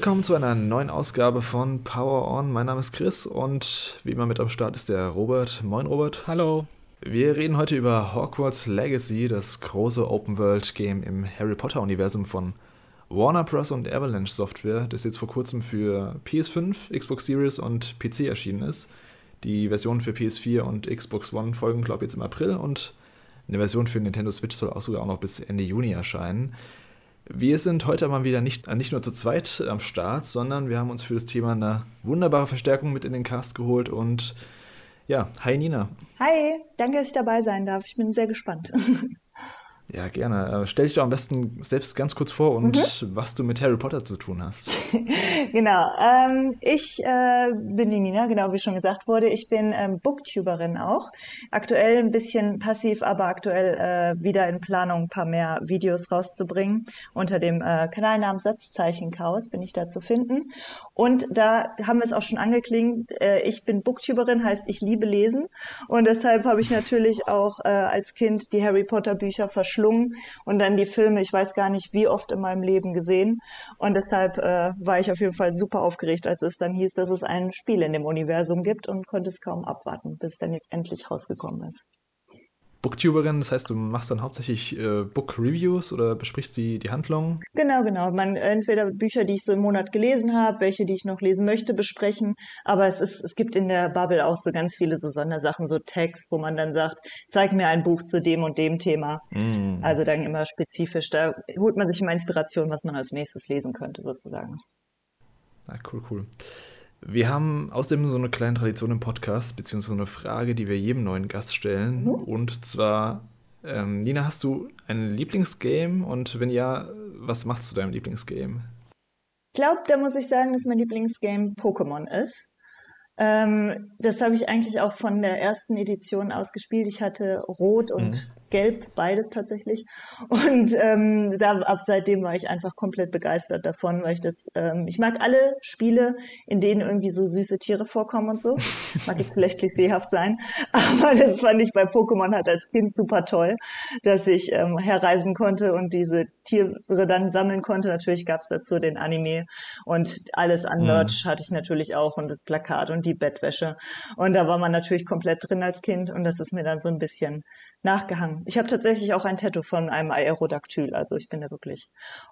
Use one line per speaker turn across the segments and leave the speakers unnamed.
Willkommen zu einer neuen Ausgabe von Power On. Mein Name ist Chris und wie immer mit am Start ist der Robert. Moin Robert.
Hallo.
Wir reden heute über Hogwarts Legacy, das große Open-World-Game im Harry Potter-Universum von Warner Bros. und Avalanche Software, das jetzt vor kurzem für PS5, Xbox Series und PC erschienen ist. Die Versionen für PS4 und Xbox One folgen, glaube ich, jetzt im April und eine Version für Nintendo Switch soll auch sogar auch noch bis Ende Juni erscheinen. Wir sind heute mal wieder nicht, nicht nur zu zweit am Start, sondern wir haben uns für das Thema eine wunderbare Verstärkung mit in den Cast geholt und ja, hi Nina.
Hi, danke, dass ich dabei sein darf. Ich bin sehr gespannt.
Ja, gerne. Äh, stell dich doch am besten selbst ganz kurz vor und mhm. was du mit Harry Potter zu tun hast.
genau. Ähm, ich äh, bin die Nina, genau wie schon gesagt wurde. Ich bin ähm, Booktuberin auch. Aktuell ein bisschen passiv, aber aktuell äh, wieder in Planung, ein paar mehr Videos rauszubringen. Unter dem äh, Kanalnamen Satzzeichen Chaos bin ich da zu finden. Und da haben wir es auch schon angeklingt. Äh, ich bin Booktuberin, heißt ich liebe Lesen. Und deshalb habe ich natürlich auch äh, als Kind die Harry Potter Bücher verschlungen und dann die Filme, ich weiß gar nicht, wie oft in meinem Leben gesehen. Und deshalb äh, war ich auf jeden Fall super aufgeregt, als es dann hieß, dass es ein Spiel in dem Universum gibt und konnte es kaum abwarten, bis es dann jetzt endlich rausgekommen ist.
Booktuberin, das heißt, du machst dann hauptsächlich äh, Book-Reviews oder besprichst die, die Handlung?
Genau, genau. Man entweder Bücher, die ich so im Monat gelesen habe, welche, die ich noch lesen möchte, besprechen. Aber es ist, es gibt in der Bubble auch so ganz viele so Sondersachen, so Tags, wo man dann sagt, zeig mir ein Buch zu dem und dem Thema. Mm. Also dann immer spezifisch. Da holt man sich immer Inspiration, was man als nächstes lesen könnte, sozusagen.
Ah, cool, cool. Wir haben außerdem so eine kleine Tradition im Podcast, beziehungsweise eine Frage, die wir jedem neuen Gast stellen. Mhm. Und zwar, ähm, Nina, hast du ein Lieblingsgame? Und wenn ja, was machst du deinem Lieblingsgame?
Ich glaube, da muss ich sagen, dass mein Lieblingsgame Pokémon ist. Ähm, das habe ich eigentlich auch von der ersten Edition aus gespielt. Ich hatte Rot und mhm. Gelb, beides tatsächlich. Und ähm, da, ab seitdem war ich einfach komplett begeistert davon, weil ich das, ähm, ich mag alle Spiele, in denen irgendwie so süße Tiere vorkommen und so. Mag jetzt vielleicht klischeehaft sein, aber das fand ich bei Pokémon halt als Kind super toll, dass ich ähm, herreisen konnte und diese Tiere dann sammeln konnte. Natürlich gab's dazu den Anime und alles an mhm. Merch hatte ich natürlich auch und das Plakat und die Bettwäsche. Und da war man natürlich komplett drin als Kind und das ist mir dann so ein bisschen nachgehangen. Ich habe tatsächlich auch ein Tattoo von einem Aerodactyl, also ich bin da wirklich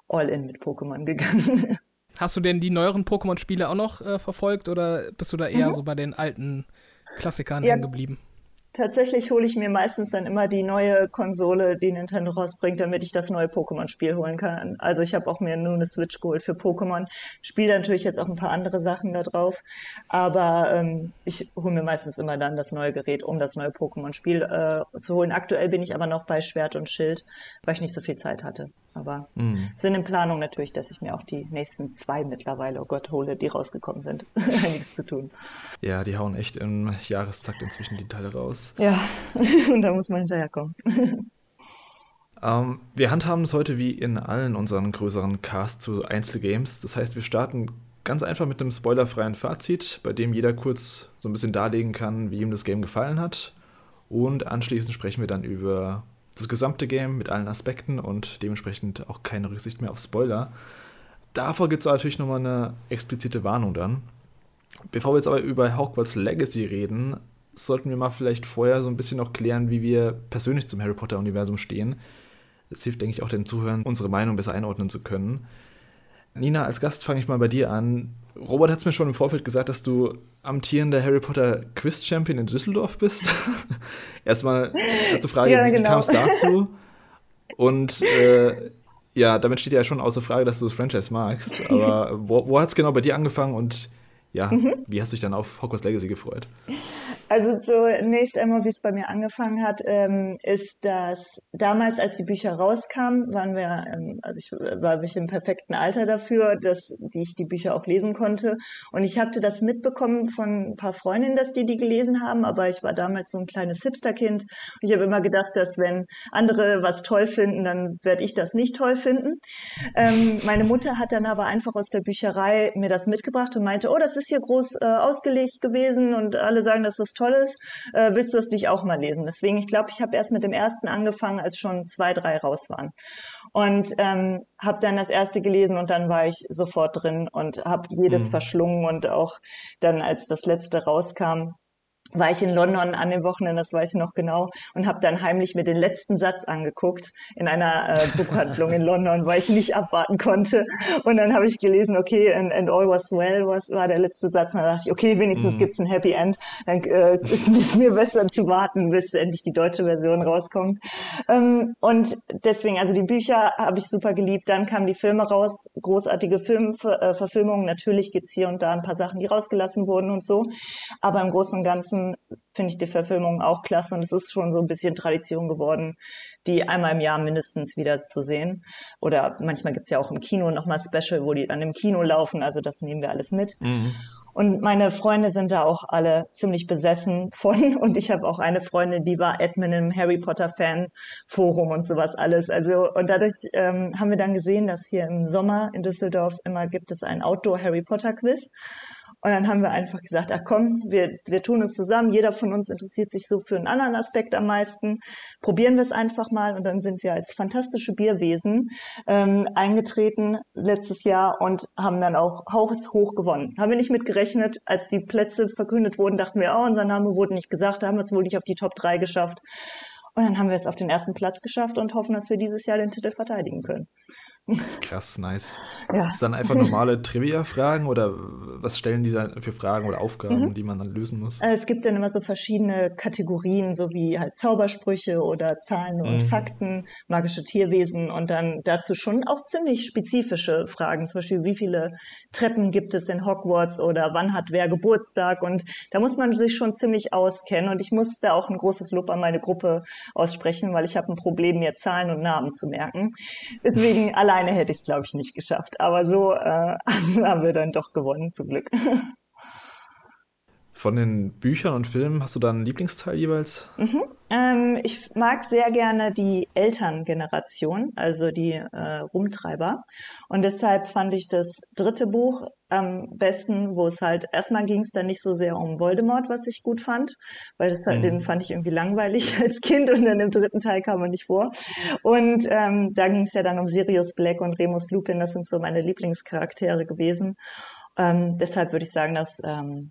all in mit Pokémon gegangen.
Hast du denn die neueren Pokémon-Spiele auch noch äh, verfolgt oder bist du da eher mhm. so bei den alten Klassikern ja, hängen geblieben?
Tatsächlich hole ich mir meistens dann immer die neue Konsole, die Nintendo rausbringt, damit ich das neue Pokémon-Spiel holen kann. Also ich habe auch mir nur eine Switch geholt für Pokémon. Spiele natürlich jetzt auch ein paar andere Sachen da drauf. Aber ähm, ich hole mir meistens immer dann das neue Gerät, um das neue Pokémon-Spiel äh, zu holen. Aktuell bin ich aber noch bei Schwert und Schild, weil ich nicht so viel Zeit hatte. Aber mhm. sind in Planung natürlich, dass ich mir auch die nächsten zwei mittlerweile, oh Gott, hole, die rausgekommen sind. Einiges zu tun.
Ja, die hauen echt im Jahrestakt inzwischen die Teile raus.
Ja, und da muss man hinterherkommen.
ähm, wir handhaben es heute wie in allen unseren größeren Casts zu Einzelgames. Das heißt, wir starten ganz einfach mit einem spoilerfreien Fazit, bei dem jeder kurz so ein bisschen darlegen kann, wie ihm das Game gefallen hat. Und anschließend sprechen wir dann über das gesamte Game mit allen Aspekten und dementsprechend auch keine Rücksicht mehr auf Spoiler. Davor gibt es natürlich nochmal eine explizite Warnung dann. Bevor wir jetzt aber über Hogwarts Legacy reden, sollten wir mal vielleicht vorher so ein bisschen noch klären, wie wir persönlich zum Harry Potter-Universum stehen. Das hilft, denke ich, auch den Zuhörern, unsere Meinung besser einordnen zu können. Nina, als Gast fange ich mal bei dir an. Robert hat es mir schon im Vorfeld gesagt, dass du amtierender Harry Potter Quiz Champion in Düsseldorf bist. Erstmal erste Frage, ja, genau. wie kam es dazu? Und äh, ja, damit steht ja schon außer Frage, dass du das Franchise magst. Aber wo, wo hat es genau bei dir angefangen und ja, mhm. wie hast du dich dann auf Hogwarts Legacy gefreut?
Also zunächst einmal, wie es bei mir angefangen hat, ähm, ist, dass damals, als die Bücher rauskamen, waren wir, ähm, also ich war ich im perfekten Alter dafür, dass die ich die Bücher auch lesen konnte. Und ich hatte das mitbekommen von ein paar Freundinnen, dass die die gelesen haben, aber ich war damals so ein kleines Hipsterkind. Und ich habe immer gedacht, dass wenn andere was toll finden, dann werde ich das nicht toll finden. Ähm, meine Mutter hat dann aber einfach aus der Bücherei mir das mitgebracht und meinte, oh, das ist hier groß äh, ausgelegt gewesen und alle sagen, dass das toll ist. Äh, willst du das nicht auch mal lesen? Deswegen, ich glaube, ich habe erst mit dem ersten angefangen, als schon zwei, drei raus waren. Und ähm, habe dann das erste gelesen und dann war ich sofort drin und habe jedes mhm. verschlungen und auch dann, als das letzte rauskam, war ich in London an den Wochenenden, das weiß ich noch genau, und habe dann heimlich mir den letzten Satz angeguckt in einer äh, Buchhandlung in London, weil ich nicht abwarten konnte. Und dann habe ich gelesen, okay, and, and all was well was, war der letzte Satz. Und dann dachte ich, okay, wenigstens mhm. gibt's ein Happy End. Dann äh, ist es mir besser zu warten, bis endlich die deutsche Version rauskommt. Ähm, und deswegen, also die Bücher habe ich super geliebt. Dann kamen die Filme raus, großartige Filmverfilmungen. Äh, Natürlich gibt's hier und da ein paar Sachen, die rausgelassen wurden und so. Aber im Großen und Ganzen ansonsten finde ich die Verfilmung auch klasse und es ist schon so ein bisschen Tradition geworden, die einmal im Jahr mindestens wieder zu sehen. Oder manchmal gibt es ja auch im Kino nochmal Special, wo die dann im Kino laufen. Also das nehmen wir alles mit. Mhm. Und meine Freunde sind da auch alle ziemlich besessen von. Und ich habe auch eine Freundin, die war Admin im Harry Potter Fan Forum und sowas alles. Also und dadurch ähm, haben wir dann gesehen, dass hier im Sommer in Düsseldorf immer gibt es ein Outdoor Harry Potter Quiz. Und dann haben wir einfach gesagt, ach komm, wir, wir tun es zusammen. Jeder von uns interessiert sich so für einen anderen Aspekt am meisten. Probieren wir es einfach mal. Und dann sind wir als fantastische Bierwesen ähm, eingetreten letztes Jahr und haben dann auch haushoch gewonnen. Haben wir nicht mit gerechnet. Als die Plätze verkündet wurden, dachten wir, oh, unser Name wurde nicht gesagt. Da haben wir es wohl nicht auf die Top 3 geschafft. Und dann haben wir es auf den ersten Platz geschafft und hoffen, dass wir dieses Jahr den Titel verteidigen können.
Krass, nice. Ja. Ist das dann einfach normale Trivia-Fragen oder was stellen die dann für Fragen oder Aufgaben, mhm. die man dann lösen muss?
Äh, es gibt dann immer so verschiedene Kategorien, so wie halt Zaubersprüche oder Zahlen und mhm. Fakten, magische Tierwesen und dann dazu schon auch ziemlich spezifische Fragen, zum Beispiel wie viele Treppen gibt es in Hogwarts oder wann hat wer Geburtstag und da muss man sich schon ziemlich auskennen und ich muss da auch ein großes Lob an meine Gruppe aussprechen, weil ich habe ein Problem, mir Zahlen und Namen zu merken. Deswegen allein alleine hätte ich es, glaube ich, nicht geschafft. Aber so äh, haben wir dann doch gewonnen, zum Glück.
Von den Büchern und Filmen hast du da einen Lieblingsteil jeweils?
Mhm. Ähm, ich mag sehr gerne die Elterngeneration, also die äh, Rumtreiber. Und deshalb fand ich das dritte Buch am besten, wo es halt, erstmal ging es dann nicht so sehr um Voldemort, was ich gut fand, weil das halt, mhm. den fand ich irgendwie langweilig als Kind und dann im dritten Teil kam er nicht vor. Und ähm, da ging es ja dann um Sirius Black und Remus Lupin, das sind so meine Lieblingscharaktere gewesen. Ähm, deshalb würde ich sagen, dass ähm,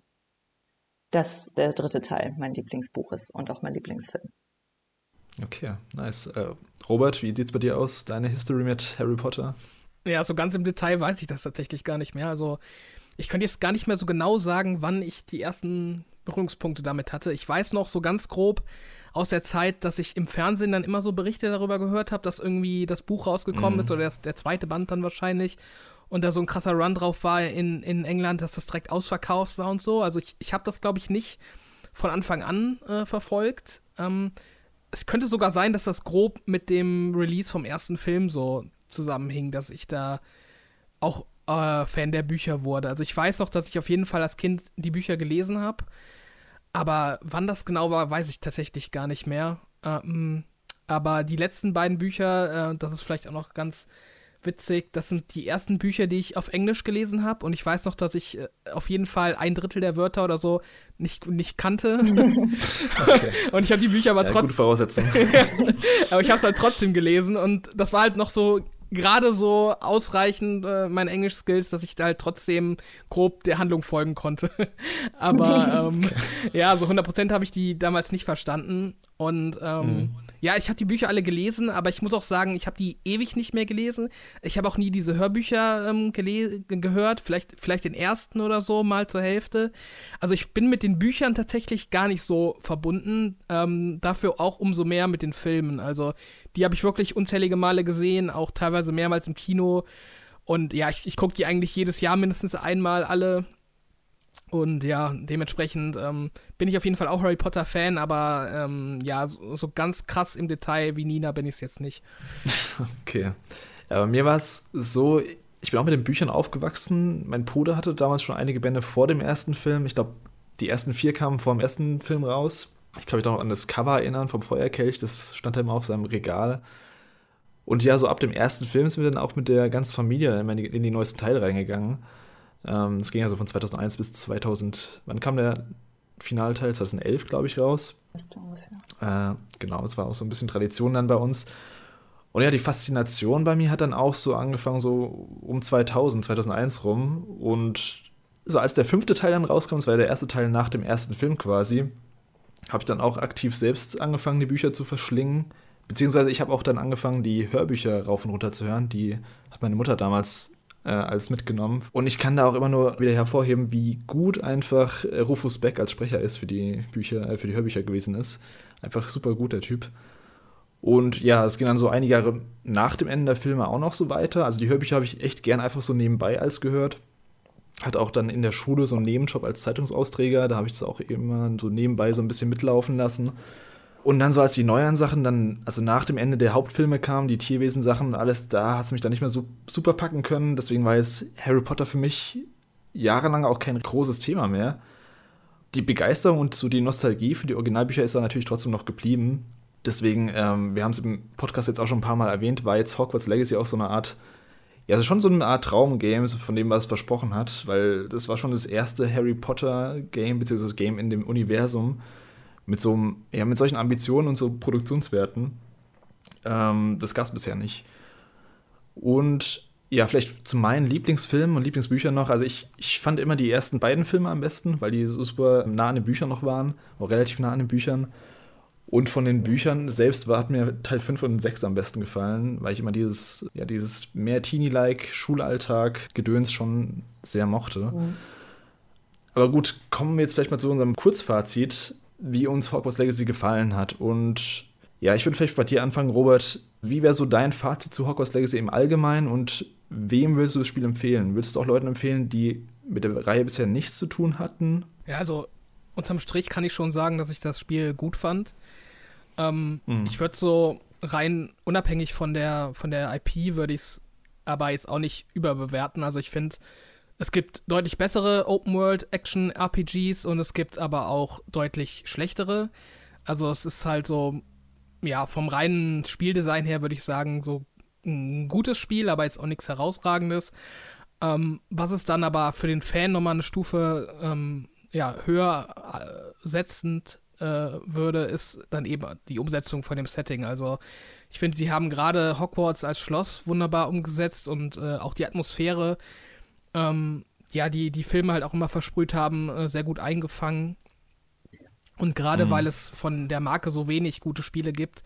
das der dritte Teil mein Lieblingsbuch ist und auch mein Lieblingsfilm.
Okay, nice. Äh, Robert, wie sieht's bei dir aus? Deine History mit Harry Potter?
Ja, so ganz im Detail weiß ich das tatsächlich gar nicht mehr. Also, ich könnte jetzt gar nicht mehr so genau sagen, wann ich die ersten Berührungspunkte damit hatte. Ich weiß noch so ganz grob aus der Zeit, dass ich im Fernsehen dann immer so Berichte darüber gehört habe, dass irgendwie das Buch rausgekommen mhm. ist oder der, der zweite Band dann wahrscheinlich und da so ein krasser Run drauf war in, in England, dass das direkt ausverkauft war und so. Also ich, ich habe das, glaube ich, nicht von Anfang an äh, verfolgt. Ähm, es könnte sogar sein, dass das grob mit dem Release vom ersten Film so zusammenhing, dass ich da auch äh, Fan der Bücher wurde. Also ich weiß noch, dass ich auf jeden Fall als Kind die Bücher gelesen habe. Aber wann das genau war, weiß ich tatsächlich gar nicht mehr. Ähm, aber die letzten beiden Bücher, äh, das ist vielleicht auch noch ganz witzig. Das sind die ersten Bücher, die ich auf Englisch gelesen habe. Und ich weiß noch, dass ich äh, auf jeden Fall ein Drittel der Wörter oder so nicht, nicht kannte. okay. Und ich habe die Bücher aber ja, trotzdem. Gute
Voraussetzung.
aber ich habe es halt trotzdem gelesen. Und das war halt noch so gerade so ausreichend äh, meine Englisch-Skills, dass ich da halt trotzdem grob der Handlung folgen konnte. aber ähm, okay. ja, so 100% habe ich die damals nicht verstanden. Und ähm, mhm. Ja, ich habe die Bücher alle gelesen, aber ich muss auch sagen, ich habe die ewig nicht mehr gelesen. Ich habe auch nie diese Hörbücher ähm, gehört, vielleicht, vielleicht den ersten oder so mal zur Hälfte. Also ich bin mit den Büchern tatsächlich gar nicht so verbunden. Ähm, dafür auch umso mehr mit den Filmen. Also die habe ich wirklich unzählige Male gesehen, auch teilweise mehrmals im Kino. Und ja, ich, ich gucke die eigentlich jedes Jahr mindestens einmal alle. Und ja, dementsprechend ähm, bin ich auf jeden Fall auch Harry Potter-Fan, aber ähm, ja, so, so, ganz krass im Detail wie Nina bin ich es jetzt nicht.
Okay. Aber mir war es so, ich bin auch mit den Büchern aufgewachsen. Mein Bruder hatte damals schon einige Bände vor dem ersten Film. Ich glaube, die ersten vier kamen vor dem ersten Film raus. Ich kann mich noch an das Cover erinnern vom Feuerkelch, das stand da immer auf seinem Regal. Und ja, so ab dem ersten Film sind wir dann auch mit der ganzen Familie in die neuesten Teile reingegangen. Ähm, es ging also von 2001 bis 2000. Wann kam der Finalteil 2011, glaube ich, raus.
Müsste ungefähr.
Äh, genau, es war auch so ein bisschen Tradition dann bei uns. Und ja, die Faszination bei mir hat dann auch so angefangen, so um 2000, 2001 rum. Und so als der fünfte Teil dann rauskam, das war ja der erste Teil nach dem ersten Film quasi, habe ich dann auch aktiv selbst angefangen, die Bücher zu verschlingen. Beziehungsweise ich habe auch dann angefangen, die Hörbücher rauf und runter zu hören. Die hat meine Mutter damals äh, alles mitgenommen. Und ich kann da auch immer nur wieder hervorheben, wie gut einfach äh, Rufus Beck als Sprecher ist für die Bücher, äh, für die Hörbücher gewesen ist. Einfach super gut, der Typ. Und ja, es ging dann so einige Jahre nach dem Ende der Filme auch noch so weiter. Also die Hörbücher habe ich echt gern einfach so nebenbei als gehört. Hat auch dann in der Schule so einen Nebenjob als Zeitungsausträger. Da habe ich das auch immer so nebenbei so ein bisschen mitlaufen lassen. Und dann so als die neueren Sachen dann, also nach dem Ende der Hauptfilme kamen, die Tierwesen-Sachen und alles, da hat es mich dann nicht mehr so super packen können. Deswegen war jetzt Harry Potter für mich jahrelang auch kein großes Thema mehr. Die Begeisterung und so die Nostalgie für die Originalbücher ist da natürlich trotzdem noch geblieben. Deswegen, ähm, wir haben es im Podcast jetzt auch schon ein paar Mal erwähnt, war jetzt Hogwarts Legacy auch so eine Art, ja, also schon so eine Art Traumgame, von dem, was es versprochen hat, weil das war schon das erste Harry Potter-Game, beziehungsweise Game in dem Universum mit so ja, mit solchen Ambitionen und so Produktionswerten. Ähm, das gab es bisher nicht. Und ja, vielleicht zu meinen Lieblingsfilmen und Lieblingsbüchern noch. Also ich, ich fand immer die ersten beiden Filme am besten, weil die super nah an den Büchern noch waren, auch relativ nah an den Büchern. Und von den Büchern selbst war, hat mir Teil 5 und 6 am besten gefallen, weil ich immer dieses, ja, dieses mehr Teenie-like Schulalltag Gedöns schon sehr mochte. Mhm. Aber gut, kommen wir jetzt vielleicht mal zu unserem Kurzfazit wie uns Hogwarts Legacy gefallen hat. Und ja, ich würde vielleicht bei dir anfangen, Robert. Wie wäre so dein Fazit zu Hogwarts Legacy im Allgemeinen und wem würdest du das Spiel empfehlen? Würdest du auch Leuten empfehlen, die mit der Reihe bisher nichts zu tun hatten?
Ja, also unterm Strich kann ich schon sagen, dass ich das Spiel gut fand. Ähm, mhm. Ich würde so rein unabhängig von der, von der IP, würde ich es aber jetzt auch nicht überbewerten. Also ich finde, es gibt deutlich bessere Open-World-Action-RPGs und es gibt aber auch deutlich schlechtere. Also es ist halt so, ja, vom reinen Spieldesign her würde ich sagen, so ein gutes Spiel, aber jetzt auch nichts Herausragendes. Ähm, was es dann aber für den Fan nochmal eine Stufe ähm, ja, höher äh, setzend äh, würde, ist dann eben die Umsetzung von dem Setting. Also ich finde, sie haben gerade Hogwarts als Schloss wunderbar umgesetzt und äh, auch die Atmosphäre ähm, ja, die, die Filme halt auch immer versprüht haben, äh, sehr gut eingefangen. Und gerade mhm. weil es von der Marke so wenig gute Spiele gibt,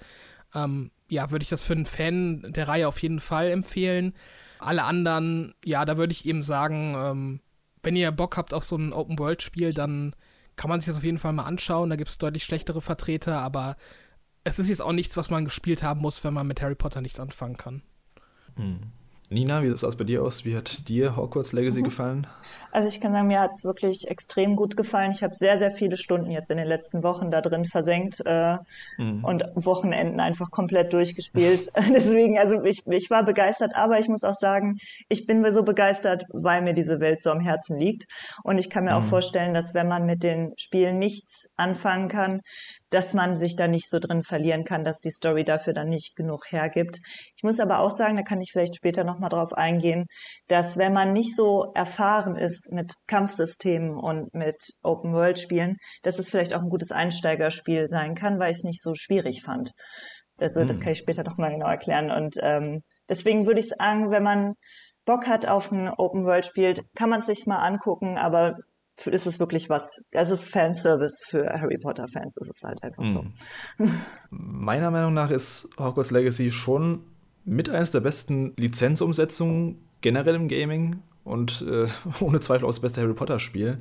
ähm, ja, würde ich das für einen Fan der Reihe auf jeden Fall empfehlen. Alle anderen, ja, da würde ich eben sagen, ähm, wenn ihr Bock habt auf so ein Open-World-Spiel, dann kann man sich das auf jeden Fall mal anschauen. Da gibt es deutlich schlechtere Vertreter, aber es ist jetzt auch nichts, was man gespielt haben muss, wenn man mit Harry Potter nichts anfangen kann.
Mhm. Nina, wie sieht es bei dir aus? Wie hat dir Hogwarts Legacy mhm. gefallen?
Also ich kann sagen, mir hat es wirklich extrem gut gefallen. Ich habe sehr, sehr viele Stunden jetzt in den letzten Wochen da drin versenkt äh, mhm. und Wochenenden einfach komplett durchgespielt. Deswegen, also ich, ich war begeistert, aber ich muss auch sagen, ich bin so begeistert, weil mir diese Welt so am Herzen liegt. Und ich kann mir mhm. auch vorstellen, dass wenn man mit den Spielen nichts anfangen kann, dass man sich da nicht so drin verlieren kann, dass die Story dafür dann nicht genug hergibt. Ich muss aber auch sagen, da kann ich vielleicht später nochmal drauf eingehen, dass wenn man nicht so erfahren ist mit Kampfsystemen und mit Open-World-Spielen, dass es vielleicht auch ein gutes Einsteigerspiel sein kann, weil ich es nicht so schwierig fand. Also hm. das kann ich später nochmal genau erklären. Und ähm, deswegen würde ich sagen, wenn man Bock hat auf ein Open-World-Spiel, kann man es sich mal angucken, aber ist es wirklich was, es ist Fanservice für Harry Potter-Fans, ist es halt einfach so.
Mhm. Meiner Meinung nach ist Hogwarts Legacy schon mit eines der besten Lizenzumsetzungen generell im Gaming und äh, ohne Zweifel auch das beste Harry Potter-Spiel.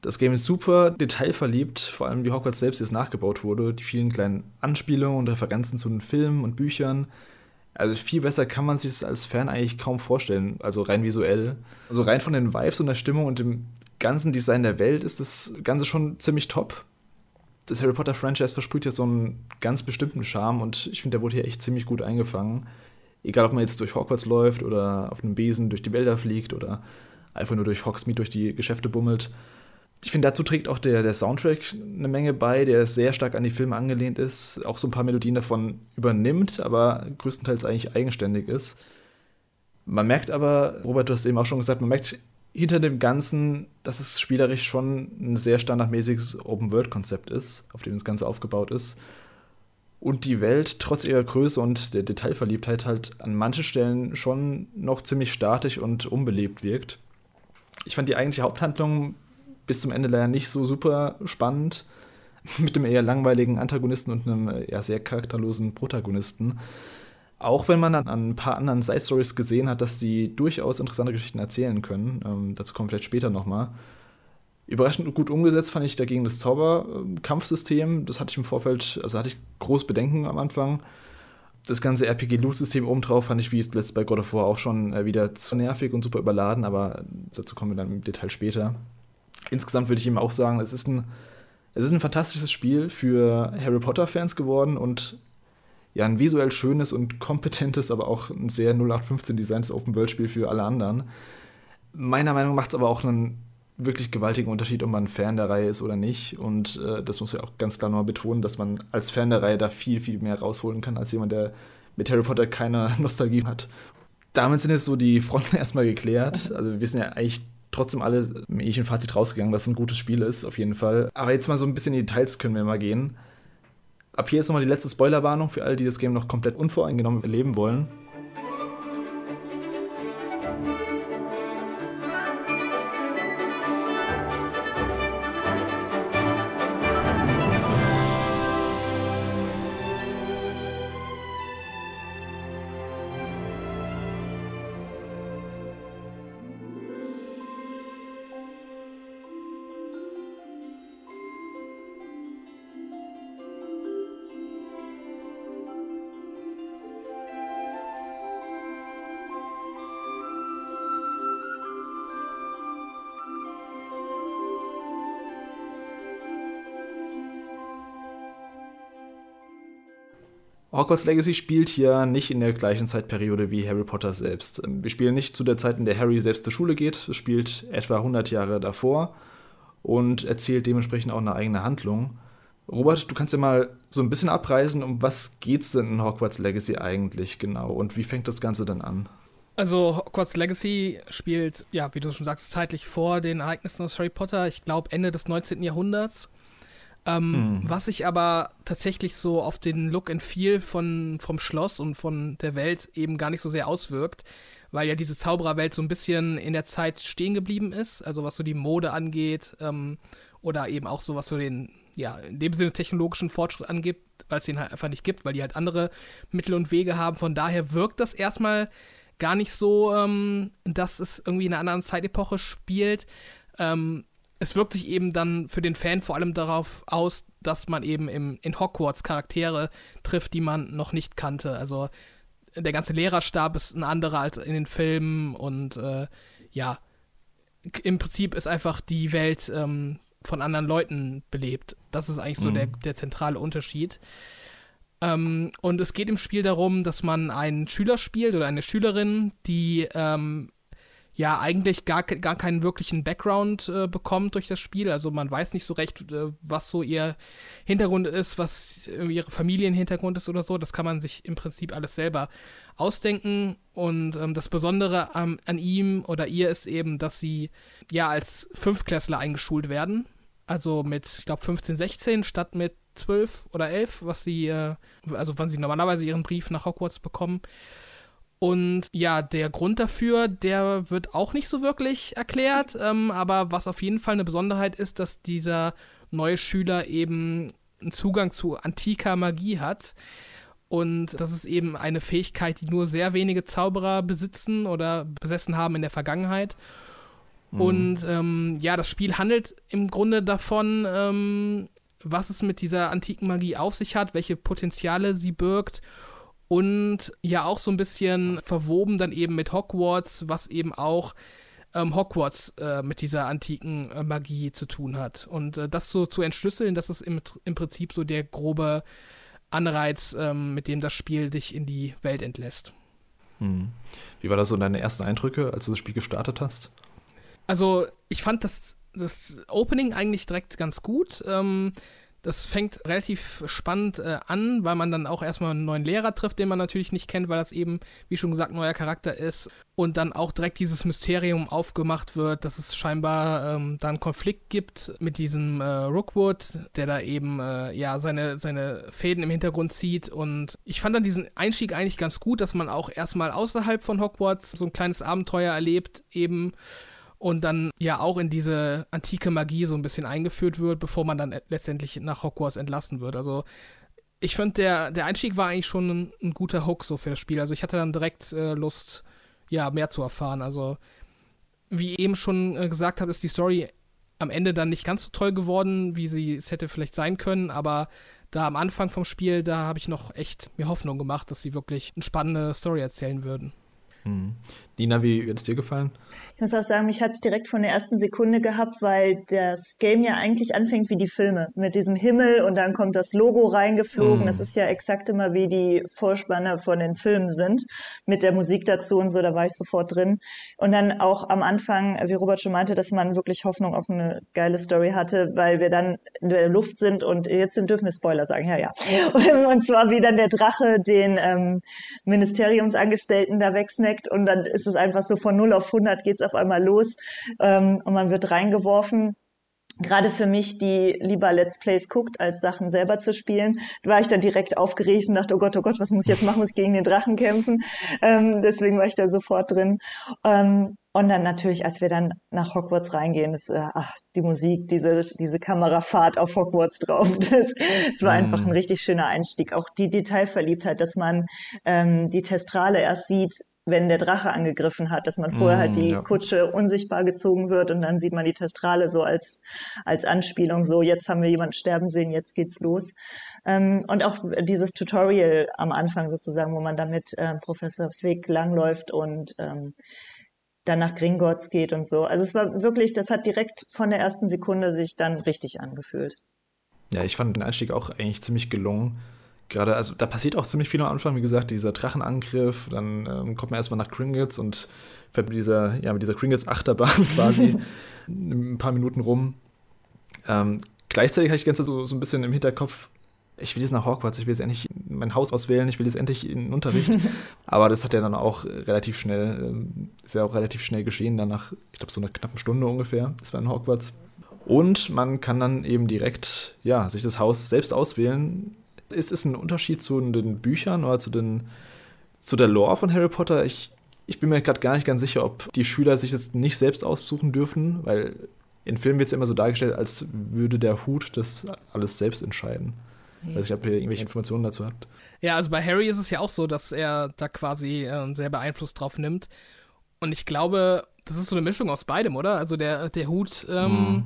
Das Game ist super detailverliebt, vor allem wie Hogwarts selbst jetzt nachgebaut wurde, die vielen kleinen Anspielungen und Referenzen zu den Filmen und Büchern. Also viel besser kann man sich das als Fan eigentlich kaum vorstellen, also rein visuell. Also rein von den Vibes und der Stimmung und dem ganzen Design der Welt ist das Ganze schon ziemlich top. Das Harry Potter Franchise versprüht ja so einen ganz bestimmten Charme und ich finde, der wurde hier echt ziemlich gut eingefangen. Egal, ob man jetzt durch Hogwarts läuft oder auf einem Besen durch die Wälder fliegt oder einfach nur durch Hogsmeade durch die Geschäfte bummelt. Ich finde, dazu trägt auch der, der Soundtrack eine Menge bei, der sehr stark an die Filme angelehnt ist, auch so ein paar Melodien davon übernimmt, aber größtenteils eigentlich eigenständig ist. Man merkt aber, Robert, du hast eben auch schon gesagt, man merkt hinter dem Ganzen, dass es spielerisch schon ein sehr standardmäßiges Open-World-Konzept ist, auf dem das Ganze aufgebaut ist. Und die Welt trotz ihrer Größe und der Detailverliebtheit halt an manchen Stellen schon noch ziemlich statisch und unbelebt wirkt. Ich fand die eigentliche Haupthandlung bis zum Ende leider nicht so super spannend, mit einem eher langweiligen Antagonisten und einem eher sehr charakterlosen Protagonisten. Auch wenn man dann an ein paar anderen Side-Stories gesehen hat, dass die durchaus interessante Geschichten erzählen können. Ähm, dazu kommen wir vielleicht später nochmal. Überraschend gut umgesetzt fand ich dagegen das Zauberkampfsystem. Das hatte ich im Vorfeld, also hatte ich groß Bedenken am Anfang. Das ganze RPG-Loot-System obendrauf fand ich wie letzt bei God of War auch schon äh, wieder zu nervig und super überladen, aber dazu kommen wir dann im Detail später. Insgesamt würde ich ihm auch sagen, es ist ein, es ist ein fantastisches Spiel für Harry Potter-Fans geworden und ja, ein visuell schönes und kompetentes, aber auch ein sehr 0815 Designs Open-World-Spiel für alle anderen. Meiner Meinung nach macht es aber auch einen wirklich gewaltigen Unterschied, ob man Fan der Reihe ist oder nicht. Und äh, das muss man auch ganz klar nochmal betonen, dass man als Fan der Reihe da viel, viel mehr rausholen kann, als jemand, der mit Harry Potter keine Nostalgie hat. Damit sind jetzt so die Fronten erstmal geklärt. Also wir sind ja eigentlich trotzdem alle im ähnlichen Fazit rausgegangen, dass es ein gutes Spiel ist, auf jeden Fall. Aber jetzt mal so ein bisschen in die Details können wir mal gehen. Ab hier ist nochmal die letzte Spoilerwarnung für alle, die das Game noch komplett unvoreingenommen erleben wollen. Hogwarts Legacy spielt hier nicht in der gleichen Zeitperiode wie Harry Potter selbst. Ähm, wir spielen nicht zu der Zeit, in der Harry selbst zur Schule geht. Es spielt etwa 100 Jahre davor und erzählt dementsprechend auch eine eigene Handlung. Robert, du kannst ja mal so ein bisschen abreißen, um was geht's denn in Hogwarts Legacy eigentlich genau und wie fängt das Ganze denn an?
Also Hogwarts Legacy spielt, ja, wie du schon sagst, zeitlich vor den Ereignissen aus Harry Potter, ich glaube Ende des 19. Jahrhunderts. Ähm, hm. Was sich aber tatsächlich so auf den Look and Feel von, vom Schloss und von der Welt eben gar nicht so sehr auswirkt, weil ja diese Zaubererwelt so ein bisschen in der Zeit stehen geblieben ist, also was so die Mode angeht ähm, oder eben auch so was so den, ja, in dem Sinne technologischen Fortschritt angeht, weil es den halt einfach nicht gibt, weil die halt andere Mittel und Wege haben. Von daher wirkt das erstmal gar nicht so, ähm, dass es irgendwie in einer anderen Zeitepoche spielt. Ähm, es wirkt sich eben dann für den Fan vor allem darauf aus, dass man eben im, in Hogwarts Charaktere trifft, die man noch nicht kannte. Also der ganze Lehrerstab ist ein anderer als in den Filmen und äh, ja, im Prinzip ist einfach die Welt ähm, von anderen Leuten belebt. Das ist eigentlich so mhm. der, der zentrale Unterschied. Ähm, und es geht im Spiel darum, dass man einen Schüler spielt oder eine Schülerin, die ähm, ja eigentlich gar, gar keinen wirklichen Background äh, bekommt durch das Spiel. Also man weiß nicht so recht, äh, was so ihr Hintergrund ist, was ihre Familienhintergrund ist oder so. Das kann man sich im Prinzip alles selber ausdenken. Und ähm, das Besondere ähm, an ihm oder ihr ist eben, dass sie ja als Fünfklässler eingeschult werden. Also mit, ich glaube, 15, 16 statt mit 12 oder 11, was sie, äh, also wann sie normalerweise ihren Brief nach Hogwarts bekommen. Und ja, der Grund dafür, der wird auch nicht so wirklich erklärt. Ähm, aber was auf jeden Fall eine Besonderheit ist, dass dieser neue Schüler eben einen Zugang zu antiker Magie hat. Und das ist eben eine Fähigkeit, die nur sehr wenige Zauberer besitzen oder besessen haben in der Vergangenheit. Mhm. Und ähm, ja, das Spiel handelt im Grunde davon, ähm, was es mit dieser antiken Magie auf sich hat, welche Potenziale sie birgt und ja auch so ein bisschen verwoben dann eben mit Hogwarts, was eben auch ähm, Hogwarts äh, mit dieser antiken äh, Magie zu tun hat. Und äh, das so zu entschlüsseln, das ist im, im Prinzip so der grobe Anreiz, ähm, mit dem das Spiel dich in die Welt entlässt.
Hm. Wie war das so deine ersten Eindrücke, als du das Spiel gestartet hast?
Also, ich fand das, das Opening eigentlich direkt ganz gut. Ähm, Das fängt relativ spannend äh, an, weil man dann auch erstmal einen neuen Lehrer trifft, den man natürlich nicht kennt, weil das eben, wie schon gesagt, neuer Charakter ist. Und dann auch direkt dieses Mysterium aufgemacht wird, dass es scheinbar ähm, da einen Konflikt gibt mit diesem äh, Rookwood, der da eben äh, ja seine, seine Fäden im Hintergrund zieht. Und ich fand dann diesen Einstieg eigentlich ganz gut, dass man auch erstmal außerhalb von Hogwarts so ein kleines Abenteuer erlebt, eben und dann ja auch in diese antike Magie so ein bisschen eingeführt wird, bevor man dann letztendlich nach Hogwarts entlassen wird. Also ich finde, der, der Einstieg war eigentlich schon ein, ein, guter Hook so für das Spiel. Also ich hatte dann direkt äh, Lust, ja, mehr zu erfahren. Also wie eben schon äh, gesagt habe, ist die Story am Ende dann nicht ganz so toll geworden, wie sie es hätte vielleicht sein können, aber da am Anfang vom Spiel, da habe ich noch echt mir Hoffnung gemacht, dass sie wirklich eine spannende Story erzählen würden.
Hm. Nina, wie hat es dir gefallen?
Ich muss auch sagen, mich hat es direkt von der ersten Sekunde gehabt, weil das Game ja eigentlich anfängt wie die Filme. Mit diesem Himmel und dann kommt das Logo reingeflogen. Mm. Das ist ja exakt immer wie die Vorspanne von den Filmen sind. Mit der Musik dazu und so, da war ich sofort drin. Und dann auch am Anfang, wie Robert schon meinte, dass man wirklich Hoffnung auf eine geile Story hatte, weil wir dann in der Luft sind und jetzt dürfen wir Spoiler sagen, ja, ja. Und zwar wie dann der Drache den ähm, Ministeriumsangestellten da wegsnackt und dann ist es einfach so von 0 auf 100 geht's auf einmal los ähm, und man wird reingeworfen gerade für mich, die lieber Let's Plays guckt, als Sachen selber zu spielen, war ich dann direkt aufgeregt und dachte, oh Gott, oh Gott, was muss ich jetzt machen? Muss ich gegen den Drachen kämpfen? Ähm, deswegen war ich da sofort drin. Ähm, und dann natürlich, als wir dann nach Hogwarts reingehen, ist, äh, ach, die Musik, diese, diese Kamerafahrt auf Hogwarts drauf. Das, das war einfach ein richtig schöner Einstieg. Auch die Detailverliebtheit, dass man ähm, die Testrale erst sieht, wenn der Drache angegriffen hat, dass man vorher mm, halt die ja. Kutsche unsichtbar gezogen wird und dann sieht man die Testrale so als, als Anspielung, so jetzt haben wir jemanden sterben sehen, jetzt geht's los. Ähm, und auch dieses Tutorial am Anfang sozusagen, wo man da mit äh, Professor Fick langläuft und ähm, dann nach Gringotts geht und so. Also es war wirklich, das hat direkt von der ersten Sekunde sich dann richtig angefühlt.
Ja, ich fand den Einstieg auch eigentlich ziemlich gelungen. Gerade, also da passiert auch ziemlich viel am Anfang, wie gesagt, dieser Drachenangriff, dann ähm, kommt man erstmal nach Gringotts und fährt mit dieser, ja, mit dieser Gringotts-Achterbahn quasi ein paar Minuten rum. Ähm, gleichzeitig habe ich ganz so, so ein bisschen im Hinterkopf, ich will jetzt nach Hogwarts, ich will jetzt endlich mein Haus auswählen, ich will jetzt endlich in den Unterricht. Aber das hat ja dann auch relativ schnell, ähm, ist ja auch relativ schnell geschehen, dann nach, ich glaube, so einer knappen Stunde ungefähr, das war in Hogwarts. Und man kann dann eben direkt, ja, sich das Haus selbst auswählen. Ist es ein Unterschied zu den Büchern oder zu, den, zu der Lore von Harry Potter? Ich, ich bin mir gerade gar nicht ganz sicher, ob die Schüler sich das nicht selbst aussuchen dürfen, weil in Filmen wird es ja immer so dargestellt, als würde der Hut das alles selbst entscheiden. Mhm. Also ich habe hier irgendwelche Informationen dazu habt.
Ja, also bei Harry ist es ja auch so, dass er da quasi äh, selber Einfluss drauf nimmt. Und ich glaube, das ist so eine Mischung aus beidem, oder? Also der, der Hut ähm, mhm.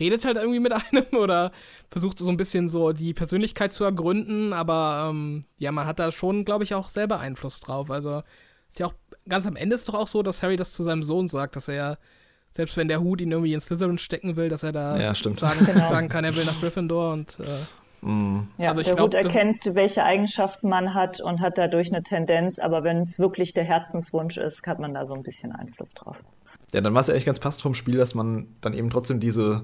Redet halt irgendwie mit einem oder versucht so ein bisschen so die Persönlichkeit zu ergründen, aber ähm, ja, man hat da schon, glaube ich, auch selber Einfluss drauf. Also ist ja auch ganz am Ende ist doch auch so, dass Harry das zu seinem Sohn sagt, dass er selbst wenn der Hut ihn irgendwie in Slytherin stecken will, dass er da
ja,
sagen, genau. sagen, kann, er will nach Gryffindor und äh,
Mhm. Ja, also der glaub, Hut erkennt, welche Eigenschaften man hat und hat dadurch eine Tendenz, aber wenn es wirklich der Herzenswunsch ist, hat man da so ein bisschen Einfluss drauf.
Ja, dann war es ja echt ganz passend vom Spiel, dass man dann eben trotzdem diese,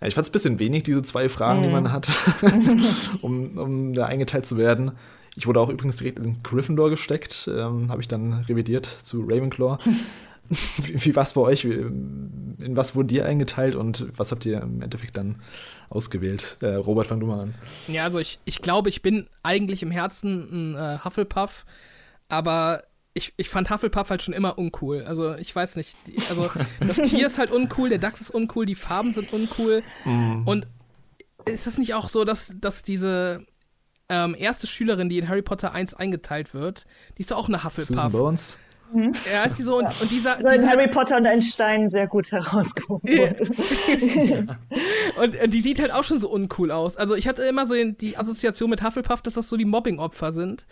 ja, ich fand es ein bisschen wenig, diese zwei Fragen, mhm. die man hat, um, um da eingeteilt zu werden. Ich wurde auch übrigens direkt in Gryffindor gesteckt, ähm, habe ich dann revidiert zu Ravenclaw. wie, wie war es bei euch? In was wurde ihr eingeteilt und was habt ihr im Endeffekt dann ausgewählt? Äh, Robert, fang du mal an.
Ja, also ich, ich glaube, ich bin eigentlich im Herzen ein äh, Hufflepuff, aber ich, ich fand Hufflepuff halt schon immer uncool. Also ich weiß nicht, also das Tier ist halt uncool, der Dachs ist uncool, die Farben sind uncool. Mm. Und ist es nicht auch so, dass, dass diese ähm, erste Schülerin, die in Harry Potter 1 eingeteilt wird, die ist doch auch eine Hufflepuff. Susan
Bones?
Mhm. Ja, ist die so. Und, ja. und dieser,
dieser Harry Potter und ein Stein sehr gut herausgehoben
und äh, die sieht halt auch schon so uncool aus. Also ich hatte immer so die Assoziation mit Hufflepuff, dass das so die Mobbing-Opfer sind.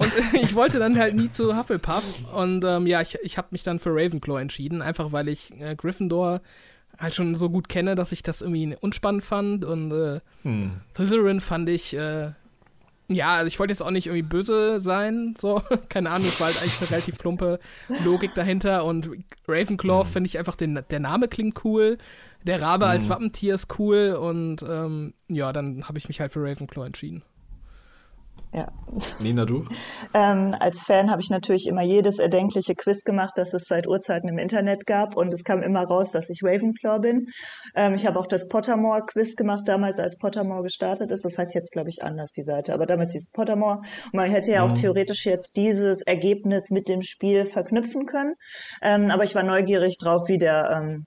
Und ich wollte dann halt nie zu Hufflepuff. Und ähm, ja, ich, ich habe mich dann für Ravenclaw entschieden, einfach weil ich äh, Gryffindor halt schon so gut kenne, dass ich das irgendwie unspannend fand. Und äh, hm. Slytherin fand ich äh, ja, also ich wollte jetzt auch nicht irgendwie böse sein, so, keine Ahnung, es war halt eigentlich eine relativ plumpe Logik dahinter und Ravenclaw mhm. finde ich einfach, den, der Name klingt cool, der Rabe mhm. als Wappentier ist cool und ähm, ja, dann habe ich mich halt für Ravenclaw entschieden.
Ja.
Nina, du?
ähm, als Fan habe ich natürlich immer jedes erdenkliche Quiz gemacht, das es seit Urzeiten im Internet gab. Und es kam immer raus, dass ich Ravenclaw bin. Ähm, ich habe auch das Pottermore-Quiz gemacht, damals als Pottermore gestartet ist. Das heißt jetzt, glaube ich, anders, die Seite. Aber damals hieß es Pottermore. Und man hätte ja auch mhm. theoretisch jetzt dieses Ergebnis mit dem Spiel verknüpfen können. Ähm, aber ich war neugierig drauf, wie der ähm,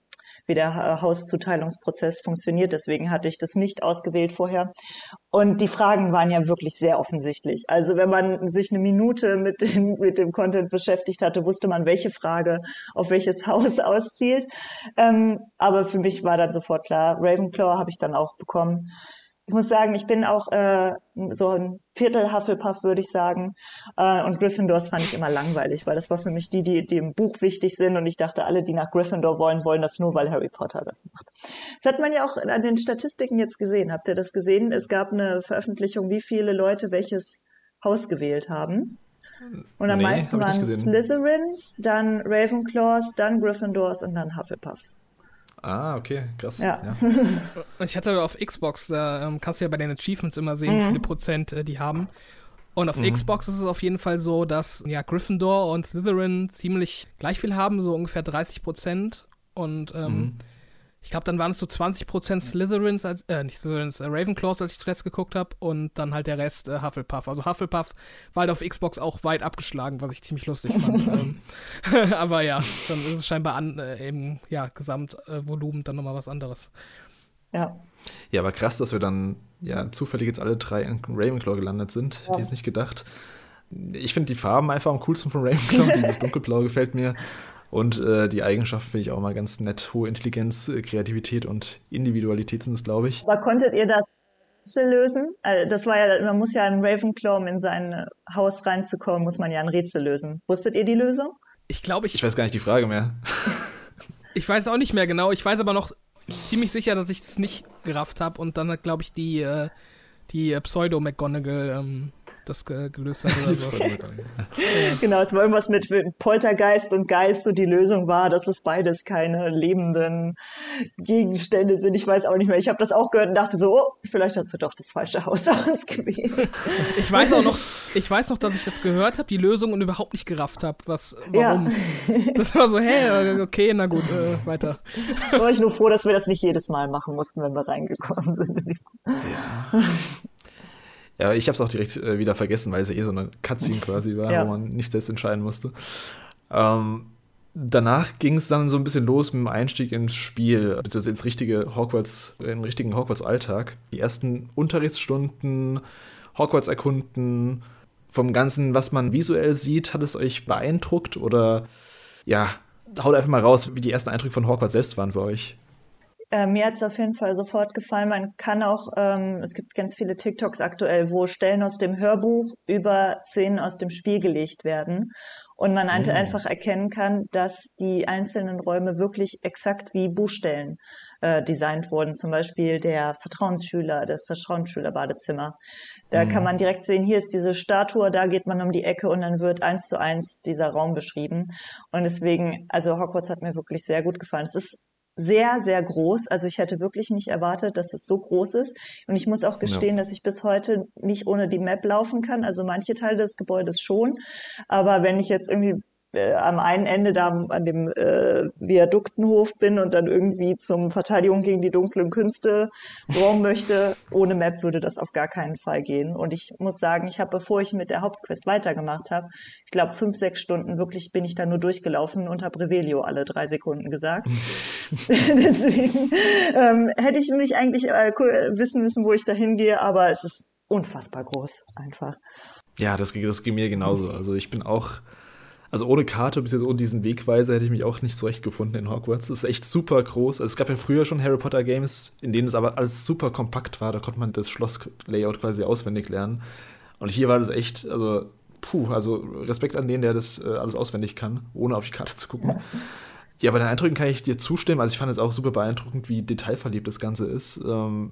wie der Hauszuteilungsprozess funktioniert. Deswegen hatte ich das nicht ausgewählt vorher. Und die Fragen waren ja wirklich sehr offensichtlich. Also wenn man sich eine Minute mit dem, mit dem Content beschäftigt hatte, wusste man, welche Frage auf welches Haus auszielt. Ähm, aber für mich war dann sofort klar, Ravenclaw habe ich dann auch bekommen ich muss sagen, ich bin auch äh, so ein Viertel Hufflepuff, würde ich sagen. Äh, und Gryffindors fand ich immer langweilig, weil das war für mich die, die, die im Buch wichtig sind. Und ich dachte, alle, die nach Gryffindor wollen, wollen das nur, weil Harry Potter das macht. Das hat man ja auch an den Statistiken jetzt gesehen. Habt ihr das gesehen? Es gab eine Veröffentlichung, wie viele Leute welches Haus gewählt haben. Und am nee, meisten waren Slytherins, dann Ravenclaws, dann Gryffindors und dann Hufflepuffs.
Ah, okay, krass.
Ja. ja.
Ich hatte auf Xbox, da ähm, kannst du ja bei den Achievements immer sehen, mhm. wie viele Prozent äh, die haben. Und auf mhm. Xbox ist es auf jeden Fall so, dass ja Gryffindor und Slytherin ziemlich gleich viel haben, so ungefähr 30 Prozent. Und ähm, mhm. Ich glaube, dann waren es so 20% Slytherins, als, äh, nicht Slytherins, äh, Ravenclaws, als ich zuletzt geguckt habe, und dann halt der Rest äh, Hufflepuff. Also Hufflepuff war halt auf Xbox auch weit abgeschlagen, was ich ziemlich lustig fand. ähm, aber ja, dann ist es scheinbar an, äh, im ja, Gesamtvolumen dann nochmal was anderes.
Ja.
Ja, aber krass, dass wir dann ja zufällig jetzt alle drei in Ravenclaw gelandet sind. Ja. Die ist nicht gedacht. Ich finde die Farben einfach am coolsten von Ravenclaw. Dieses dunkelblau gefällt mir. Und äh, die Eigenschaft finde ich auch mal ganz nett. Hohe Intelligenz, äh, Kreativität und Individualität sind es, glaube ich.
Aber konntet ihr das Rätsel lösen? Also das war ja, man muss ja in Ravenclaw, um in sein Haus reinzukommen, muss man ja ein Rätsel lösen. Wusstet ihr die Lösung?
Ich glaube, ich.
Ich weiß gar nicht die Frage mehr.
ich weiß auch nicht mehr genau. Ich weiß aber noch ziemlich sicher, dass ich das nicht gerafft habe und dann hat, glaube ich, die, äh, die Pseudo-McGonagall ähm, das gelöst hat oder so.
genau, es war irgendwas mit Poltergeist und Geist und die Lösung war, dass es beides keine lebenden Gegenstände sind. Ich weiß auch nicht mehr. Ich habe das auch gehört und dachte so, oh, vielleicht hast du doch das falsche Haus ausgewählt.
ich weiß auch noch, ich weiß noch, dass ich das gehört habe, die Lösung und überhaupt nicht gerafft habe, was, warum. Ja. Das war so, hä, okay, na gut, äh, weiter.
Da war ich nur froh, dass wir das nicht jedes Mal machen mussten, wenn wir reingekommen sind.
Ja. Ja, ich habe es auch direkt äh, wieder vergessen, weil es ja eh so eine Cutscene quasi war, ja. wo man nicht selbst entscheiden musste. Ähm, danach ging es dann so ein bisschen los mit dem Einstieg ins Spiel, beziehungsweise ins richtige Hogwarts, in den richtigen Hogwarts-Alltag. Die ersten Unterrichtsstunden, Hogwarts erkunden, vom Ganzen, was man visuell sieht, hat es euch beeindruckt oder ja, haut einfach mal raus, wie die ersten Eindrücke von Hogwarts selbst waren für euch.
Äh, mir hat es auf jeden Fall sofort gefallen. Man kann auch, ähm, es gibt ganz viele TikToks aktuell, wo Stellen aus dem Hörbuch über Szenen aus dem Spiel gelegt werden. Und man mhm. einfach erkennen kann, dass die einzelnen Räume wirklich exakt wie Buchstellen äh, designt wurden. Zum Beispiel der Vertrauensschüler, das Vertrauensschülerbadezimmer. Da mhm. kann man direkt sehen, hier ist diese Statue, da geht man um die Ecke und dann wird eins zu eins dieser Raum beschrieben. Und deswegen, also Hogwarts hat mir wirklich sehr gut gefallen. Es ist sehr, sehr groß. Also ich hätte wirklich nicht erwartet, dass es so groß ist. Und ich muss auch gestehen, ja. dass ich bis heute nicht ohne die Map laufen kann. Also manche Teile des Gebäudes schon. Aber wenn ich jetzt irgendwie äh, am einen Ende da an dem äh, Viaduktenhof bin und dann irgendwie zum Verteidigung gegen die dunklen Künste Raum möchte, ohne Map würde das auf gar keinen Fall gehen. Und ich muss sagen, ich habe, bevor ich mit der Hauptquest weitergemacht habe, ich glaube fünf, sechs Stunden wirklich bin ich da nur durchgelaufen und habe Revelio alle drei Sekunden gesagt. Deswegen ähm, hätte ich mich eigentlich äh, wissen müssen, wo ich da hingehe, aber es ist unfassbar groß einfach.
Ja, das, das ging mir genauso. Also ich bin auch also ohne Karte, bis jetzt ohne diesen Wegweiser, hätte ich mich auch nicht zurechtgefunden in Hogwarts. Das ist echt super groß. Also es gab ja früher schon Harry Potter Games, in denen es aber alles super kompakt war. Da konnte man das Schloss-Layout quasi auswendig lernen. Und hier war das echt, also, puh, also Respekt an den, der das äh, alles auswendig kann, ohne auf die Karte zu gucken. Ja, bei den Eindrücken kann ich dir zustimmen. Also ich fand es auch super beeindruckend, wie detailverliebt das Ganze ist. Ähm,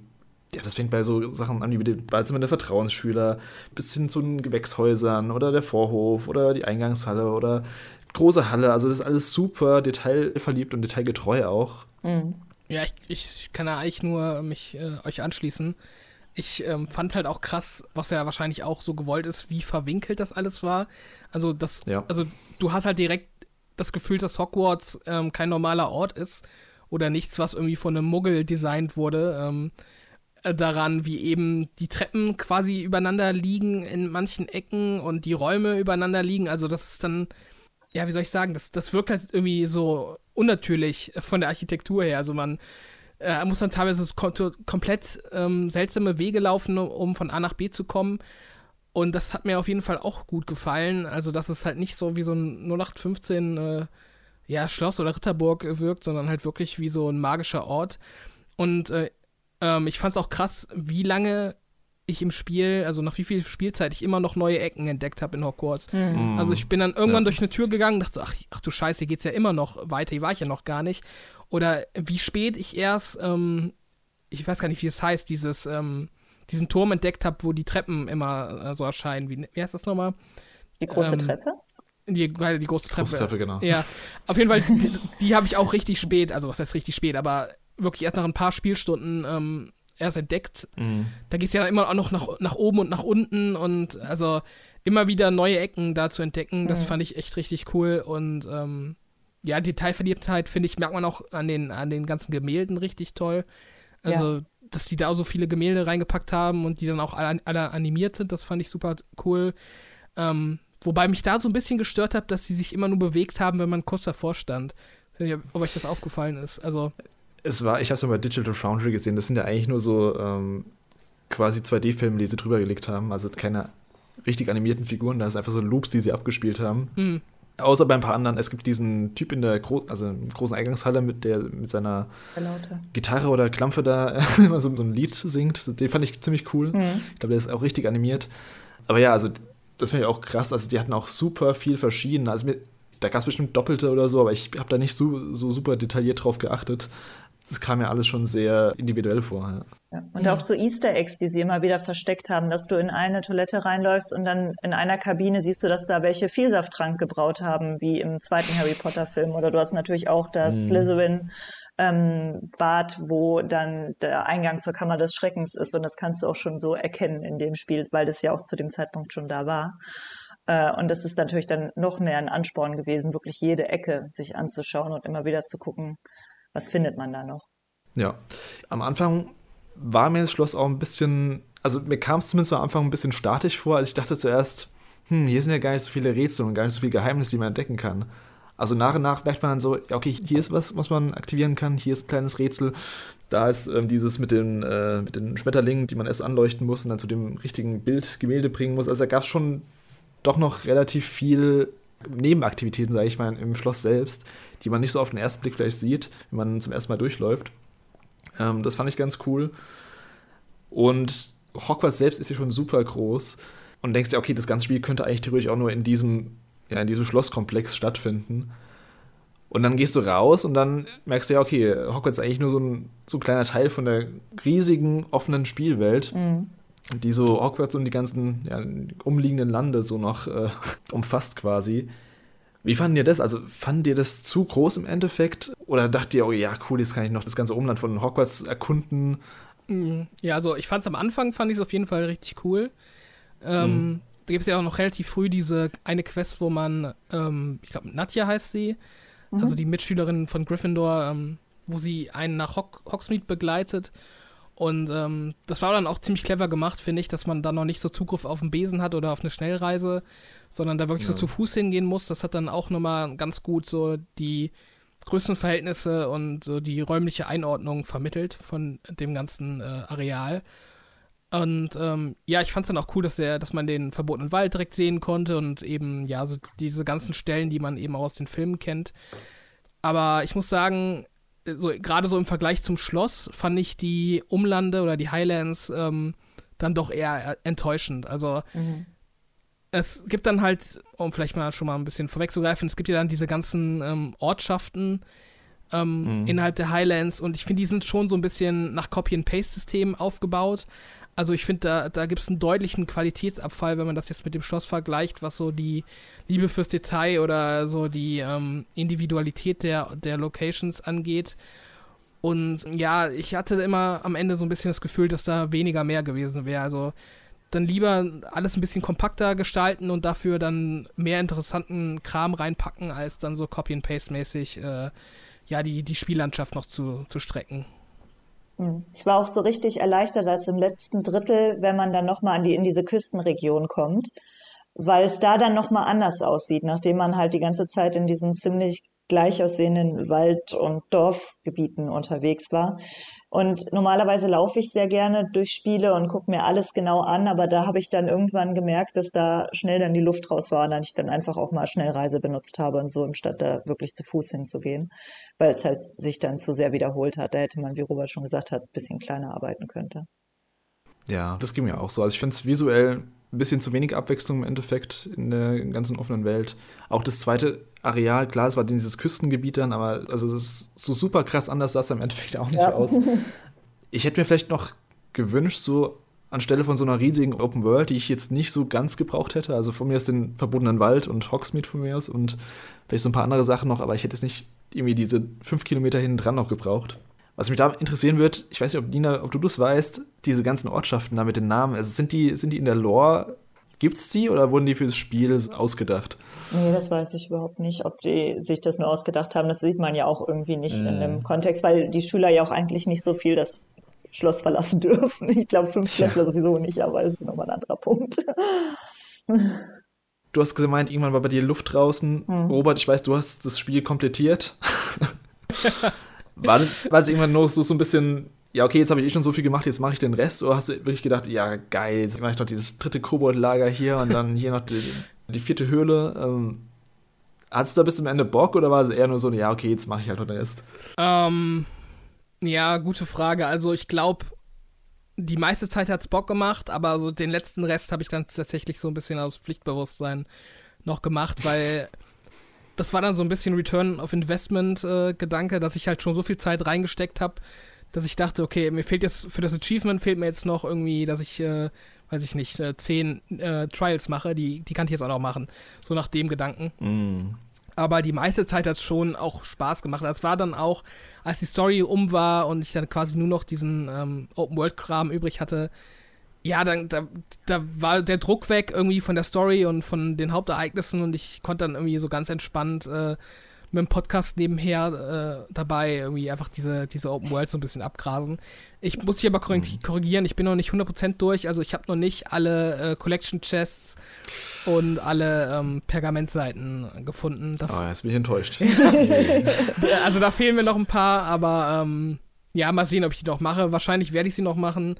ja, das fängt bei so Sachen an wie dem Balzimmer der Vertrauensschüler bis hin zu den Gewächshäusern oder der Vorhof oder die Eingangshalle oder große Halle. Also das ist alles super detailverliebt und detailgetreu auch. Mhm.
Ja, ich, ich kann ja eigentlich nur mich äh, euch anschließen. Ich ähm, fand halt auch krass, was ja wahrscheinlich auch so gewollt ist, wie verwinkelt das alles war. Also das, ja. also du hast halt direkt das Gefühl, dass Hogwarts ähm, kein normaler Ort ist oder nichts, was irgendwie von einem Muggel designt wurde. Ähm, äh, daran, wie eben die Treppen quasi übereinander liegen in manchen Ecken und die Räume übereinander liegen. Also das ist dann, ja, wie soll ich sagen, das, das wirkt halt irgendwie so unnatürlich von der Architektur her. Also man äh, muss dann teilweise komplett ähm, seltsame Wege laufen, um von A nach B zu kommen. Und das hat mir auf jeden Fall auch gut gefallen. Also, dass es halt nicht so wie so ein 0815 äh, ja, Schloss oder Ritterburg wirkt, sondern halt wirklich wie so ein magischer Ort. Und äh, ähm, ich fand es auch krass, wie lange ich im Spiel, also nach wie viel Spielzeit ich immer noch neue Ecken entdeckt habe in Hogwarts. Mhm. Also ich bin dann irgendwann ja. durch eine Tür gegangen und dachte, ach, ach du Scheiße, hier geht's ja immer noch weiter, hier war ich ja noch gar nicht. Oder wie spät ich erst, ähm, ich weiß gar nicht, wie es heißt, dieses, ähm, diesen Turm entdeckt habe, wo die Treppen immer äh, so erscheinen. Wie, wie heißt das nochmal?
Die große ähm, Treppe?
Die, die große Treppe.
Große Treppe, genau.
Ja, auf jeden Fall, die, die habe ich auch richtig spät, also was heißt richtig spät, aber wirklich erst nach ein paar Spielstunden ähm, erst entdeckt. Mhm. Da geht es ja dann immer auch noch nach, nach oben und nach unten und also immer wieder neue Ecken da zu entdecken, mhm. das fand ich echt richtig cool und ähm, ja, Detailverliebtheit, finde ich, merkt man auch an den, an den ganzen Gemälden richtig toll. Also, ja. dass die da so viele Gemälde reingepackt haben und die dann auch alle, alle animiert sind, das fand ich super cool. Ähm, wobei mich da so ein bisschen gestört hat, dass sie sich immer nur bewegt haben, wenn man kurz davor stand. Ich weiß nicht, ob euch das aufgefallen ist. Also
es war, ich habe es ja bei Digital Foundry gesehen, das sind ja eigentlich nur so ähm, quasi 2D-Filme, die sie drüber gelegt haben. Also keine richtig animierten Figuren, da ist einfach so Loops, die sie abgespielt haben. Mhm. Außer bei ein paar anderen. Es gibt diesen Typ in der Gro also großen Eingangshalle, mit der mit seiner. Gitarre oder Klampfe da immer so, so, ein Lied singt. Den fand ich ziemlich cool. Mhm. Ich glaube, der ist auch richtig animiert. Aber ja, also das finde ich auch krass. Also die hatten auch super viel verschieden. Also mir, da gab es bestimmt Doppelte oder so, aber ich habe da nicht so, so super detailliert drauf geachtet das kam mir alles schon sehr individuell vor. Ja.
Ja. Und auch so Easter Eggs, die sie immer wieder versteckt haben, dass du in eine Toilette reinläufst und dann in einer Kabine siehst du, dass da welche Vielsafttrank gebraut haben, wie im zweiten Harry Potter Film. Oder du hast natürlich auch das mhm. Slytherin ähm, Bad, wo dann der Eingang zur Kammer des Schreckens ist. Und das kannst du auch schon so erkennen in dem Spiel, weil das ja auch zu dem Zeitpunkt schon da war. Äh, und das ist natürlich dann noch mehr ein Ansporn gewesen, wirklich jede Ecke sich anzuschauen und immer wieder zu gucken, was findet man da noch?
Ja, am Anfang war mir das Schloss auch ein bisschen, also mir kam es zumindest am Anfang ein bisschen statisch vor. Also ich dachte zuerst, hm, hier sind ja gar nicht so viele Rätsel und gar nicht so viele Geheimnisse, die man entdecken kann. Also nach und nach merkt man dann so, okay, hier ist was, was man aktivieren kann, hier ist ein kleines Rätsel. Da ist ähm, dieses mit den, äh, mit den Schmetterlingen, die man erst anleuchten muss und dann zu dem richtigen Bild, Gemälde bringen muss. Also da gab es schon doch noch relativ viel Nebenaktivitäten, sage ich mal, im Schloss selbst, die man nicht so auf den ersten Blick vielleicht sieht, wenn man zum ersten Mal durchläuft. Ähm, das fand ich ganz cool. Und Hogwarts selbst ist ja schon super groß und denkst dir, okay, das ganze Spiel könnte eigentlich theoretisch auch nur in diesem, ja, in diesem Schlosskomplex stattfinden. Und dann gehst du raus und dann merkst du ja, okay, Hogwarts ist eigentlich nur so ein, so ein kleiner Teil von der riesigen, offenen Spielwelt. Mhm die so Hogwarts und die ganzen ja, umliegenden Lande so noch äh, umfasst quasi. Wie fanden ihr das? Also fanden ihr das zu groß im Endeffekt? Oder dachtet ihr, oh ja, cool, jetzt kann ich noch das ganze Umland von Hogwarts erkunden?
Mhm. Ja, also ich fand es am Anfang, fand ich es auf jeden Fall richtig cool. Ähm, mhm. Da gibt es ja auch noch relativ früh diese eine Quest, wo man, ähm, ich glaube, Nadja heißt sie, mhm. also die Mitschülerin von Gryffindor, ähm, wo sie einen nach Hog Hogsmeade begleitet und ähm, das war dann auch ziemlich clever gemacht, finde ich, dass man da noch nicht so Zugriff auf den Besen hat oder auf eine Schnellreise, sondern da wirklich ja. so zu Fuß hingehen muss. Das hat dann auch nochmal ganz gut so die Größenverhältnisse und so die räumliche Einordnung vermittelt von dem ganzen äh, Areal. Und ähm, ja, ich fand es dann auch cool, dass, der, dass man den verbotenen Wald direkt sehen konnte und eben, ja, so diese ganzen Stellen, die man eben auch aus den Filmen kennt. Aber ich muss sagen, so, gerade so im Vergleich zum Schloss fand ich die Umlande oder die Highlands ähm, dann doch eher enttäuschend. Also mhm. Es gibt dann halt, um vielleicht mal schon mal ein bisschen vorwegzugreifen, es gibt ja dann diese ganzen ähm, Ortschaften ähm, mhm. innerhalb der Highlands und ich finde, die sind schon so ein bisschen nach Copy-and-Paste-System aufgebaut. Also ich finde, da, da gibt es einen deutlichen Qualitätsabfall, wenn man das jetzt mit dem Schloss vergleicht, was so die Liebe fürs Detail oder so die ähm, Individualität der, der Locations angeht. Und ja, ich hatte immer am Ende so ein bisschen das Gefühl, dass da weniger mehr gewesen wäre. Also dann lieber alles ein bisschen kompakter gestalten und dafür dann mehr interessanten Kram reinpacken, als dann so Copy and Paste mäßig äh, ja die, die Spiellandschaft noch zu, zu strecken.
Hm. Ich war auch so richtig erleichtert als im letzten Drittel, wenn man dann nochmal an in diese Küstenregion kommt, weil es da dann nochmal anders aussieht, nachdem man halt die ganze Zeit in diesen ziemlich gleich aussehenden Wald- und Dorfgebieten unterwegs war. Und normalerweise laufe ich sehr gerne durch Spiele und gucke mir alles genau an, aber da habe ich dann irgendwann gemerkt, dass da schnell dann die Luft raus war und dann ich dann einfach auch mal Schnellreise benutzt habe und so, anstatt da wirklich zu Fuß hinzugehen, weil es halt sich dann zu sehr wiederholt hat. Da hätte man, wie Robert schon gesagt hat, ein bisschen kleiner arbeiten könnte.
Ja, das ging mir auch so. Also ich finde es visuell ein bisschen zu wenig Abwechslung im Endeffekt in der ganzen offenen Welt. Auch das zweite Areal, klar, es war dieses Küstengebiet dann, aber also es ist so super krass anders sah es im Endeffekt auch nicht ja. aus. Ich hätte mir vielleicht noch gewünscht, so anstelle von so einer riesigen Open World, die ich jetzt nicht so ganz gebraucht hätte, also von mir aus den verbotenen Wald und Hogsmeade von mir aus und vielleicht so ein paar andere Sachen noch, aber ich hätte jetzt nicht irgendwie diese fünf Kilometer hinten dran noch gebraucht. Was mich da interessieren wird, ich weiß nicht, ob Nina, ob du das weißt, diese ganzen Ortschaften da mit den Namen, also sind die, sind die in der Lore, gibt es die oder wurden die für das Spiel ausgedacht?
Nee, das weiß ich überhaupt nicht, ob die sich das nur ausgedacht haben. Das sieht man ja auch irgendwie nicht mm. in dem Kontext, weil die Schüler ja auch eigentlich nicht so viel das Schloss verlassen dürfen. Ich glaube, fünf Schläfer ja. sowieso nicht, aber das ist nochmal ein anderer Punkt.
Du hast gemeint, irgendwann war bei dir Luft draußen. Hm. Robert, ich weiß, du hast das Spiel komplettiert. War, es irgendwann nur so, so ein bisschen, ja, okay, jetzt habe ich eh schon so viel gemacht, jetzt mache ich den Rest? Oder hast du wirklich gedacht, ja, geil, jetzt mache ich noch dieses dritte Kobold-Lager hier und dann hier noch die, die vierte Höhle? Ähm, Hattest du da bis zum Ende Bock oder war es eher nur so, ja, okay, jetzt mache ich halt noch den Rest?
Ähm, ja, gute Frage. Also, ich glaube, die meiste Zeit hat es Bock gemacht, aber so den letzten Rest habe ich dann tatsächlich so ein bisschen aus Pflichtbewusstsein noch gemacht, weil das war dann so ein bisschen Return of Investment äh, Gedanke, dass ich halt schon so viel Zeit reingesteckt habe, dass ich dachte, okay, mir fehlt jetzt für das Achievement fehlt mir jetzt noch irgendwie, dass ich, äh, weiß ich nicht, äh, zehn äh, Trials mache, die, die kann ich jetzt auch noch machen. So nach dem Gedanken. Mm. Aber die meiste Zeit hat es schon auch Spaß gemacht. Es war dann auch, als die Story um war und ich dann quasi nur noch diesen ähm, Open-World-Kram übrig hatte, ja, dann, da, da war der Druck weg irgendwie von der Story und von den Hauptereignissen und ich konnte dann irgendwie so ganz entspannt äh, mit dem Podcast nebenher äh, dabei irgendwie einfach diese, diese Open World so ein bisschen abgrasen. Ich muss dich aber mhm. korrigieren, ich bin noch nicht 100% durch, also ich habe noch nicht alle äh, Collection Chests und alle ähm, Pergamentseiten gefunden.
Das, oh, jetzt bin ich enttäuscht.
also da fehlen mir noch ein paar, aber ähm, ja, mal sehen, ob ich die noch mache. Wahrscheinlich werde ich sie noch machen.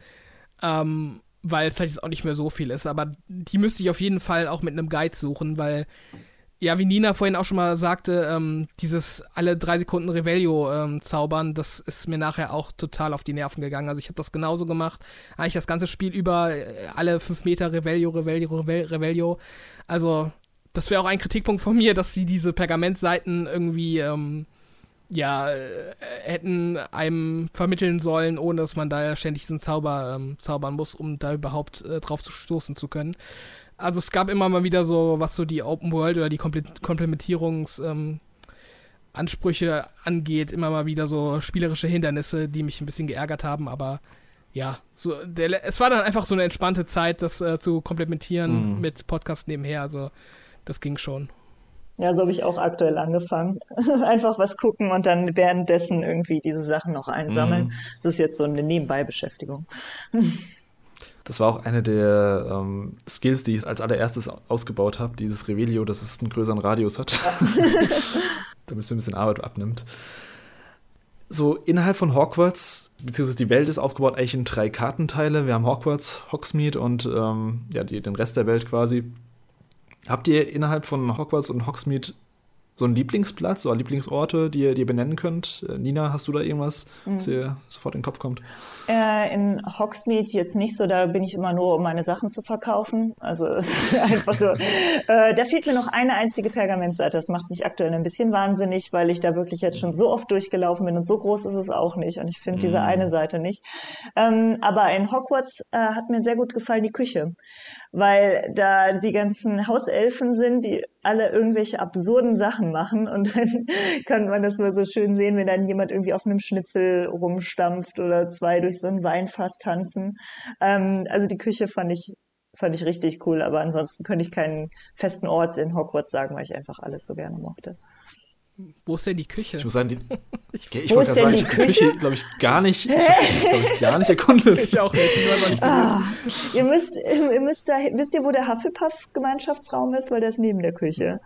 Ähm, weil es halt jetzt auch nicht mehr so viel ist. Aber die müsste ich auf jeden Fall auch mit einem Guide suchen, weil, ja, wie Nina vorhin auch schon mal sagte, ähm, dieses alle drei Sekunden Revelio ähm, zaubern, das ist mir nachher auch total auf die Nerven gegangen. Also ich habe das genauso gemacht. Eigentlich das ganze Spiel über äh, alle fünf Meter Revelio, Revelio, Revelio. Also das wäre auch ein Kritikpunkt von mir, dass sie diese Pergamentseiten irgendwie ähm, ja, äh, hätten einem vermitteln sollen, ohne dass man da ja ständig diesen Zauber ähm, zaubern muss, um da überhaupt äh, drauf zu stoßen zu können. Also es gab immer mal wieder so, was so die Open World oder die Komple Komplementierungsansprüche ähm, angeht, immer mal wieder so spielerische Hindernisse, die mich ein bisschen geärgert haben, aber ja, so der, es war dann einfach so eine entspannte Zeit, das äh, zu komplementieren mhm. mit Podcast nebenher, also das ging schon.
Ja, so habe ich auch aktuell angefangen. Einfach was gucken und dann währenddessen irgendwie diese Sachen noch einsammeln. Mhm. Das ist jetzt so eine Nebenbei-Beschäftigung.
Das war auch eine der ähm, Skills, die ich als allererstes ausgebaut habe, dieses Revelio, dass es einen größeren Radius hat. Ja. Damit es mir ein bisschen Arbeit abnimmt. So, innerhalb von Hogwarts, beziehungsweise die Welt ist aufgebaut eigentlich in drei Kartenteile. Wir haben Hogwarts, Hogsmeade und ähm, ja, die, den Rest der Welt quasi. Habt ihr innerhalb von Hogwarts und Hogsmeade so einen Lieblingsplatz oder Lieblingsorte, die ihr, die ihr benennen könnt? Äh, Nina, hast du da irgendwas, mhm. was dir sofort in den Kopf kommt?
Äh, in Hogsmeade jetzt nicht so, da bin ich immer nur, um meine Sachen zu verkaufen. Also einfach nur. Äh, da fehlt mir noch eine einzige Pergamentseite. Das macht mich aktuell ein bisschen wahnsinnig, weil ich da wirklich jetzt schon so oft durchgelaufen bin und so groß ist es auch nicht. Und ich finde mhm. diese eine Seite nicht. Ähm, aber in Hogwarts äh, hat mir sehr gut gefallen die Küche weil da die ganzen Hauselfen sind, die alle irgendwelche absurden Sachen machen und dann kann man das mal so schön sehen, wenn dann jemand irgendwie auf einem Schnitzel rumstampft oder zwei durch so ein Weinfass tanzen. Ähm, also die Küche fand ich fand ich richtig cool, aber ansonsten könnte ich keinen festen Ort in Hogwarts sagen, weil ich einfach alles so gerne mochte.
Wo ist denn die Küche?
Ich muss sagen, die,
ich, ich wollte gerade sagen, ich habe die Küche,
glaube ich, gar nicht, ich glaube ich, gar nicht erkundet.
ich auch nicht, ich nicht ah,
ihr müsst, ihr müsst da, wisst ihr, wo der Hufflepuff-Gemeinschaftsraum ist? Weil der ist neben der Küche.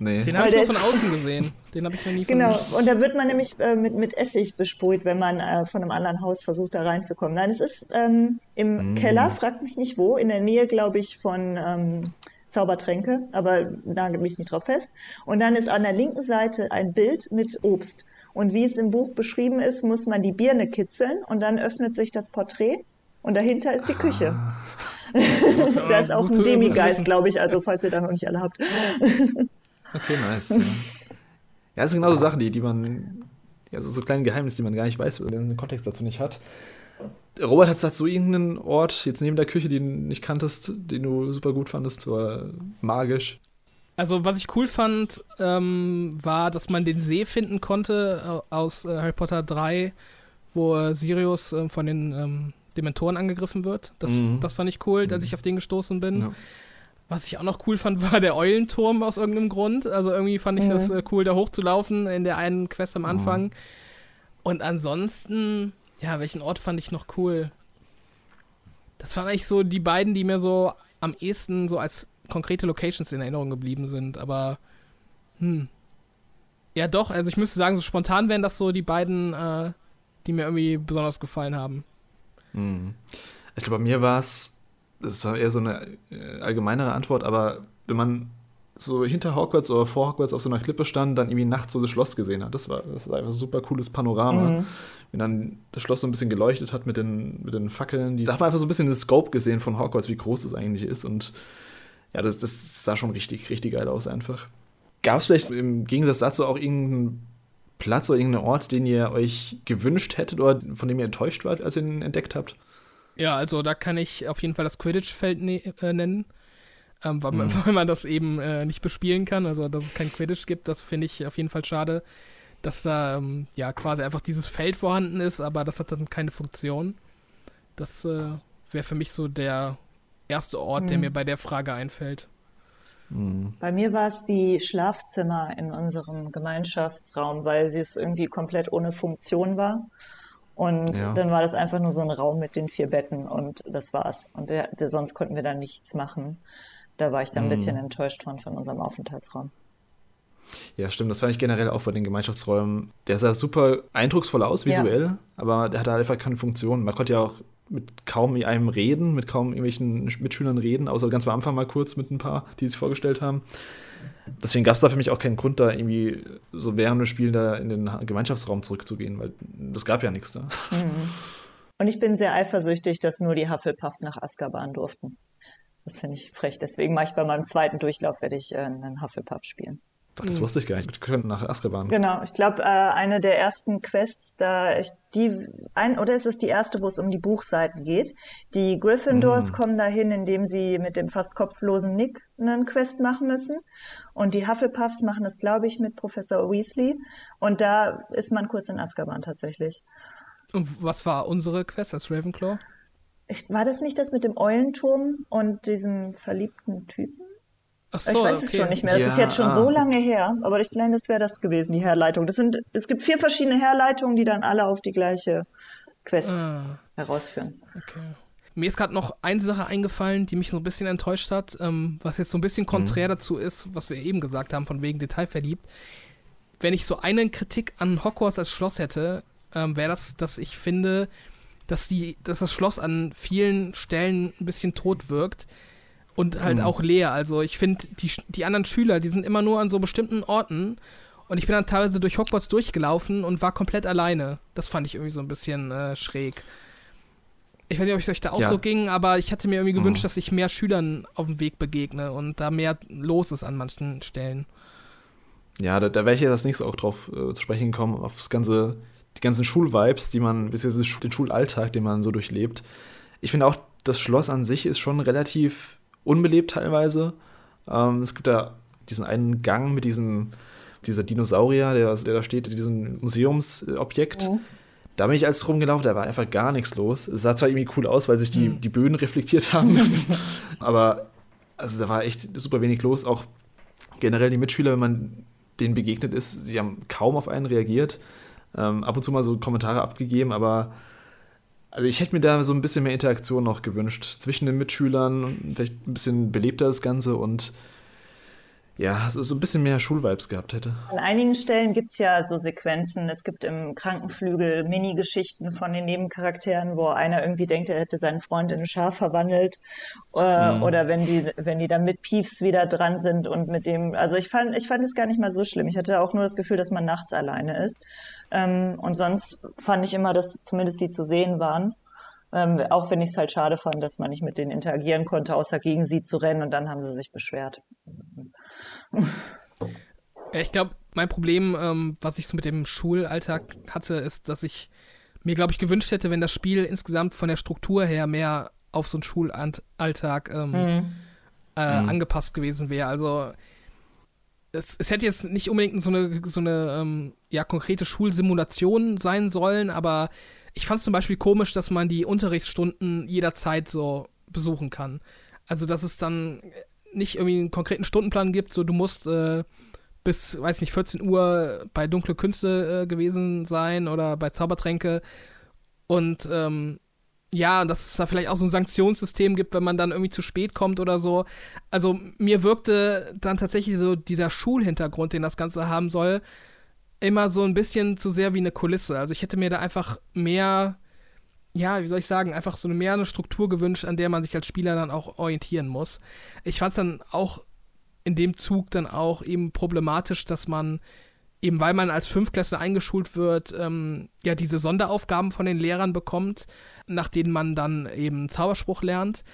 Nee. Den habe ich nur von außen gesehen. Den habe ich noch nie
von Genau, und da wird man nämlich äh, mit, mit Essig besprüht, wenn man äh, von einem anderen Haus versucht, da reinzukommen. Nein, es ist ähm, im mm. Keller, fragt mich nicht wo, in der Nähe, glaube ich, von ähm, Zaubertränke, aber nagelt mich nicht drauf fest. Und dann ist an der linken Seite ein Bild mit Obst. Und wie es im Buch beschrieben ist, muss man die Birne kitzeln und dann öffnet sich das Porträt und dahinter ist die Küche. Ah. da ist auch ein Demigeist, glaube ich, also falls ihr da noch nicht alle habt.
Okay, nice. Ja, ja das sind genau so Sachen, die, die man, ja, so, kleine Geheimnisse, die man gar nicht weiß, weil man den Kontext dazu nicht hat. Robert, hat dazu irgendeinen Ort, jetzt neben der Küche, den du nicht kanntest, den du super gut fandest, war magisch?
Also, was ich cool fand, ähm, war, dass man den See finden konnte aus äh, Harry Potter 3, wo äh, Sirius äh, von den ähm, Dementoren angegriffen wird. Das, mhm. das fand ich cool, dass mhm. ich auf den gestoßen bin. Ja. Was ich auch noch cool fand, war der Eulenturm aus irgendeinem Grund. Also irgendwie fand ich mhm. das äh, cool, da hochzulaufen in der einen Quest am mhm. Anfang. Mhm. Und ansonsten, ja, welchen Ort fand ich noch cool? Das waren eigentlich so die beiden, die mir so am ehesten so als konkrete Locations in Erinnerung geblieben sind. Aber, hm. Ja, doch, also ich müsste sagen, so spontan wären das so die beiden, äh, die mir irgendwie besonders gefallen haben.
Mhm. Ich glaube, bei mir war es das ist eher so eine äh, allgemeinere Antwort, aber wenn man so hinter Hogwarts oder vor Hogwarts auf so einer Klippe stand, dann irgendwie nachts so das Schloss gesehen hat. Das war, das war einfach ein super cooles Panorama. Mhm. Wenn dann das Schloss so ein bisschen geleuchtet hat mit den, mit den Fackeln. Die, da hat man einfach so ein bisschen den Scope gesehen von Hogwarts, wie groß das eigentlich ist. Und ja, das, das sah schon richtig, richtig geil aus einfach. Gab es vielleicht im Gegensatz dazu auch irgendeinen Platz oder irgendeinen Ort, den ihr euch gewünscht hättet oder von dem ihr enttäuscht wart, als ihr ihn entdeckt habt?
Ja, also da kann ich auf jeden Fall das Quidditch-Feld ne äh, nennen, ähm, weil, man, mhm. weil, man, das eben äh, nicht bespielen kann. Also, dass es kein Quidditch gibt, das finde ich auf jeden Fall schade, dass da ähm, ja quasi einfach dieses Feld vorhanden ist, aber das hat dann keine Funktion. Das äh, wäre für mich so der erste Ort, mhm. der mir bei der Frage einfällt.
Mhm. Bei mir war es die Schlafzimmer in unserem Gemeinschaftsraum, weil sie es irgendwie komplett ohne Funktion war. Und ja. dann war das einfach nur so ein Raum mit den vier Betten und das war's. Und der, der, sonst konnten wir da nichts machen. Da war ich dann ein mhm. bisschen enttäuscht von, von unserem Aufenthaltsraum.
Ja, stimmt. Das fand ich generell auch bei den Gemeinschaftsräumen. Der sah super eindrucksvoll aus, visuell, ja. aber der hatte einfach keine Funktion. Man konnte ja auch mit kaum einem reden, mit kaum irgendwelchen Mitschülern reden, außer ganz am Anfang mal kurz mit ein paar, die sich vorgestellt haben. Deswegen gab es da für mich auch keinen Grund, da irgendwie so während des Spiels da in den Gemeinschaftsraum zurückzugehen, weil das gab ja nichts da. Mhm.
Und ich bin sehr eifersüchtig, dass nur die Hufflepuffs nach Azkaban durften. Das finde ich frech. Deswegen mache ich bei meinem zweiten Durchlauf, werde ich äh, einen Hufflepuff spielen.
Ach, das wusste ich gar nicht. Wir können nach Azkaban.
Genau, ich glaube, äh, eine der ersten Quests, da ich die ein oder ist es die erste, wo es um die Buchseiten geht. Die Gryffindors mm. kommen dahin, indem sie mit dem fast kopflosen Nick einen Quest machen müssen. Und die Hufflepuffs machen das, glaube ich, mit Professor Weasley. Und da ist man kurz in Azkaban tatsächlich.
Und was war unsere Quest als Ravenclaw?
Ich, war das nicht das mit dem Eulenturm und diesem verliebten Typen? Ach so, ich weiß okay. es schon nicht mehr. Das ja, ist jetzt schon ah. so lange her, aber ich glaube, das wäre das gewesen, die Herleitung. Das sind, es gibt vier verschiedene Herleitungen, die dann alle auf die gleiche Quest ah. herausführen.
Okay. Mir ist gerade noch eine Sache eingefallen, die mich so ein bisschen enttäuscht hat, ähm, was jetzt so ein bisschen konträr mhm. dazu ist, was wir eben gesagt haben, von wegen detailverliebt. Wenn ich so eine Kritik an Hogwarts als Schloss hätte, ähm, wäre das, dass ich finde, dass, die, dass das Schloss an vielen Stellen ein bisschen tot wirkt und halt mhm. auch leer. Also ich finde, die, die anderen Schüler, die sind immer nur an so bestimmten Orten. Und ich bin dann teilweise durch Hogwarts durchgelaufen und war komplett alleine. Das fand ich irgendwie so ein bisschen äh, schräg. Ich weiß nicht, ob es euch da auch ja. so ging, aber ich hatte mir irgendwie gewünscht, mhm. dass ich mehr Schülern auf dem Weg begegne und da mehr los ist an manchen Stellen.
Ja, da, da wäre ich jetzt als nächstes auch drauf äh, zu sprechen gekommen, auf das ganze, die ganzen Schulvibes, die man, beziehungsweise den Schulalltag, den man so durchlebt. Ich finde auch, das Schloss an sich ist schon relativ unbelebt teilweise. Ähm, es gibt da diesen einen Gang mit diesem, dieser Dinosaurier, der, der da steht, diesem Museumsobjekt. Ja. Da bin ich als rumgelaufen, da war einfach gar nichts los. Es sah zwar irgendwie cool aus, weil sich die, mhm. die Böden reflektiert haben, aber also da war echt super wenig los. Auch generell die Mitschüler, wenn man denen begegnet ist, sie haben kaum auf einen reagiert. Ähm, ab und zu mal so Kommentare abgegeben, aber also ich hätte mir da so ein bisschen mehr Interaktion noch gewünscht zwischen den Mitschülern, vielleicht ein bisschen belebter das Ganze und ja, so, so ein bisschen mehr Schulvibes gehabt hätte.
An einigen Stellen gibt es ja so Sequenzen. Es gibt im Krankenflügel Mini-Geschichten von den Nebencharakteren, wo einer irgendwie denkt, er hätte seinen Freund in ein Schaf verwandelt. Äh, mhm. Oder wenn die, wenn die dann mit Piefs wieder dran sind und mit dem, also ich fand, ich fand es gar nicht mal so schlimm. Ich hatte auch nur das Gefühl, dass man nachts alleine ist. Ähm, und sonst fand ich immer, dass zumindest die zu sehen waren. Ähm, auch wenn ich es halt schade fand, dass man nicht mit denen interagieren konnte, außer gegen sie zu rennen und dann haben sie sich beschwert.
Ich glaube, mein Problem, ähm, was ich so mit dem Schulalltag hatte, ist, dass ich mir, glaube ich, gewünscht hätte, wenn das Spiel insgesamt von der Struktur her mehr auf so einen Schulalltag ähm, mhm. Äh, mhm. angepasst gewesen wäre. Also es, es, hätte jetzt nicht unbedingt so eine, so eine ähm, ja, konkrete Schulsimulation sein sollen, aber ich fand es zum Beispiel komisch, dass man die Unterrichtsstunden jederzeit so besuchen kann. Also, dass es dann nicht irgendwie einen konkreten Stundenplan gibt, so du musst äh, bis, weiß nicht, 14 Uhr bei Dunkle Künste äh, gewesen sein oder bei Zaubertränke. Und ähm, ja, dass es da vielleicht auch so ein Sanktionssystem gibt, wenn man dann irgendwie zu spät kommt oder so. Also mir wirkte dann tatsächlich so dieser Schulhintergrund, den das Ganze haben soll, immer so ein bisschen zu sehr wie eine Kulisse. Also ich hätte mir da einfach mehr ja, wie soll ich sagen, einfach so eine mehr eine Struktur gewünscht, an der man sich als Spieler dann auch orientieren muss. Ich fand es dann auch in dem Zug dann auch eben problematisch, dass man eben weil man als Fünfklässler eingeschult wird, ähm, ja diese Sonderaufgaben von den Lehrern bekommt, nach denen man dann eben Zauberspruch lernt.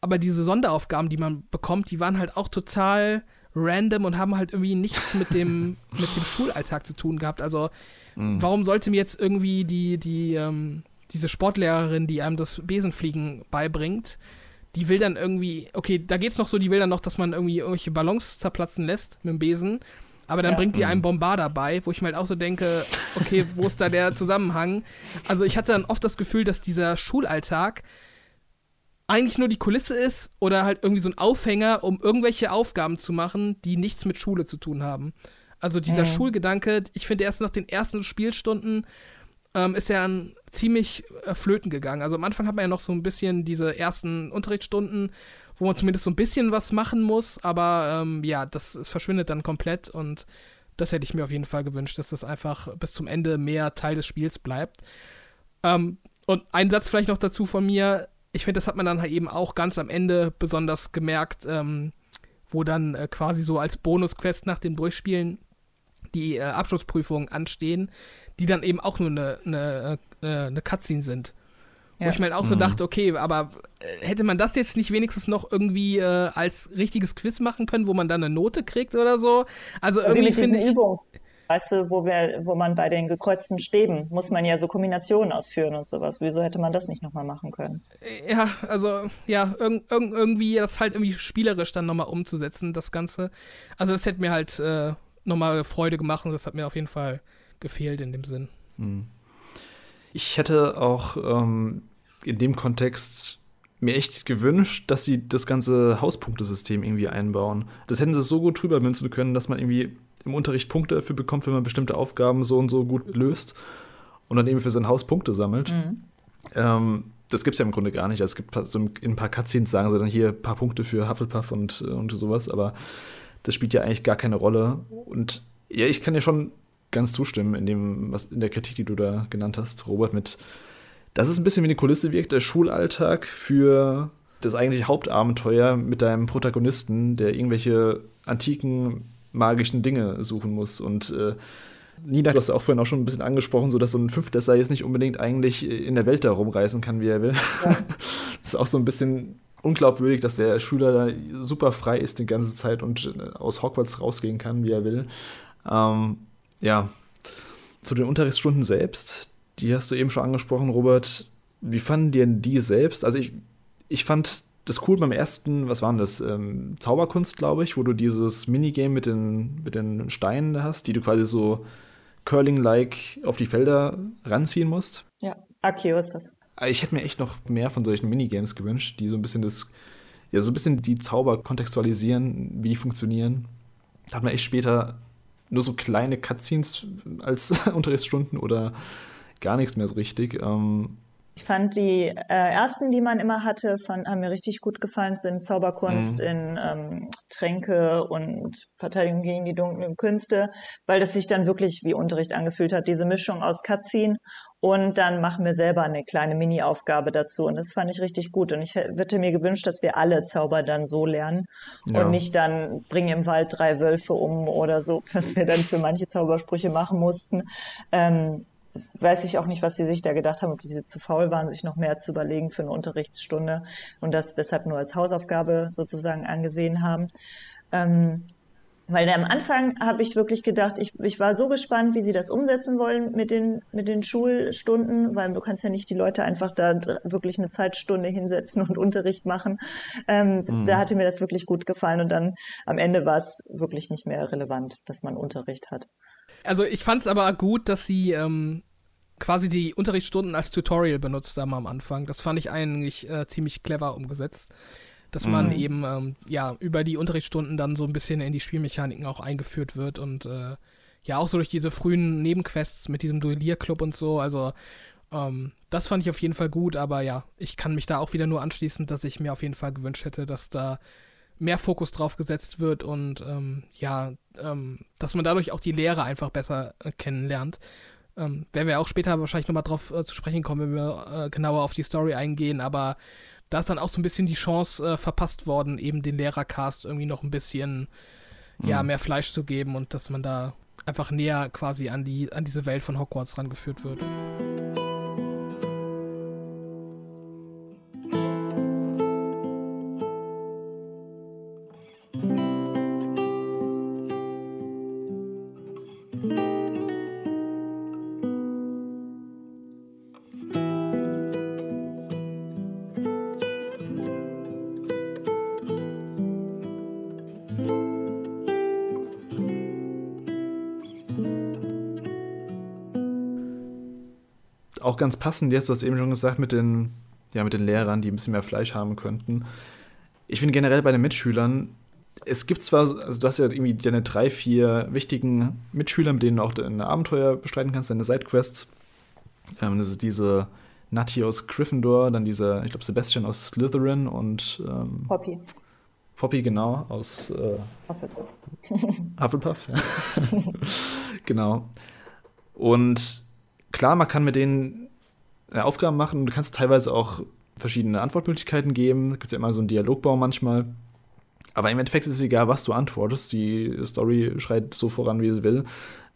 Aber diese Sonderaufgaben, die man bekommt, die waren halt auch total random und haben halt irgendwie nichts mit dem, mit dem Schulalltag zu tun gehabt. Also, mhm. warum sollte mir jetzt irgendwie die, die, ähm, diese Sportlehrerin, die einem das Besenfliegen beibringt, die will dann irgendwie, okay, da geht's noch so, die will dann noch, dass man irgendwie irgendwelche Ballons zerplatzen lässt mit dem Besen. Aber dann ja. bringt die einen Bombarder bei, wo ich mir halt auch so denke, okay, wo ist da der Zusammenhang? Also ich hatte dann oft das Gefühl, dass dieser Schulalltag eigentlich nur die Kulisse ist oder halt irgendwie so ein Aufhänger, um irgendwelche Aufgaben zu machen, die nichts mit Schule zu tun haben. Also dieser mhm. Schulgedanke, ich finde erst nach den ersten Spielstunden ähm, ist ja dann ziemlich äh, flöten gegangen. Also am Anfang hat man ja noch so ein bisschen diese ersten Unterrichtsstunden, wo man zumindest so ein bisschen was machen muss, aber ähm, ja, das, verschwindet dann komplett und das hätte ich mir auf jeden Fall gewünscht, dass das einfach bis zum Ende mehr Teil des Spiels bleibt. Ähm, und ein Satz vielleicht noch dazu von mir. Ich finde, das hat man dann halt eben auch ganz am Ende besonders gemerkt, ähm, wo dann äh, quasi so als Bonusquest nach dem Durchspielen die äh, Abschlussprüfungen anstehen, die dann eben auch nur eine, eine, äh, eine Cutscene sind. Ja. Wo ich mir halt auch so mhm. dachte, okay, aber äh, hätte man das jetzt nicht wenigstens noch irgendwie äh, als richtiges Quiz machen können, wo man dann eine Note kriegt oder so? Also irgendwie, irgendwie finde ich. Übung.
Weißt du, wo, wir, wo man bei den gekreuzten Stäben muss man ja so Kombinationen ausführen und sowas. Wieso hätte man das nicht nochmal machen können?
Ja, also ja, irg irg irgendwie das halt irgendwie spielerisch dann nochmal umzusetzen, das Ganze. Also das hätte mir halt äh, nochmal Freude gemacht und das hat mir auf jeden Fall gefehlt in dem Sinn. Hm.
Ich hätte auch ähm, in dem Kontext mir echt gewünscht, dass sie das ganze Hauspunktesystem irgendwie einbauen. Das hätten sie so gut drüber münzen können, dass man irgendwie im Unterricht Punkte dafür bekommt, wenn man bestimmte Aufgaben so und so gut löst und dann eben für sein Haus Punkte sammelt. Mhm. Ähm, das gibt es ja im Grunde gar nicht. Also es gibt so in ein paar Cutscenes sagen sie dann hier ein paar Punkte für Hufflepuff und, und sowas, aber das spielt ja eigentlich gar keine Rolle. Und ja, ich kann ja schon ganz zustimmen in dem, was in der Kritik, die du da genannt hast, Robert, mit, dass es ein bisschen wie eine Kulisse wirkt, der Schulalltag für das eigentliche Hauptabenteuer mit deinem Protagonisten, der irgendwelche antiken magischen Dinge suchen muss. Und äh, Nina, du hast ja auch vorhin auch schon ein bisschen angesprochen, so dass so ein Fünftklässler jetzt nicht unbedingt eigentlich in der Welt da rumreisen kann, wie er will. Ja. das ist auch so ein bisschen unglaubwürdig, dass der Schüler da super frei ist die ganze Zeit und äh, aus Hogwarts rausgehen kann, wie er will. Ähm, ja, zu den Unterrichtsstunden selbst, die hast du eben schon angesprochen, Robert. Wie fanden dir die selbst? Also ich, ich fand das cool beim ersten, was war denn das? Ähm, Zauberkunst, glaube ich, wo du dieses Minigame mit den, mit den Steinen hast, die du quasi so Curling-like auf die Felder ranziehen musst.
Ja, Akio ist das.
Ich hätte mir echt noch mehr von solchen Minigames gewünscht, die so ein bisschen das, ja, so ein bisschen die Zauber kontextualisieren, wie die funktionieren. Da hat man echt später nur so kleine Cutscenes als Unterrichtsstunden oder gar nichts mehr so richtig. Ähm,
ich fand die äh, ersten, die man immer hatte, fand, haben mir richtig gut gefallen, sind Zauberkunst mhm. in ähm, Tränke und Verteidigung gegen die dunklen Künste, weil das sich dann wirklich wie Unterricht angefühlt hat. Diese Mischung aus Cutscene und dann machen wir selber eine kleine Mini-Aufgabe dazu. Und das fand ich richtig gut. Und ich hätte mir gewünscht, dass wir alle Zauber dann so lernen ja. und nicht dann bringen im Wald drei Wölfe um oder so, was wir dann für manche Zaubersprüche machen mussten. Ähm, weiß ich auch nicht, was sie sich da gedacht haben, ob sie zu faul waren, sich noch mehr zu überlegen für eine Unterrichtsstunde und das deshalb nur als Hausaufgabe sozusagen angesehen haben. Ähm, weil am Anfang habe ich wirklich gedacht, ich, ich war so gespannt, wie sie das umsetzen wollen mit den, mit den Schulstunden, weil du kannst ja nicht die Leute einfach da wirklich eine Zeitstunde hinsetzen und Unterricht machen. Ähm, mhm. Da hatte mir das wirklich gut gefallen und dann am Ende war es wirklich nicht mehr relevant, dass man Unterricht hat.
Also ich fand es aber gut, dass sie ähm, quasi die Unterrichtsstunden als Tutorial benutzt haben am Anfang. Das fand ich eigentlich äh, ziemlich clever umgesetzt. Dass man mhm. eben ähm, ja über die Unterrichtsstunden dann so ein bisschen in die Spielmechaniken auch eingeführt wird und äh, ja auch so durch diese frühen Nebenquests mit diesem Duellierclub und so. Also ähm, das fand ich auf jeden Fall gut, aber ja, ich kann mich da auch wieder nur anschließen, dass ich mir auf jeden Fall gewünscht hätte, dass da mehr Fokus drauf gesetzt wird und ähm, ja, ähm, dass man dadurch auch die Lehre einfach besser äh, kennenlernt. Ähm, werden wir auch später wahrscheinlich nochmal drauf äh, zu sprechen kommen, wenn wir äh, genauer auf die Story eingehen, aber da ist dann auch so ein bisschen die Chance äh, verpasst worden, eben den Lehrercast irgendwie noch ein bisschen mhm. ja, mehr Fleisch zu geben und dass man da einfach näher quasi an die, an diese Welt von Hogwarts rangeführt wird.
Ganz passend jetzt, du hast eben schon gesagt, mit den, ja, mit den Lehrern, die ein bisschen mehr Fleisch haben könnten. Ich finde generell bei den Mitschülern, es gibt zwar, also du hast ja irgendwie deine drei, vier wichtigen Mitschüler, mit denen du auch deine Abenteuer bestreiten kannst, deine Sidequests. Ähm, das ist diese Nutty aus Gryffindor, dann dieser, ich glaube, Sebastian aus Slytherin und ähm,
Poppy.
Poppy, genau, aus äh, Hufflepuff. Hufflepuff, ja. genau. Und klar, man kann mit denen Aufgaben machen. Du kannst teilweise auch verschiedene Antwortmöglichkeiten geben. Es gibt ja immer so einen Dialogbau manchmal. Aber im Endeffekt ist es egal, was du antwortest. Die Story schreit so voran, wie sie will.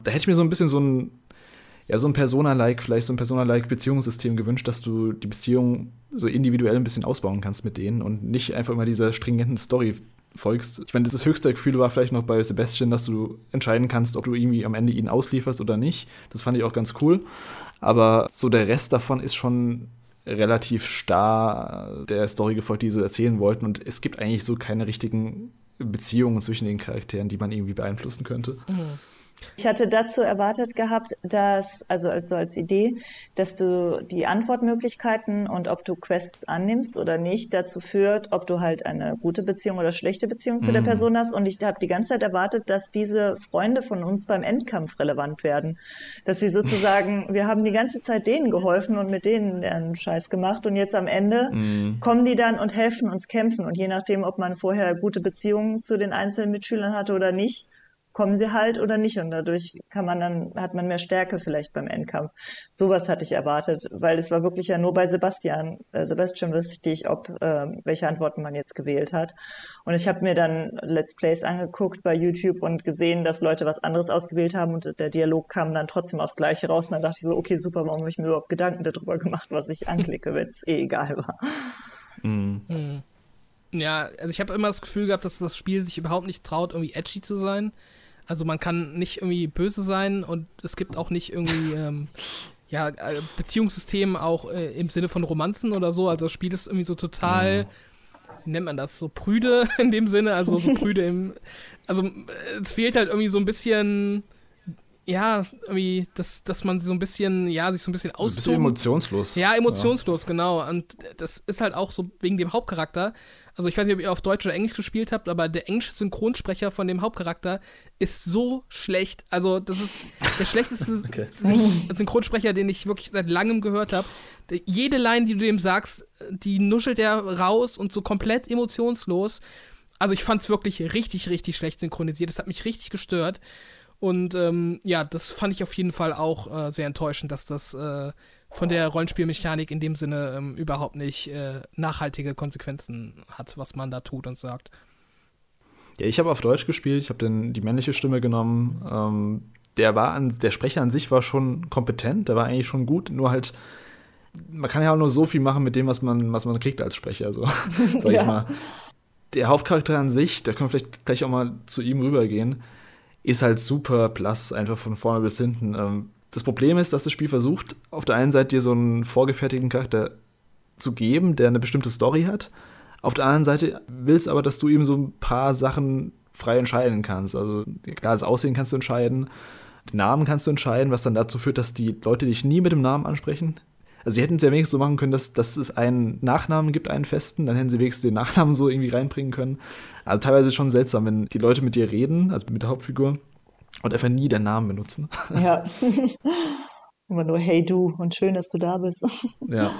Da hätte ich mir so ein bisschen so ein, ja, so ein Persona-like, vielleicht so ein Persona-like Beziehungssystem gewünscht, dass du die Beziehung so individuell ein bisschen ausbauen kannst mit denen und nicht einfach immer dieser stringenten Story folgst. Ich meine, das höchste Gefühl war vielleicht noch bei Sebastian, dass du entscheiden kannst, ob du irgendwie am Ende ihn auslieferst oder nicht. Das fand ich auch ganz cool. Aber so der Rest davon ist schon relativ starr der Story gefolgt, die sie erzählen wollten. Und es gibt eigentlich so keine richtigen Beziehungen zwischen den Charakteren, die man irgendwie beeinflussen könnte. Mhm.
Ich hatte dazu erwartet gehabt, dass, also als, als Idee, dass du die Antwortmöglichkeiten und ob du Quests annimmst oder nicht, dazu führt, ob du halt eine gute Beziehung oder schlechte Beziehung zu mhm. der Person hast. Und ich habe die ganze Zeit erwartet, dass diese Freunde von uns beim Endkampf relevant werden. Dass sie sozusagen, wir haben die ganze Zeit denen geholfen und mit denen einen Scheiß gemacht. Und jetzt am Ende mhm. kommen die dann und helfen uns kämpfen. Und je nachdem, ob man vorher gute Beziehungen zu den einzelnen Mitschülern hatte oder nicht, kommen sie halt oder nicht und dadurch kann man dann hat man mehr Stärke vielleicht beim Endkampf. Sowas hatte ich erwartet, weil es war wirklich ja nur bei Sebastian, äh, Sebastian wusste ich, ob äh, welche Antworten man jetzt gewählt hat. Und ich habe mir dann Let's Plays angeguckt bei YouTube und gesehen, dass Leute was anderes ausgewählt haben und der Dialog kam dann trotzdem aufs Gleiche raus. Und dann dachte ich so, okay, super, warum habe ich mir überhaupt Gedanken darüber gemacht, was ich anklicke, wenn es eh egal war.
Mhm. Ja, also ich habe immer das Gefühl gehabt, dass das Spiel sich überhaupt nicht traut, irgendwie edgy zu sein. Also man kann nicht irgendwie böse sein und es gibt auch nicht irgendwie ähm, ja, äh, Beziehungssystem auch äh, im Sinne von Romanzen oder so. Also das Spiel ist irgendwie so total, wie nennt man das, so prüde in dem Sinne, also so prüde im, also es fehlt halt irgendwie so ein bisschen, ja, irgendwie, dass, dass man so ein bisschen, ja, sich so ein bisschen
austoben. So ein bisschen emotionslos.
Ja, emotionslos, ja. genau. Und das ist halt auch so wegen dem Hauptcharakter. Also ich weiß nicht, ob ihr auf Deutsch oder Englisch gespielt habt, aber der englische Synchronsprecher von dem Hauptcharakter ist so schlecht. Also das ist der schlechteste okay. Synchronsprecher, den ich wirklich seit langem gehört habe. Jede Line, die du dem sagst, die nuschelt er raus und so komplett emotionslos. Also ich fand es wirklich richtig, richtig schlecht synchronisiert. Das hat mich richtig gestört. Und ähm, ja, das fand ich auf jeden Fall auch äh, sehr enttäuschend, dass das äh, von der Rollenspielmechanik in dem Sinne ähm, überhaupt nicht äh, nachhaltige Konsequenzen hat, was man da tut und sagt.
Ja, ich habe auf Deutsch gespielt, ich habe die männliche Stimme genommen. Ähm, der war an, der Sprecher an sich war schon kompetent, der war eigentlich schon gut, nur halt, man kann ja auch nur so viel machen mit dem, was man, was man kriegt als Sprecher, so sag ja. ich mal. Der Hauptcharakter an sich, da können wir vielleicht gleich auch mal zu ihm rübergehen ist halt super plus, einfach von vorne bis hinten. Ähm, das Problem ist, dass das Spiel versucht, auf der einen Seite dir so einen vorgefertigten Charakter zu geben, der eine bestimmte Story hat. Auf der anderen Seite will es aber, dass du eben so ein paar Sachen frei entscheiden kannst. Also klar, das Aussehen kannst du entscheiden, den Namen kannst du entscheiden, was dann dazu führt, dass die Leute dich nie mit dem Namen ansprechen. Also sie hätten es ja wenigstens so machen können, dass, dass es einen Nachnamen gibt, einen festen, dann hätten sie wenigstens den Nachnamen so irgendwie reinbringen können. Also teilweise schon seltsam, wenn die Leute mit dir reden, also mit der Hauptfigur, und einfach nie deinen Namen benutzen.
Ja. Immer nur Hey du und schön, dass du da bist.
Ja.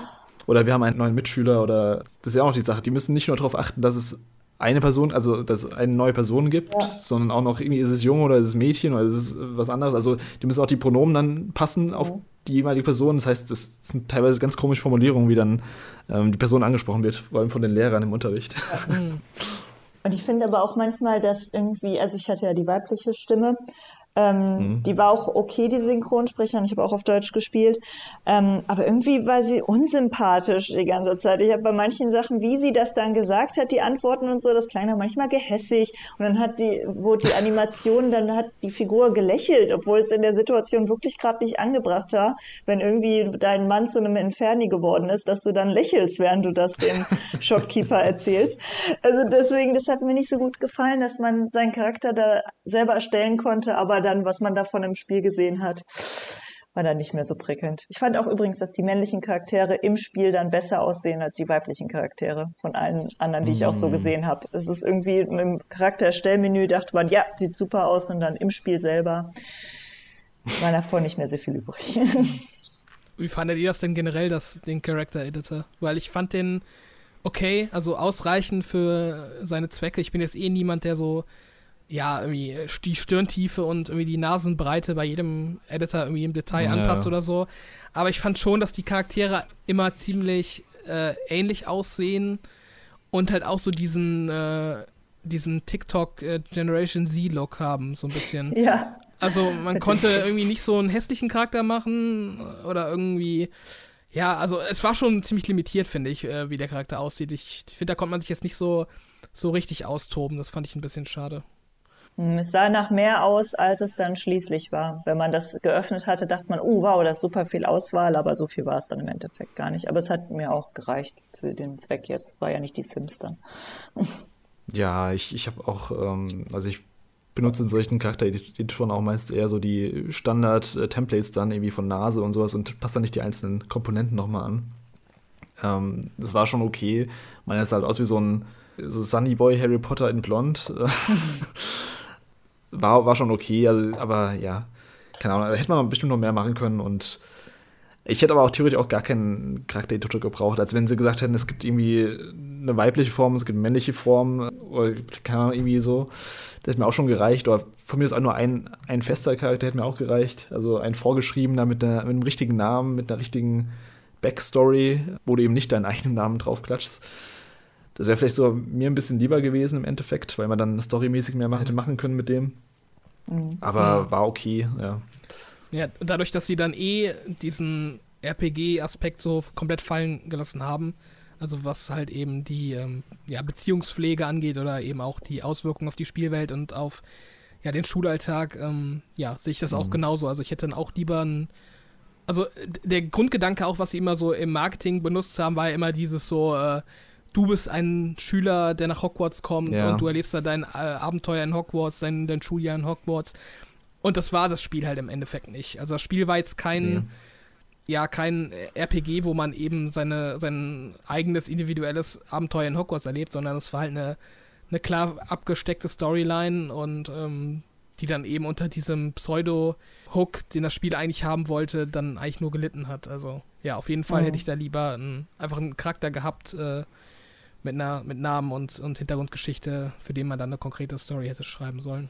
Oder wir haben einen neuen Mitschüler oder das ist ja auch noch die Sache, die müssen nicht nur darauf achten, dass es eine Person, also dass es eine neue Person gibt, ja. sondern auch noch irgendwie ist es Jung oder ist es Mädchen oder ist es was anderes. Also die müssen auch die Pronomen dann passen auf ja. die jeweilige Person. Das heißt, das sind teilweise ganz komische Formulierungen, wie dann ähm, die Person angesprochen wird, vor allem von den Lehrern im Unterricht. Ja.
Und ich finde aber auch manchmal, dass irgendwie, also ich hatte ja die weibliche Stimme ähm, mhm. Die war auch okay, die Synchronsprecherin. Ich habe auch auf Deutsch gespielt. Ähm, aber irgendwie war sie unsympathisch die ganze Zeit. Ich habe bei manchen Sachen, wie sie das dann gesagt hat, die Antworten und so, das dann manchmal gehässig. Und dann hat die, wo die Animation, dann hat die Figur gelächelt, obwohl es in der Situation wirklich gerade nicht angebracht war, wenn irgendwie dein Mann zu einem Inferni geworden ist, dass du dann lächelst, während du das dem Shopkeeper erzählst. Also deswegen, das hat mir nicht so gut gefallen, dass man seinen Charakter da selber erstellen konnte, aber dann, was man davon im Spiel gesehen hat, war dann nicht mehr so prickelnd. Ich fand auch übrigens, dass die männlichen Charaktere im Spiel dann besser aussehen als die weiblichen Charaktere von allen anderen, die ich auch so mm. gesehen habe. Es ist irgendwie im Charakterstellmenü dachte man, ja, sieht super aus und dann im Spiel selber war davon nicht mehr so viel übrig.
Wie fandet ihr das denn generell, das, den Character Editor? Weil ich fand den okay, also ausreichend für seine Zwecke. Ich bin jetzt eh niemand, der so ja, irgendwie die Stirntiefe und irgendwie die Nasenbreite bei jedem Editor irgendwie im Detail ja. anpasst oder so. Aber ich fand schon, dass die Charaktere immer ziemlich äh, ähnlich aussehen und halt auch so diesen, äh, diesen TikTok äh, Generation Z-Look haben, so ein bisschen.
Ja.
Also man konnte irgendwie nicht so einen hässlichen Charakter machen oder irgendwie. Ja, also es war schon ziemlich limitiert, finde ich, äh, wie der Charakter aussieht. Ich, ich finde, da konnte man sich jetzt nicht so, so richtig austoben. Das fand ich ein bisschen schade.
Es sah nach mehr aus, als es dann schließlich war. Wenn man das geöffnet hatte, dachte man, oh wow, das ist super viel Auswahl, aber so viel war es dann im Endeffekt gar nicht. Aber es hat mir auch gereicht für den Zweck jetzt. War ja nicht die Sims dann.
Ja, ich, ich habe auch, ähm, also ich benutze in solchen Charaktereditoren auch meist eher so die Standard-Templates dann irgendwie von Nase und sowas und passe dann nicht die einzelnen Komponenten nochmal an. Ähm, das war schon okay. Man sah halt aus wie so ein so Sunny Boy Harry Potter in Blond. war, war schon okay, also, aber ja, keine Ahnung, da hätte man bestimmt noch mehr machen können und ich hätte aber auch theoretisch auch gar keinen Charakter-Editor gebraucht, als wenn sie gesagt hätten, es gibt irgendwie eine weibliche Form, es gibt eine männliche Form oder keine Ahnung, irgendwie so. Das hätte mir auch schon gereicht. Oder von mir ist auch nur ein, ein fester Charakter, hätte mir auch gereicht. Also ein vorgeschriebener mit, einer, mit einem richtigen Namen, mit einer richtigen Backstory, wo du eben nicht deinen eigenen Namen draufklatschst. Das wäre vielleicht so mir ein bisschen lieber gewesen im Endeffekt, weil man dann storymäßig mehr hätte machen können mit dem. Mhm. Aber ja. war okay, ja.
Ja, dadurch, dass sie dann eh diesen RPG-Aspekt so komplett fallen gelassen haben, also was halt eben die ähm, ja, Beziehungspflege angeht oder eben auch die Auswirkungen auf die Spielwelt und auf ja, den Schulalltag, ähm, ja, sehe ich das mhm. auch genauso. Also ich hätte dann auch lieber ein also der Grundgedanke auch, was sie immer so im Marketing benutzt haben, war ja immer dieses so, äh, du bist ein Schüler, der nach Hogwarts kommt ja. und du erlebst da dein äh, Abenteuer in Hogwarts, dein, dein Schuljahr in Hogwarts. Und das war das Spiel halt im Endeffekt nicht. Also das Spiel war jetzt kein, nee. ja, kein RPG, wo man eben seine, sein eigenes individuelles Abenteuer in Hogwarts erlebt, sondern es war halt eine, eine klar abgesteckte Storyline und ähm, die dann eben unter diesem Pseudo-Hook, den das Spiel eigentlich haben wollte, dann eigentlich nur gelitten hat. Also ja, auf jeden Fall mhm. hätte ich da lieber ein, einfach einen Charakter gehabt äh, mit, einer, mit Namen und, und Hintergrundgeschichte, für den man dann eine konkrete Story hätte schreiben sollen.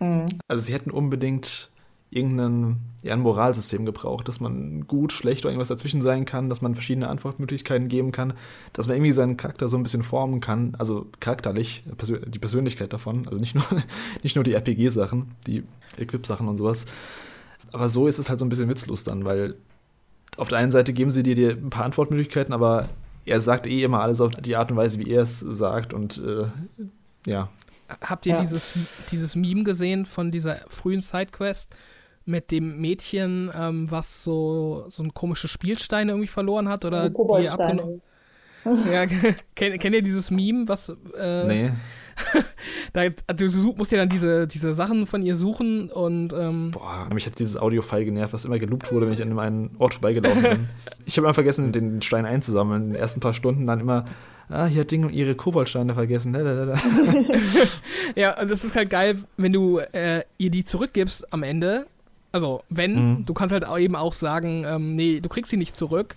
Mhm. Also sie hätten unbedingt irgendein ja, ein Moralsystem gebraucht, dass man gut, schlecht oder irgendwas dazwischen sein kann, dass man verschiedene Antwortmöglichkeiten geben kann, dass man irgendwie seinen Charakter so ein bisschen formen kann, also charakterlich, die Persönlichkeit davon, also nicht nur, nicht nur die RPG-Sachen, die Equip-Sachen und sowas. Aber so ist es halt so ein bisschen witzlos dann, weil auf der einen Seite geben sie dir, dir ein paar Antwortmöglichkeiten, aber er sagt eh immer alles auf die Art und Weise, wie er es sagt und äh, ja.
Habt ihr ja. dieses, dieses Meme gesehen von dieser frühen Sidequest? mit dem Mädchen, ähm, was so, so ein komische Spielsteine irgendwie verloren hat oder die abgenommen. ja, kennt, kennt ihr dieses Meme, was äh,
Nee.
da, du musst ja dann diese, diese Sachen von ihr suchen und ähm
Boah, mich hat dieses Audio-File genervt, was immer geloopt wurde, wenn ich an einem Ort vorbeigelaufen bin. ich habe immer vergessen, den Stein einzusammeln. In den ersten paar Stunden dann immer ah, hier hat Ding ihre Koboldsteine vergessen.
ja, und das ist halt geil, wenn du äh, ihr die zurückgibst am Ende also, wenn, mhm. du kannst halt eben auch sagen, ähm, nee, du kriegst sie nicht zurück.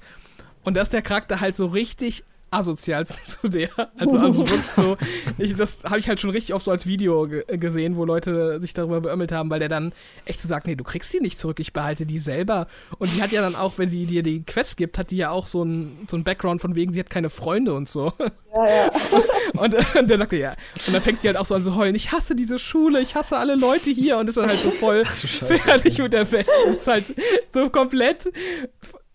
Und dass der Charakter halt so richtig asozial zu der. Also, also wirklich so, ich, das habe ich halt schon richtig oft so als Video gesehen, wo Leute sich darüber beömmelt haben, weil der dann echt so sagt, nee, du kriegst die nicht zurück, ich behalte die selber. Und die hat ja dann auch, wenn sie dir die Quest gibt, hat die ja auch so ein, so ein Background von wegen, sie hat keine Freunde und so. Ja, ja. Und, und der sagte, ja. Und dann fängt sie halt auch so an zu heulen, ich hasse diese Schule, ich hasse alle Leute hier und ist dann halt so voll fertig mit der Welt. Das ist halt so komplett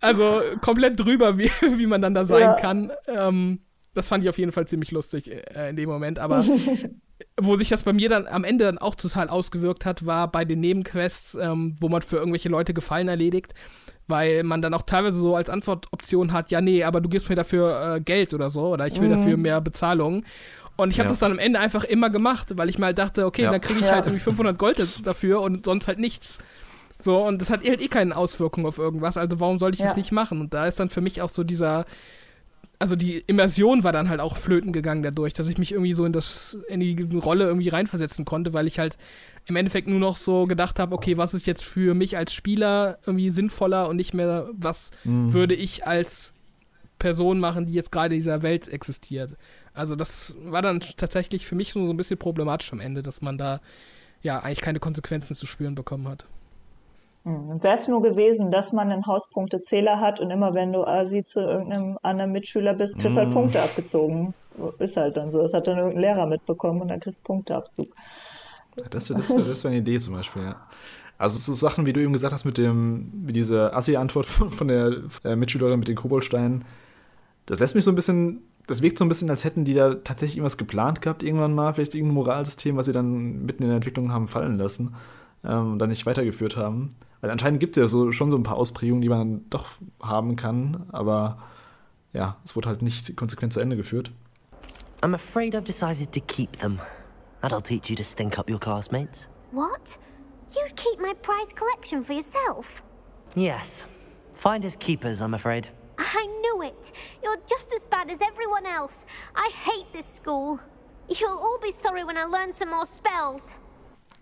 also komplett drüber, wie, wie man dann da sein ja. kann. Ähm, das fand ich auf jeden Fall ziemlich lustig äh, in dem Moment. Aber wo sich das bei mir dann am Ende dann auch total ausgewirkt hat, war bei den Nebenquests, ähm, wo man für irgendwelche Leute Gefallen erledigt, weil man dann auch teilweise so als Antwortoption hat, ja, nee, aber du gibst mir dafür äh, Geld oder so, oder ich will mhm. dafür mehr Bezahlung. Und ich habe ja. das dann am Ende einfach immer gemacht, weil ich mal dachte, okay, ja. dann kriege ich halt irgendwie 500 Gold dafür und sonst halt nichts. So, und das hat halt eh keine Auswirkung auf irgendwas, also warum sollte ich ja. das nicht machen? Und da ist dann für mich auch so dieser, also die Immersion war dann halt auch flöten gegangen dadurch, dass ich mich irgendwie so in das, in die Rolle irgendwie reinversetzen konnte, weil ich halt im Endeffekt nur noch so gedacht habe, okay, was ist jetzt für mich als Spieler irgendwie sinnvoller und nicht mehr, was mhm. würde ich als Person machen, die jetzt gerade in dieser Welt existiert. Also das war dann tatsächlich für mich so, so ein bisschen problematisch am Ende, dass man da ja eigentlich keine Konsequenzen zu spüren bekommen hat.
Hm. Wäre es nur gewesen, dass man einen Hauspunktezähler hat und immer wenn du Asi zu irgendeinem anderen Mitschüler bist, kriegst du halt hm. Punkte abgezogen. Ist halt dann so. Das hat dann irgendein Lehrer mitbekommen und dann kriegst du Punkteabzug.
Das wäre das wär, das wär eine Idee zum Beispiel, ja. Also so Sachen, wie du eben gesagt hast, mit dem, wie diese Assi-Antwort von, von, der äh, Mitschülerin mit den Koboldsteinen, das lässt mich so ein bisschen, das wirkt so ein bisschen, als hätten die da tatsächlich irgendwas geplant gehabt, irgendwann mal, vielleicht irgendein Moralsystem, was sie dann mitten in der Entwicklung haben fallen lassen ähm, und dann nicht weitergeführt haben. Weil anscheinend gibt es ja so, schon so ein paar Ausprägungen, die man dann doch haben kann, aber ja, es wurde halt nicht konsequent zu Ende geführt.
I'm afraid I've decided to keep them. That'll teach you to stink up your classmates.
What? You'd keep my prized collection for yourself?
Yes. Finders keepers, I'm afraid.
I knew it. You're just as bad as everyone else. I hate this school. You'll all be sorry when I learn some more spells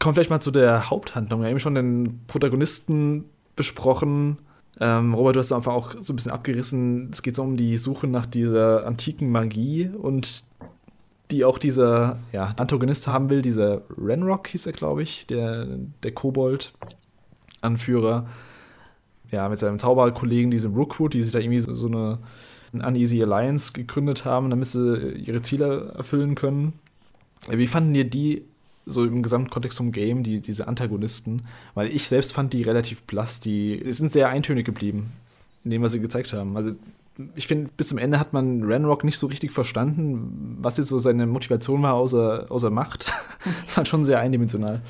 kommen vielleicht mal zu der Haupthandlung. Wir haben eben schon den Protagonisten besprochen. Ähm, Robert, du hast einfach auch so ein bisschen abgerissen. Es geht so um die Suche nach dieser antiken Magie und die auch dieser ja, Antagonist haben will. Dieser Renrock hieß er, glaube ich, der, der Kobold-Anführer. Ja, mit seinem Zauberkollegen, diesem Rookwood, die sich da irgendwie so, so eine, eine Uneasy Alliance gegründet haben, damit sie ihre Ziele erfüllen können. Wie fanden dir die so im Gesamtkontext vom Game, die, diese Antagonisten, weil ich selbst fand die relativ blass, die, die sind sehr eintönig geblieben in dem, was sie gezeigt haben. Also ich finde, bis zum Ende hat man Ranrock nicht so richtig verstanden, was jetzt so seine Motivation war, außer, außer Macht. das war schon sehr eindimensional.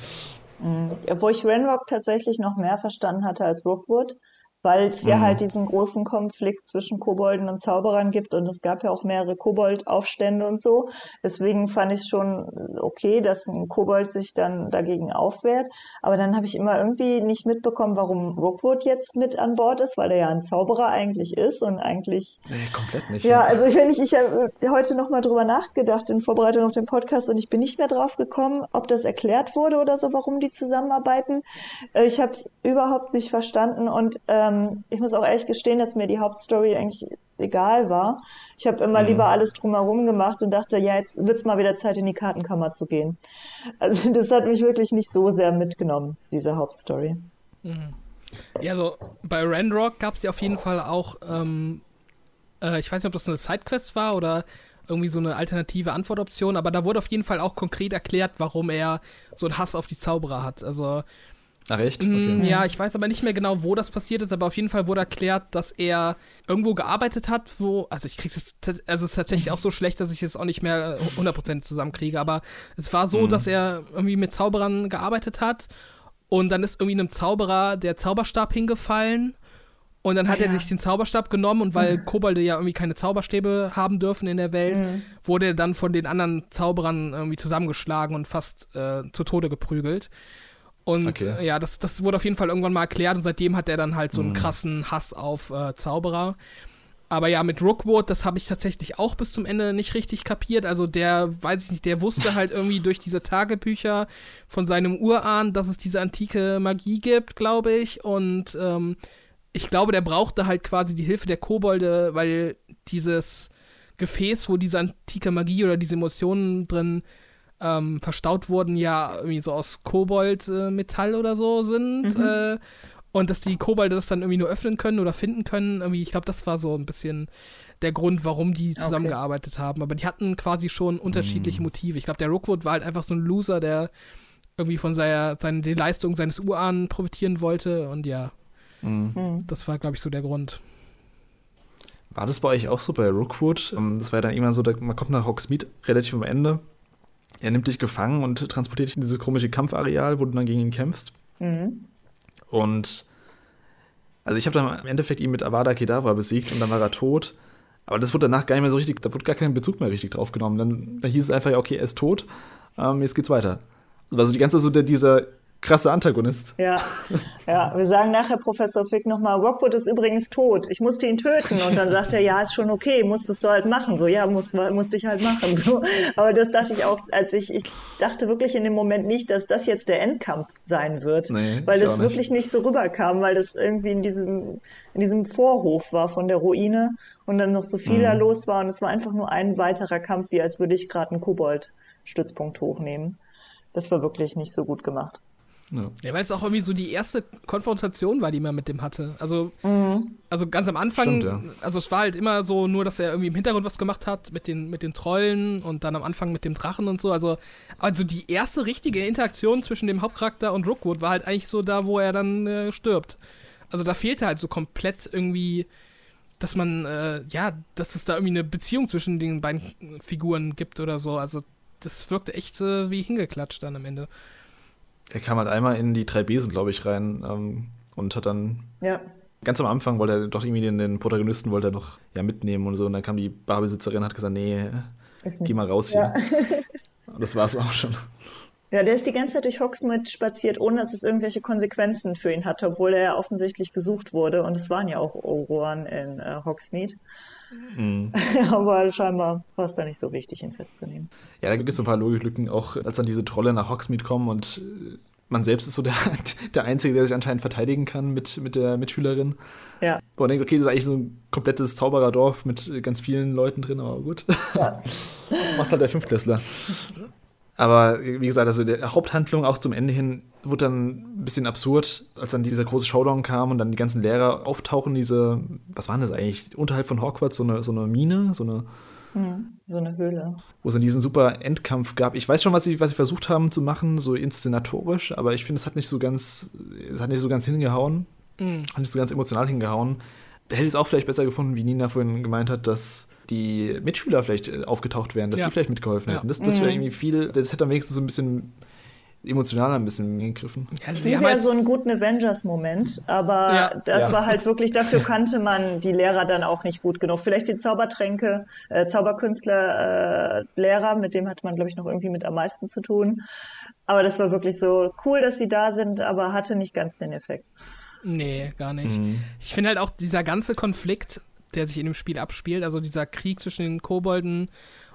Mhm. Wo ich Ranrock tatsächlich noch mehr verstanden hatte als Rookwood, weil es ja
Mhm.
halt diesen großen Konflikt zwischen Kobolden und Zauberern gibt und es gab ja auch mehrere Koboldaufstände und so. Deswegen fand ich schon okay, dass ein Kobold sich dann dagegen aufwehrt. Aber dann habe ich immer irgendwie nicht mitbekommen, warum Rookwood jetzt mit an Bord ist, weil er ja ein Zauberer eigentlich ist und eigentlich
Nee, komplett nicht.
ja, also wenn ich, ich habe heute noch mal drüber nachgedacht in Vorbereitung auf den Podcast und ich bin nicht mehr drauf gekommen, ob das erklärt wurde oder so, warum die zusammenarbeiten. Äh, Ich habe es überhaupt nicht verstanden und ähm, ich muss auch ehrlich gestehen, dass mir die Hauptstory eigentlich egal war. Ich habe immer
Mhm.
lieber alles drumherum gemacht und dachte, ja, jetzt wird's mal wieder Zeit, in die Kartenkammer zu gehen. Also das hat mich wirklich nicht so sehr mitgenommen, diese Hauptstory.
Ja, so bei Randrock gab es ja auf jeden Fall auch, ähm, äh, ich weiß nicht, ob das eine Sidequest war oder irgendwie so eine alternative Antwortoption, aber da wurde auf jeden Fall auch konkret erklärt, warum er so einen Hass auf die Zauberer hat. Also,
Ach, echt?
mm,
Okay.
ja, ich weiß aber nicht mehr genau, wo das passiert ist, aber auf jeden Fall wurde erklärt, dass er irgendwo gearbeitet hat, wo, also ich krieg's jetzt, also es ist tatsächlich auch so schlecht, dass ich es auch nicht mehr äh, 100% zusammenkriege, aber es war so,
Mhm.
dass er irgendwie mit Zauberern gearbeitet hat und dann ist irgendwie einem Zauberer der Zauberstab hingefallen. Und dann hat
Ah,
er
ja.
sich den Zauberstab genommen und weil Kobolde ja irgendwie keine Zauberstäbe haben dürfen in der Welt,
Mhm.
wurde er dann von den anderen Zauberern irgendwie zusammengeschlagen und fast äh, zu Tode geprügelt. Und
Okay.
äh, ja, das, das wurde auf jeden Fall irgendwann mal erklärt und seitdem hat er dann halt so einen
Mhm.
krassen Hass auf äh, Zauberer. Aber ja, mit Rookwood, das habe ich tatsächlich auch bis zum Ende nicht richtig kapiert. Also der, weiß ich nicht, der wusste halt irgendwie durch diese Tagebücher von seinem Urahn, dass es diese antike Magie gibt, glaube ich. Und ähm, ich glaube, der brauchte halt quasi die Hilfe der Kobolde, weil dieses Gefäß, wo diese antike Magie oder diese Emotionen drin ähm, verstaut wurden, ja irgendwie so aus Kobold-Metall oder so sind.
Mhm.
Äh, und dass die Kobolde das dann irgendwie nur öffnen können oder finden können. Irgendwie, ich glaube, das war so ein bisschen der Grund, warum die zusammengearbeitet haben. Aber die hatten quasi schon unterschiedliche Motive. Ich glaube, der Rookwood war halt einfach so ein Loser, der irgendwie von seiner, seinen, den Leistungen seines Urahnen profitieren wollte. Und ja,
Mhm.
Mhm.
das war, glaube ich, so der Grund.
War das bei euch auch so bei Rookwood? Ähm, Das war ja dann irgendwann so, da- man kommt nach Hogsmeade relativ am Ende. Er nimmt dich gefangen und transportiert dich in dieses komische Kampfareal, wo du dann gegen ihn kämpfst.
Mhm.
Und also ich habe dann im Endeffekt ihn mit Avada Kedavra besiegt und dann war er tot. Aber das wurde danach gar nicht mehr so richtig, da wurde gar kein Bezug mehr richtig drauf genommen. Dann, dann hieß es einfach, ja, okay, er ist tot, ähm, jetzt geht's weiter. Also die ganze so der, dieser krasse Antagonist.
Ja, ja, wir sagen nachher Professor Fick nochmal, Rockwood ist übrigens tot, ich musste ihn töten. Und dann sagt er, ja, ist schon okay, musstest du halt machen. So, ja, muss, musste ich halt machen. So. Aber das dachte ich auch, als ich, ich dachte wirklich in dem Moment nicht, dass das jetzt der Endkampf sein wird.
Nee,
weil das
nicht.
wirklich nicht so rüberkam, weil das irgendwie in diesem, in diesem Vorhof war von der Ruine und dann noch so viel
Mhm.
da los war. Und es war einfach nur ein weiterer Kampf, wie als würde ich gerade einen Kobold-Stützpunkt hochnehmen. Das war wirklich nicht so gut gemacht.
Ja.
Ja, weil es auch irgendwie so die erste Konfrontation war, die man mit dem hatte. Also, also ganz am Anfang,
Stimmt, ja.
also es war halt immer so nur, dass er irgendwie im Hintergrund was gemacht hat mit den, mit den Trollen und dann am Anfang mit dem Drachen und so. Also, also die erste richtige Interaktion zwischen dem Hauptcharakter und Rookwood war halt eigentlich so da, wo er dann äh, stirbt. Also da fehlte halt so komplett irgendwie, dass man, äh, ja, dass es da irgendwie eine Beziehung zwischen den beiden Figuren gibt oder so. Also das wirkte echt äh, wie hingeklatscht dann am Ende.
Er kam halt einmal in die drei Besen, glaube ich, rein ähm, und hat dann
Ja.
ganz am Anfang wollte er doch irgendwie den, den Protagonisten wollte er noch ja, mitnehmen und so. Und dann kam die Barbesitzerin und hat gesagt, nee, geh mal raus
Ja.
hier. Und das war es auch schon.
Ja, der ist die ganze Zeit durch Hogsmeade spaziert, ohne dass es irgendwelche Konsequenzen für ihn hatte, obwohl er ja offensichtlich gesucht wurde. Und es waren ja auch Oroan in äh, Hogsmeade.
Mhm.
Aber scheinbar war es da nicht so wichtig, ihn festzunehmen.
Ja, da gibt es so ein paar Logiklücken, auch als dann diese Trolle nach Hogsmeade kommen und äh, man selbst ist so der, der Einzige, der sich anscheinend verteidigen kann mit, mit der Mitschülerin.
Ja.
Wo man denkt, okay, das ist eigentlich so ein komplettes Zaubererdorf mit äh, ganz vielen Leuten drin, aber gut. Macht's halt der Fünftklässler. Aber wie gesagt, also die Haupthandlung auch zum Ende hin wurde dann ein bisschen absurd, als dann dieser große Showdown kam und dann die ganzen Lehrer auftauchen, diese, was waren das eigentlich, unterhalb von Hogwarts, so eine, so eine Mine, so eine,
So eine Höhle.
wo es dann diesen super Endkampf gab. Ich weiß schon, was sie, was sie versucht haben zu machen, so inszenatorisch, aber ich finde, es hat nicht so ganz, es hat nicht so ganz hingehauen, hat nicht so ganz emotional hingehauen. Da hätte ich es auch vielleicht besser gefunden, wie Nina vorhin gemeint hat, dass die Mitschüler vielleicht äh, aufgetaucht wären, dass
Ja.
die vielleicht mitgeholfen
Ja.
hätten. Das, das wäre irgendwie viel, das hätte am wenigsten so ein bisschen emotional ein bisschen gegriffen.
Ja, ich liebe ja halt so einen guten Avengers-Moment, aber ja, das ja. war halt wirklich, dafür kannte man die Lehrer dann auch nicht gut genug. Vielleicht die Zaubertränke, äh, Zauberkünstler, äh, Lehrer, mit dem hatte man, glaube ich, noch irgendwie mit am meisten zu tun. Aber das war wirklich so cool, dass sie da sind, aber hatte nicht ganz den Effekt.
Nee, gar nicht. Mhm. Ich finde halt auch dieser ganze Konflikt, der sich in dem Spiel abspielt, also dieser Krieg zwischen den Kobolden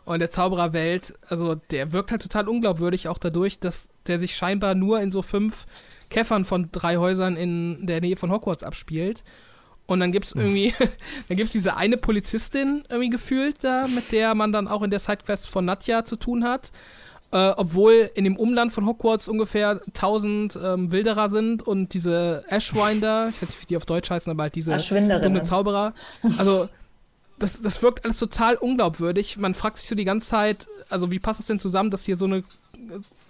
und der Zaubererwelt, also der wirkt halt total unglaubwürdig, auch dadurch, dass der sich scheinbar nur in so fünf Käffern von drei Häusern in der Nähe von Hogwarts abspielt. Und dann gibt es irgendwie, dann gibt es diese eine Polizistin irgendwie gefühlt da, mit der man dann auch in der Sidequest von Nadja zu tun hat. Äh, obwohl in dem Umland von Hogwarts ungefähr 1000 ähm, Wilderer sind und diese Ashwinder, ich weiß nicht, wie die auf Deutsch heißen, aber halt diese dunkle Zauberer. Also das, das wirkt alles total unglaubwürdig. Man fragt sich so die ganze Zeit, also wie passt es denn zusammen, dass hier so eine,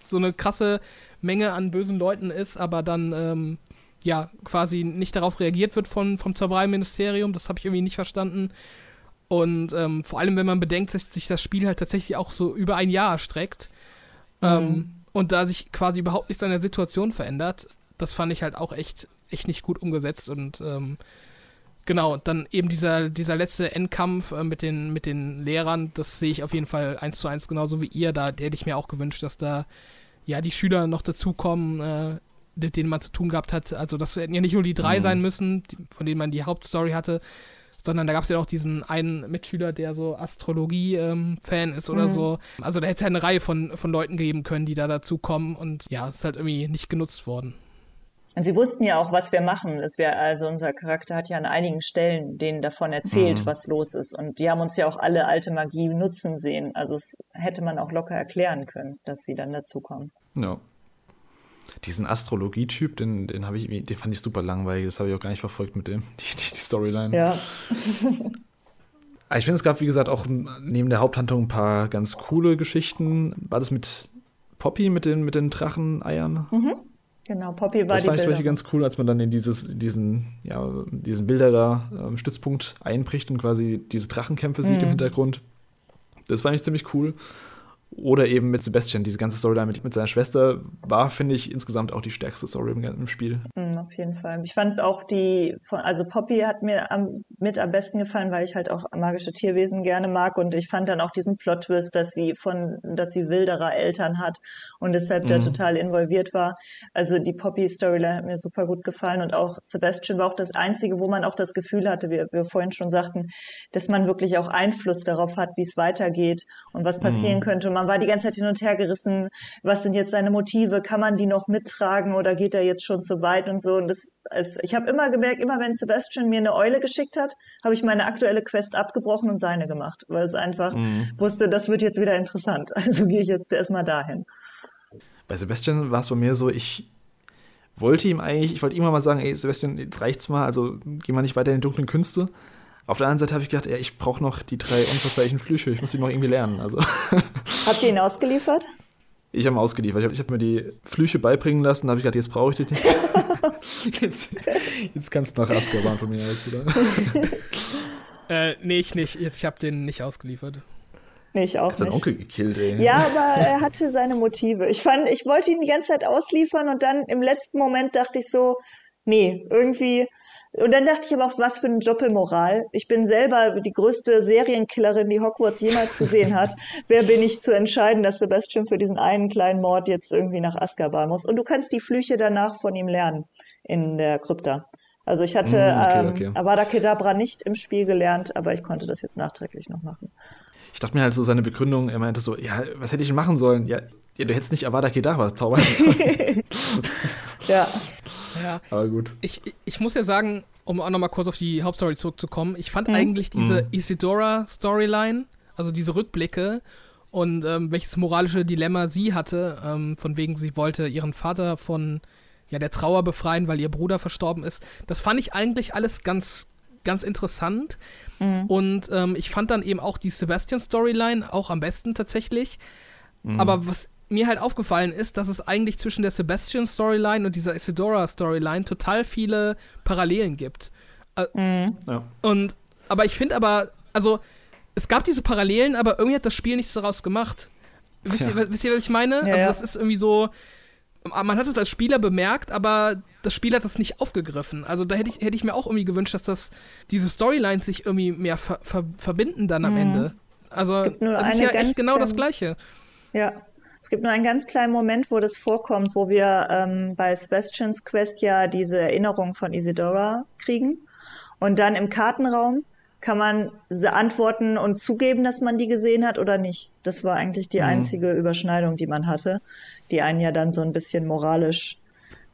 so eine krasse Menge an bösen Leuten ist, aber dann ähm, ja quasi nicht darauf reagiert wird von, vom Zaubereiministerium. Das habe ich irgendwie nicht verstanden. Und ähm, vor allem, wenn man bedenkt, dass sich das Spiel halt tatsächlich auch so über ein Jahr erstreckt mhm. ähm, und da sich quasi überhaupt nichts an der Situation verändert, das fand ich halt auch echt, echt nicht gut umgesetzt und ähm, Genau, dann eben dieser, dieser letzte Endkampf äh, mit, den, mit den Lehrern, das sehe ich auf jeden Fall eins zu eins genauso wie ihr. Da hätte ich mir auch gewünscht, dass da ja die Schüler noch dazukommen, äh, mit denen man zu tun gehabt hat. Also das hätten ja nicht nur die drei mhm. sein müssen, die, von denen man die Hauptstory hatte, sondern da gab es ja auch diesen einen Mitschüler, der so Astrologie-Fan ähm, ist oder mhm. so. Also da hätte es ja eine Reihe von, von Leuten geben können, die da dazukommen und ja, es ist halt irgendwie nicht genutzt worden.
Und sie wussten ja auch, was wir machen. Es wäre also unser Charakter hat ja an einigen Stellen denen davon erzählt, mhm. was los ist. Und die haben uns ja auch alle alte Magie nutzen sehen. Also es hätte man auch locker erklären können, dass sie dann dazukommen.
Ja. Diesen Astrologie-Typ, den, den habe ich, den fand ich super langweilig. Das habe ich auch gar nicht verfolgt mit dem, die, die, die Storyline.
Ja.
ich finde, es gab, wie gesagt, auch neben der Haupthandlung ein paar ganz coole Geschichten. War das mit Poppy, mit den, mit den Dracheneiern?
Mhm. Genau, Poppy war
das die fand ich ganz cool, als man dann in dieses, diesen, ja, diesen Bilder ähm, Stützpunkt einbricht und quasi diese Drachenkämpfe mhm. sieht im mhm. Hintergrund. Das fand ich ziemlich cool. Oder eben mit Sebastian, diese ganze Storyline mit, mit seiner Schwester war, finde ich, insgesamt auch die stärkste Story im, im Spiel.
Mhm, auf jeden Fall. Ich fand auch die, also Poppy hat mir am, mit am besten gefallen, weil ich halt auch magische Tierwesen gerne mag und ich fand dann auch diesen Plot-Twist, dass sie von, dass sie wilderer Eltern hat und deshalb mhm. der total involviert war. Also die Poppy-Storyline hat mir super gut gefallen und auch Sebastian war auch das Einzige, wo man auch das Gefühl hatte, wie wir vorhin schon sagten, dass man wirklich auch Einfluss darauf hat, wie es weitergeht und was passieren mhm. könnte man war die ganze Zeit hin und her gerissen. Was sind jetzt seine Motive? Kann man die noch mittragen oder geht er jetzt schon zu weit und so? Und das, also ich habe immer gemerkt, immer wenn Sebastian mir eine Eule geschickt hat, habe ich meine aktuelle Quest abgebrochen und seine gemacht, weil es einfach mhm. wusste, das wird jetzt wieder interessant. Also gehe ich jetzt erstmal dahin.
Bei Sebastian war es bei mir so, ich wollte ihm eigentlich, ich wollte ihm mal sagen, ey, Sebastian, jetzt reicht's mal, also geh mal nicht weiter in die dunklen Künste. Auf der anderen Seite habe ich gedacht, ja, ich brauche noch die drei unverzeichneten Flüche. Ich muss die noch irgendwie lernen. Also.
Habt ihr ihn ausgeliefert?
Ich habe ihn ausgeliefert. Ich habe hab mir die Flüche beibringen lassen. Da habe ich gedacht, jetzt brauche ich dich nicht. jetzt, jetzt kannst du nach Azkaban von mir aus, oder?
äh, nee, ich nicht. Jetzt, ich habe den nicht ausgeliefert.
Nee, ich auch
er hat seinen Onkel gekillt, ey.
Ja, aber er hatte seine Motive. Ich fand, ich wollte ihn die ganze Zeit ausliefern und dann im letzten Moment dachte ich so, nee, irgendwie und dann dachte ich aber auch, was für eine Doppelmoral. Ich bin selber die größte Serienkillerin, die Hogwarts jemals gesehen hat. Wer bin ich zu entscheiden, dass Sebastian für diesen einen kleinen Mord jetzt irgendwie nach Azkaban muss? Und du kannst die Flüche danach von ihm lernen in der Krypta. Also ich hatte mm, okay, ähm, okay. Avada Kedavra nicht im Spiel gelernt, aber ich konnte das jetzt nachträglich noch machen.
Ich dachte mir halt so seine Begründung, er meinte so, ja, was hätte ich denn machen sollen? Ja, ja du hättest nicht Avada Kedavra zaubern sollen.
ja.
Ja. Aber gut. Ich, ich muss ja sagen, um auch nochmal kurz auf die Hauptstory zurückzukommen, ich fand mhm. eigentlich diese mhm. Isidora-Storyline, also diese Rückblicke und ähm, welches moralische Dilemma sie hatte, ähm, von wegen sie wollte ihren Vater von ja, der Trauer befreien, weil ihr Bruder verstorben ist. Das fand ich eigentlich alles ganz, ganz interessant. Mhm. Und ähm, ich fand dann eben auch die Sebastian-Storyline auch am besten tatsächlich. Mhm. Aber was mir halt aufgefallen ist, dass es eigentlich zwischen der Sebastian-Storyline und dieser Isidora-Storyline total viele Parallelen gibt. Äh, mhm. Ja. Und, aber ich finde aber, also, es gab diese Parallelen, aber irgendwie hat das Spiel nichts daraus gemacht. Wisst, ja. ihr, wisst ihr, was ich meine? Ja, also, das ist irgendwie so, man hat es als Spieler bemerkt, aber das Spiel hat das nicht aufgegriffen. Also da hätte ich, hätte ich mir auch irgendwie gewünscht, dass das diese Storylines sich irgendwie mehr ver, ver, verbinden dann am mhm. Ende. Also es gibt nur das ist ja echt genau das Gleiche.
Ja, es gibt nur einen ganz kleinen Moment, wo das vorkommt, wo wir ähm, bei Sebastians Quest ja diese Erinnerung von Isidora kriegen. Und dann im Kartenraum kann man antworten und zugeben, dass man die gesehen hat oder nicht. Das war eigentlich die mhm. einzige Überschneidung, die man hatte, die einen ja dann so ein bisschen moralisch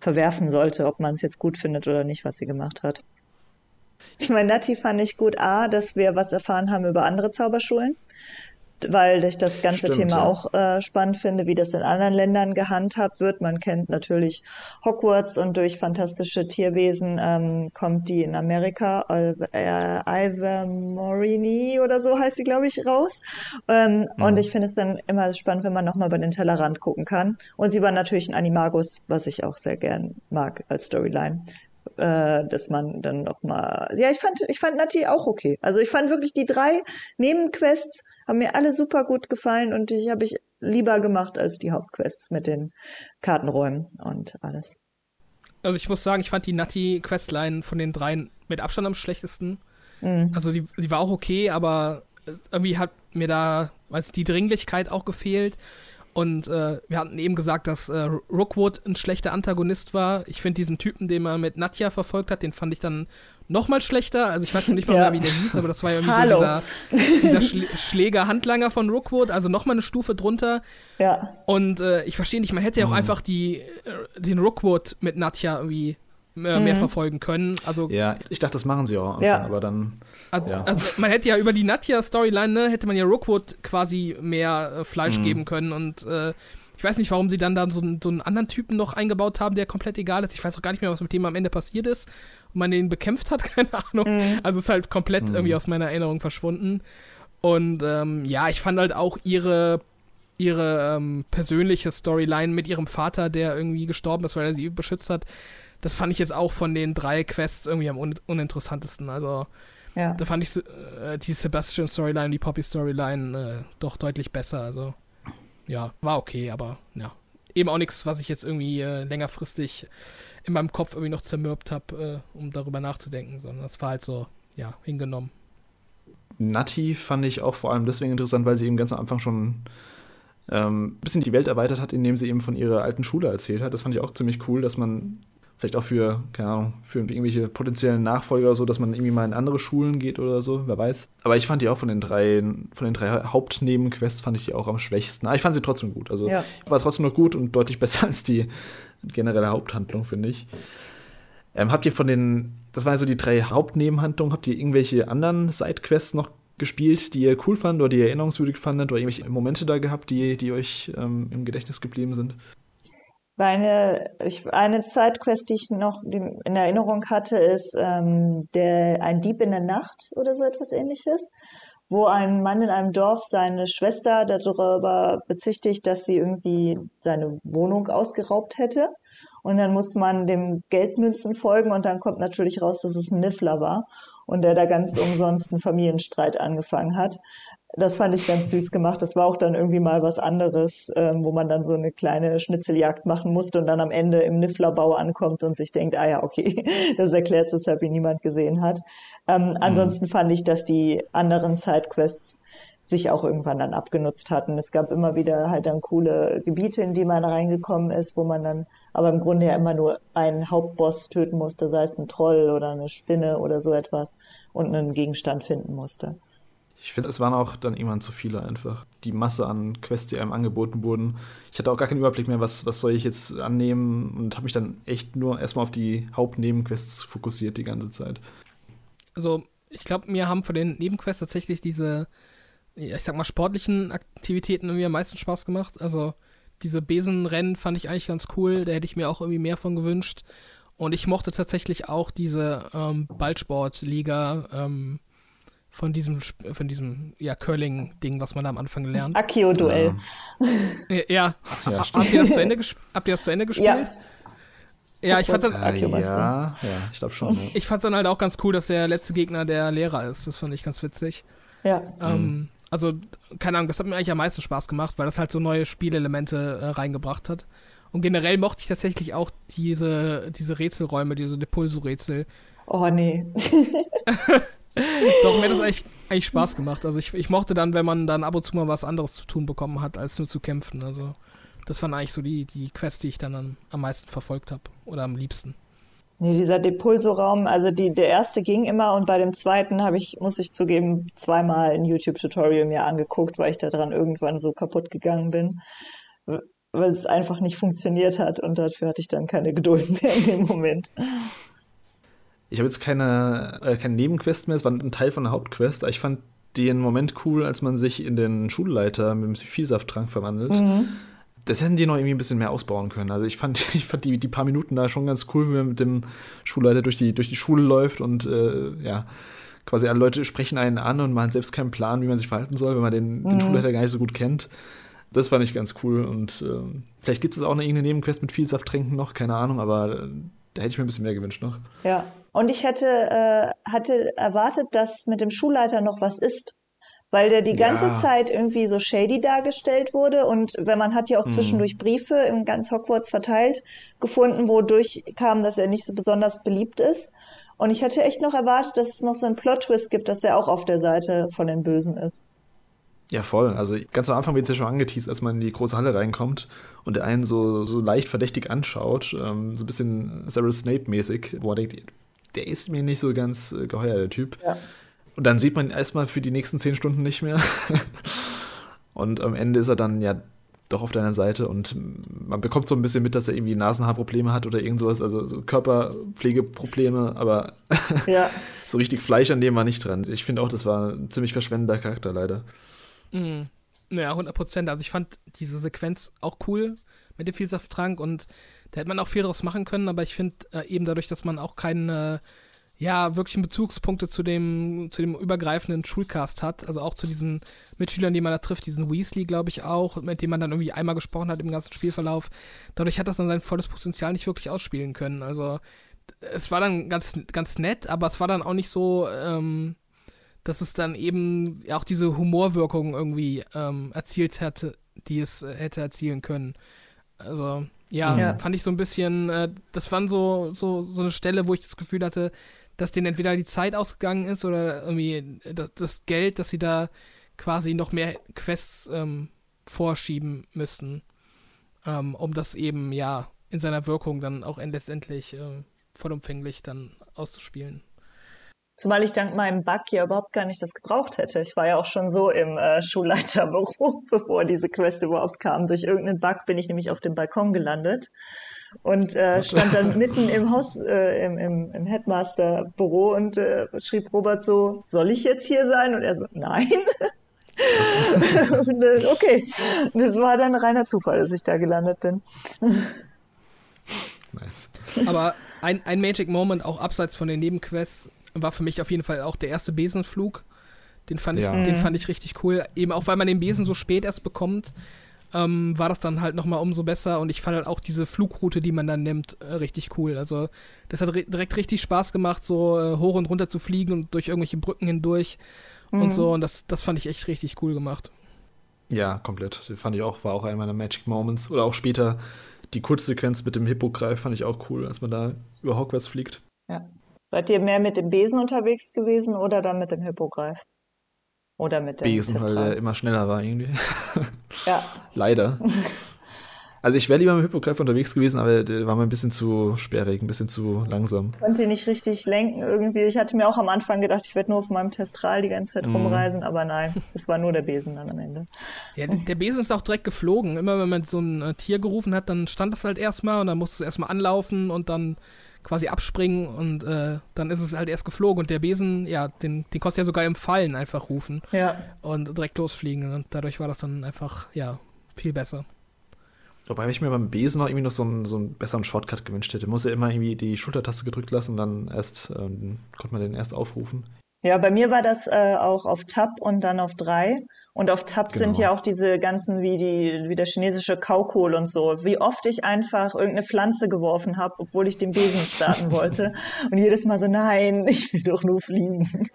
verwerfen sollte, ob man es jetzt gut findet oder nicht, was sie gemacht hat. Ich meine, Nati fand ich gut, A, dass wir was erfahren haben über andere Zauberschulen weil ich das ganze Stimmt, Thema ja. auch äh, spannend finde, wie das in anderen Ländern gehandhabt wird. Man kennt natürlich Hogwarts und durch fantastische Tierwesen ähm, kommt die in Amerika, äh, Iva Morini oder so heißt sie, glaube ich, raus. Ähm, mhm. Und ich finde es dann immer spannend, wenn man nochmal über den Tellerrand gucken kann. Und sie war natürlich ein Animagus, was ich auch sehr gern mag als Storyline äh, dass man dann noch mal ja ich fand ich fand Nati auch okay also ich fand wirklich die drei Nebenquests haben mir alle super gut gefallen und die habe ich lieber gemacht als die Hauptquests mit den Kartenräumen und alles.
Also ich muss sagen, ich fand die Nutty-Questline von den dreien mit Abstand am schlechtesten. Mhm. Also die, die war auch okay, aber irgendwie hat mir da, weiß die Dringlichkeit auch gefehlt. Und äh, wir hatten eben gesagt, dass äh, Rookwood ein schlechter Antagonist war. Ich finde diesen Typen, den man mit Nadja verfolgt hat, den fand ich dann noch mal schlechter. Also ich weiß nicht mal ja. mehr, wie der hieß, aber das war ja irgendwie Hallo. so dieser, dieser Schl Schläger-Handlanger von Rookwood, also noch mal eine Stufe drunter.
Ja.
Und äh, ich verstehe nicht, man hätte ja auch mhm. einfach die, äh, den Rookwood mit Nadja irgendwie mehr, mhm. mehr, verfolgen können. Also,
ja, ich dachte, das machen sie auch, ja. aber dann.
Also, ja. also, man hätte ja über die Nadja-Storyline, ne, hätte man ja Rookwood quasi mehr äh, Fleisch mhm. geben können und äh, ich weiß nicht, warum sie dann da so, so, einen anderen Typen noch eingebaut haben, der komplett egal ist. Ich weiß auch gar nicht mehr, was mit dem am Ende passiert ist man den bekämpft hat, keine Ahnung. Mhm. Also ist halt komplett mhm. irgendwie aus meiner Erinnerung verschwunden. Und ähm, ja, ich fand halt auch ihre, ihre ähm, persönliche Storyline mit ihrem Vater, der irgendwie gestorben ist, weil er sie beschützt hat. Das fand ich jetzt auch von den drei Quests irgendwie am un uninteressantesten. Also ja. da fand ich äh, die Sebastian-Storyline, die Poppy-Storyline äh, doch deutlich besser. Also ja, war okay, aber ja. Eben auch nichts, was ich jetzt irgendwie äh, längerfristig in meinem Kopf irgendwie noch zermürbt habe, äh, um darüber nachzudenken, sondern das war halt so, ja, hingenommen.
Nati fand ich auch vor allem deswegen interessant, weil sie eben ganz am Anfang schon ähm, ein bisschen die Welt erweitert hat, indem sie eben von ihrer alten Schule erzählt hat. Das fand ich auch ziemlich cool, dass man vielleicht auch für, keine Ahnung, für irgendwelche potenziellen Nachfolger oder so, dass man irgendwie mal in andere Schulen geht oder so, wer weiß. Aber ich fand die auch von den drei, von den drei Hauptnebenquests fand ich die auch am schwächsten. Aber ich fand sie trotzdem gut. Also ja. war trotzdem noch gut und deutlich besser als die generelle Haupthandlung, finde ich. Ähm, habt ihr von den, das waren so die drei Hauptnebenhandlungen, habt ihr irgendwelche anderen Sidequests noch gespielt, die ihr cool fandet oder die ihr erinnerungswürdig fandet oder irgendwelche Momente da gehabt, die, die euch ähm, im Gedächtnis geblieben sind?
Eine, ich, eine Sidequest, die ich noch in Erinnerung hatte, ist ähm, der, ein Dieb in der Nacht oder so etwas ähnliches, wo ein Mann in einem Dorf seine Schwester darüber bezichtigt, dass sie irgendwie seine Wohnung ausgeraubt hätte. Und dann muss man dem Geldmünzen folgen und dann kommt natürlich raus, dass es ein Niffler war und der da ganz umsonst einen Familienstreit angefangen hat. Das fand ich ganz süß gemacht. Das war auch dann irgendwie mal was anderes, ähm, wo man dann so eine kleine Schnitzeljagd machen musste und dann am Ende im Nifflerbau ankommt und sich denkt, ah ja, okay, das erklärt es, weshalb ihn niemand gesehen hat. Ähm, mhm. Ansonsten fand ich, dass die anderen Sidequests sich auch irgendwann dann abgenutzt hatten. Es gab immer wieder halt dann coole Gebiete, in die man reingekommen ist, wo man dann aber im Grunde ja immer nur einen Hauptboss töten musste, sei es ein Troll oder eine Spinne oder so etwas und einen Gegenstand finden musste.
Ich finde, es waren auch dann irgendwann zu viele einfach. Die Masse an Quests, die einem angeboten wurden. Ich hatte auch gar keinen Überblick mehr, was, was soll ich jetzt annehmen und habe mich dann echt nur erstmal auf die Hauptnebenquests fokussiert die ganze Zeit.
Also, ich glaube, mir haben von den Nebenquests tatsächlich diese, ich sag mal, sportlichen Aktivitäten irgendwie am meisten Spaß gemacht. Also, diese Besenrennen fand ich eigentlich ganz cool. Da hätte ich mir auch irgendwie mehr von gewünscht. Und ich mochte tatsächlich auch diese ähm, Ballsportliga ähm, von diesem, von diesem ja, Curling-Ding, was man da am Anfang lernt.
Akio-Duell.
Ja. ja. ja habt, ihr das zu Ende habt ihr das zu Ende gespielt? Ja. Ja, ich fand dann,
äh, ja, ja, ich glaube schon. Ja.
Ich fand dann halt auch ganz cool, dass der letzte Gegner der Lehrer ist. Das fand ich ganz witzig.
Ja.
Ähm, mhm. Also, keine Ahnung, das hat mir eigentlich am meisten Spaß gemacht, weil das halt so neue Spielelemente äh, reingebracht hat. Und generell mochte ich tatsächlich auch diese, diese Rätselräume, diese Depulso-Rätsel.
Oh nee.
Doch, mir hat das eigentlich, eigentlich Spaß gemacht. Also ich, ich mochte dann, wenn man dann ab und zu mal was anderes zu tun bekommen hat, als nur zu kämpfen. Also das waren eigentlich so die, die Quests, die ich dann am, am meisten verfolgt habe. Oder am liebsten.
Nee, dieser Depulso-Raum, also die, der erste ging immer und bei dem zweiten habe ich, muss ich zugeben, zweimal ein YouTube-Tutorial mir angeguckt, weil ich da dran irgendwann so kaputt gegangen bin, weil es einfach nicht funktioniert hat und dafür hatte ich dann keine Geduld mehr in dem Moment.
Ich habe jetzt keine, äh, keine Nebenquest mehr, es war ein Teil von der Hauptquest, aber ich fand den Moment cool, als man sich in den Schulleiter mit dem Vielsafttrank verwandelt. Mhm das hätten die noch irgendwie ein bisschen mehr ausbauen können. Also ich fand, ich fand die, die paar Minuten da schon ganz cool, wenn man mit dem Schulleiter durch die, durch die Schule läuft und äh, ja, quasi alle Leute sprechen einen an und man hat selbst keinen Plan, wie man sich verhalten soll, wenn man den, mhm. den Schulleiter gar nicht so gut kennt. Das fand ich ganz cool und äh, vielleicht gibt es auch eine irgendeine Nebenquest mit viel Saft trinken noch, keine Ahnung, aber äh, da hätte ich mir ein bisschen mehr gewünscht noch.
Ja, und ich hätte, äh, hatte erwartet, dass mit dem Schulleiter noch was ist weil der die ganze ja. Zeit irgendwie so shady dargestellt wurde und wenn man hat ja auch mhm. zwischendurch Briefe in ganz Hogwarts verteilt gefunden, wodurch kam, dass er nicht so besonders beliebt ist. Und ich hätte echt noch erwartet, dass es noch so einen Plot-Twist gibt, dass er auch auf der Seite von den Bösen ist.
Ja, voll. Also ganz am Anfang wird es ja schon angeteased, als man in die große Halle reinkommt und der einen so, so leicht verdächtig anschaut, ähm, so ein bisschen Severus Snape-mäßig, wo man denkt, der ist mir nicht so ganz äh, geheuer, der Typ. Ja. Und dann sieht man ihn erstmal für die nächsten zehn Stunden nicht mehr. und am Ende ist er dann ja doch auf deiner Seite und man bekommt so ein bisschen mit, dass er irgendwie Nasenhaarprobleme hat oder irgend sowas, also so Körperpflegeprobleme, aber ja. so richtig Fleisch an dem war nicht dran. Ich finde auch, das war ein ziemlich verschwendender Charakter leider.
Mhm. Ja, 100 Prozent. Also ich fand diese Sequenz auch cool mit dem Vielsafttrank und da hätte man auch viel draus machen können, aber ich finde äh, eben dadurch, dass man auch keine ja, wirklichen Bezugspunkte zu dem, zu dem übergreifenden Schulcast hat. Also auch zu diesen Mitschülern, die man da trifft, diesen Weasley, glaube ich auch, mit dem man dann irgendwie einmal gesprochen hat im ganzen Spielverlauf. Dadurch hat das dann sein volles Potenzial nicht wirklich ausspielen können. Also es war dann ganz, ganz nett, aber es war dann auch nicht so, ähm, dass es dann eben auch diese Humorwirkung irgendwie ähm, erzielt hätte, die es äh, hätte erzielen können. Also ja, ja, fand ich so ein bisschen, äh, das war so, so, so eine Stelle, wo ich das Gefühl hatte, dass denen entweder die Zeit ausgegangen ist oder irgendwie das, das Geld, dass sie da quasi noch mehr Quests ähm, vorschieben müssen, ähm, um das eben ja in seiner Wirkung dann auch letztendlich äh, vollumfänglich dann auszuspielen.
Zumal ich dank meinem Bug ja überhaupt gar nicht das gebraucht hätte. Ich war ja auch schon so im äh, Schulleiterbüro, bevor diese Quest überhaupt kam. Durch irgendeinen Bug bin ich nämlich auf dem Balkon gelandet und äh, stand dann mitten im Haus, äh, im, im, im Headmaster-Büro und äh, schrieb Robert so, soll ich jetzt hier sein? Und er so, nein. und, äh, okay, das war dann reiner Zufall, dass ich da gelandet bin.
nice. Aber ein, ein Magic Moment, auch abseits von den Nebenquests, war für mich auf jeden Fall auch der erste Besenflug. Den fand, ja. ich, den fand ich richtig cool. Eben auch, weil man den Besen so spät erst bekommt ähm, war das dann halt nochmal umso besser und ich fand halt auch diese Flugroute, die man dann nimmt, äh, richtig cool. Also das hat direkt richtig Spaß gemacht, so äh, hoch und runter zu fliegen und durch irgendwelche Brücken hindurch mhm. und so und das, das fand ich echt richtig cool gemacht.
Ja, komplett. Das fand ich auch, war auch einer meiner Magic Moments. Oder auch später die Kurzsequenz mit dem Hippogreif fand ich auch cool, als man da über Hogwarts fliegt.
Ja. Seid ihr mehr mit dem Besen unterwegs gewesen oder dann mit dem Hippogreif? Oder mit dem
Besen, Testral. weil der immer schneller war irgendwie. Ja. Leider. Also ich wäre lieber mit dem Hippogreif unterwegs gewesen, aber der war mir ein bisschen zu sperrig, ein bisschen zu langsam.
Ich konnte ihn nicht richtig lenken irgendwie. Ich hatte mir auch am Anfang gedacht, ich werde nur auf meinem Testral die ganze Zeit mm. rumreisen, aber nein, es war nur der Besen dann am Ende.
Ja, der Besen ist auch direkt geflogen. Immer wenn man so ein äh, Tier gerufen hat, dann stand das halt erstmal und dann musste es erstmal anlaufen und dann quasi abspringen und äh, dann ist es halt erst geflogen und der Besen, ja, den, den kostet ja sogar im Fallen einfach rufen.
Ja.
Und direkt losfliegen und dadurch war das dann einfach, ja, viel besser.
Wobei ich mir beim Besen noch irgendwie noch so einen, so einen besseren Shortcut gewünscht hätte. Muss ja immer irgendwie die Schultertaste gedrückt lassen und dann erst, ähm, konnte man den erst aufrufen.
Ja, bei mir war das äh, auch auf Tab und dann auf 3. Und auf Tab genau. sind ja auch diese ganzen, wie, die, wie der chinesische Kaukohl und so. Wie oft ich einfach irgendeine Pflanze geworfen habe, obwohl ich den Besen starten wollte. Und jedes Mal so, nein, ich will doch nur fliegen.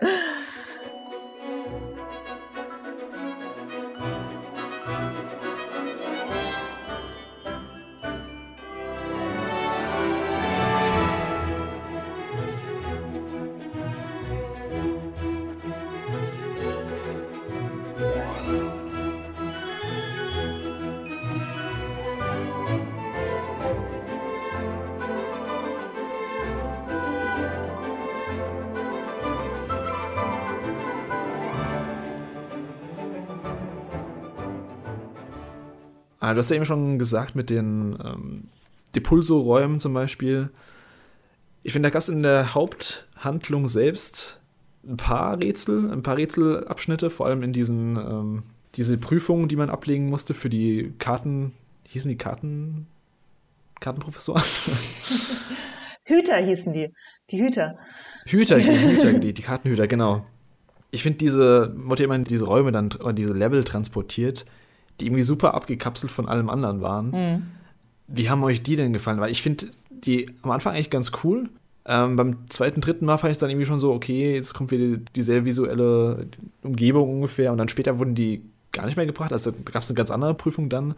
Du hast ja eben schon gesagt mit den ähm, Depulso-Räumen zum Beispiel. Ich finde, da gab es in der Haupthandlung selbst ein paar Rätsel, ein paar Rätselabschnitte, vor allem in diesen ähm, diese Prüfungen, die man ablegen musste für die Karten, hießen die Karten, Kartenprofessoren?
Hüter hießen die, die Hüter.
Hüter, die Hüter, die, die Kartenhüter, genau. Ich finde diese, wurde immer in diese Räume dann, diese Level transportiert, die irgendwie super abgekapselt von allem anderen waren. Mhm. Wie haben euch die denn gefallen? Weil ich finde die am Anfang eigentlich ganz cool. Ähm, beim zweiten, dritten Mal fand ich es dann irgendwie schon so, okay, jetzt kommt wieder dieselbe visuelle Umgebung ungefähr und dann später wurden die gar nicht mehr gebracht. Also da gab es eine ganz andere Prüfung dann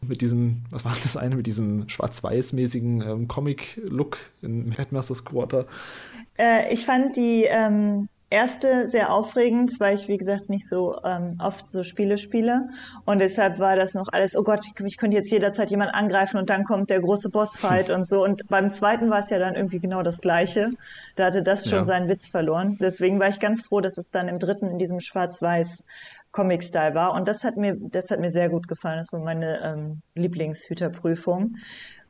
mit diesem, was war das eine, mit diesem schwarz-weiß-mäßigen ähm, Comic-Look im Headmaster's Quarter.
Äh, ich fand die ähm, erste sehr aufregend, weil ich, wie gesagt, nicht so ähm, oft so Spiele spiele. Und deshalb war das noch alles, oh Gott, ich, könnte jetzt jederzeit jemand angreifen und dann kommt der große Bossfight und so. Und beim zweiten war es ja dann irgendwie genau das Gleiche. Da hatte das schon ja. seinen Witz verloren. Deswegen war ich ganz froh, dass es dann im dritten in diesem Schwarz-Weiß Comic-Style war. Und das hat mir, das hat mir sehr gut gefallen. Das war meine ähm, Lieblingshüterprüfung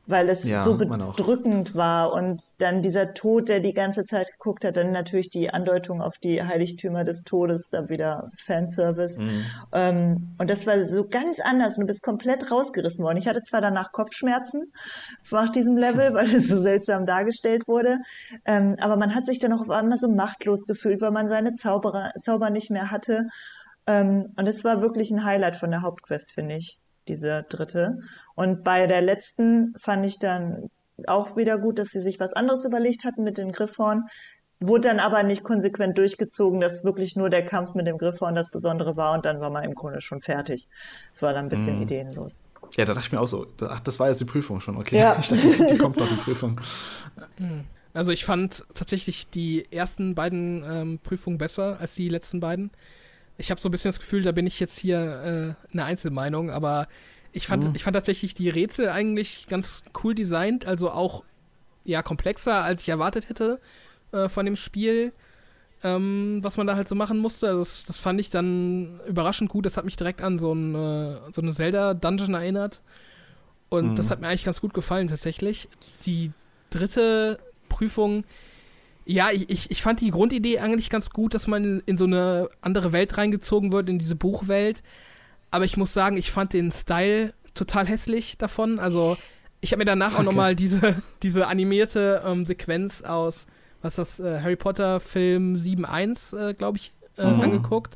weil es ja, so bedrückend war und dann dieser Tod, der die ganze Zeit geguckt hat, dann natürlich die Andeutung auf die Heiligtümer des Todes, da wieder Fanservice. Mhm. Ähm, und das war so ganz anders und du bist komplett rausgerissen worden. Ich hatte zwar danach Kopfschmerzen nach diesem Level, weil es so seltsam dargestellt wurde, ähm, aber man hat sich dann auch auf einmal so machtlos gefühlt, weil man seine Zauberer, Zauber nicht mehr hatte. Ähm, und es war wirklich ein Highlight von der Hauptquest, finde ich, diese dritte. Und bei der letzten fand ich dann auch wieder gut, dass sie sich was anderes überlegt hatten mit den Griffhorn. Wurde dann aber nicht konsequent durchgezogen, dass wirklich nur der Kampf mit dem Griffhorn das Besondere war und dann war man im Grunde schon fertig. Es war dann ein bisschen mhm. ideenlos.
Ja, da dachte ich mir auch so, ach, das war jetzt die Prüfung schon, okay. Ja. Ich dachte, die kommt noch die Prüfung.
Mhm. Also ich fand tatsächlich die ersten beiden ähm, Prüfungen besser als die letzten beiden. Ich habe so ein bisschen das Gefühl, da bin ich jetzt hier äh, eine Einzelmeinung, aber ich fand, mhm. ich fand tatsächlich die Rätsel eigentlich ganz cool designt, also auch ja komplexer, als ich erwartet hätte äh, von dem Spiel, ähm, was man da halt so machen musste. Also das, das fand ich dann überraschend gut. Das hat mich direkt an so, ein, äh, so eine Zelda-Dungeon erinnert. Und mhm. das hat mir eigentlich ganz gut gefallen tatsächlich. Die dritte Prüfung, ja, ich, ich, ich fand die Grundidee eigentlich ganz gut, dass man in, in so eine andere Welt reingezogen wird, in diese Buchwelt. Aber ich muss sagen, ich fand den Style total hässlich davon. Also, ich habe mir danach okay. auch nochmal diese, diese animierte ähm, Sequenz aus, was das, äh, Harry Potter Film 7.1, äh, glaube ich, äh, mhm. angeguckt.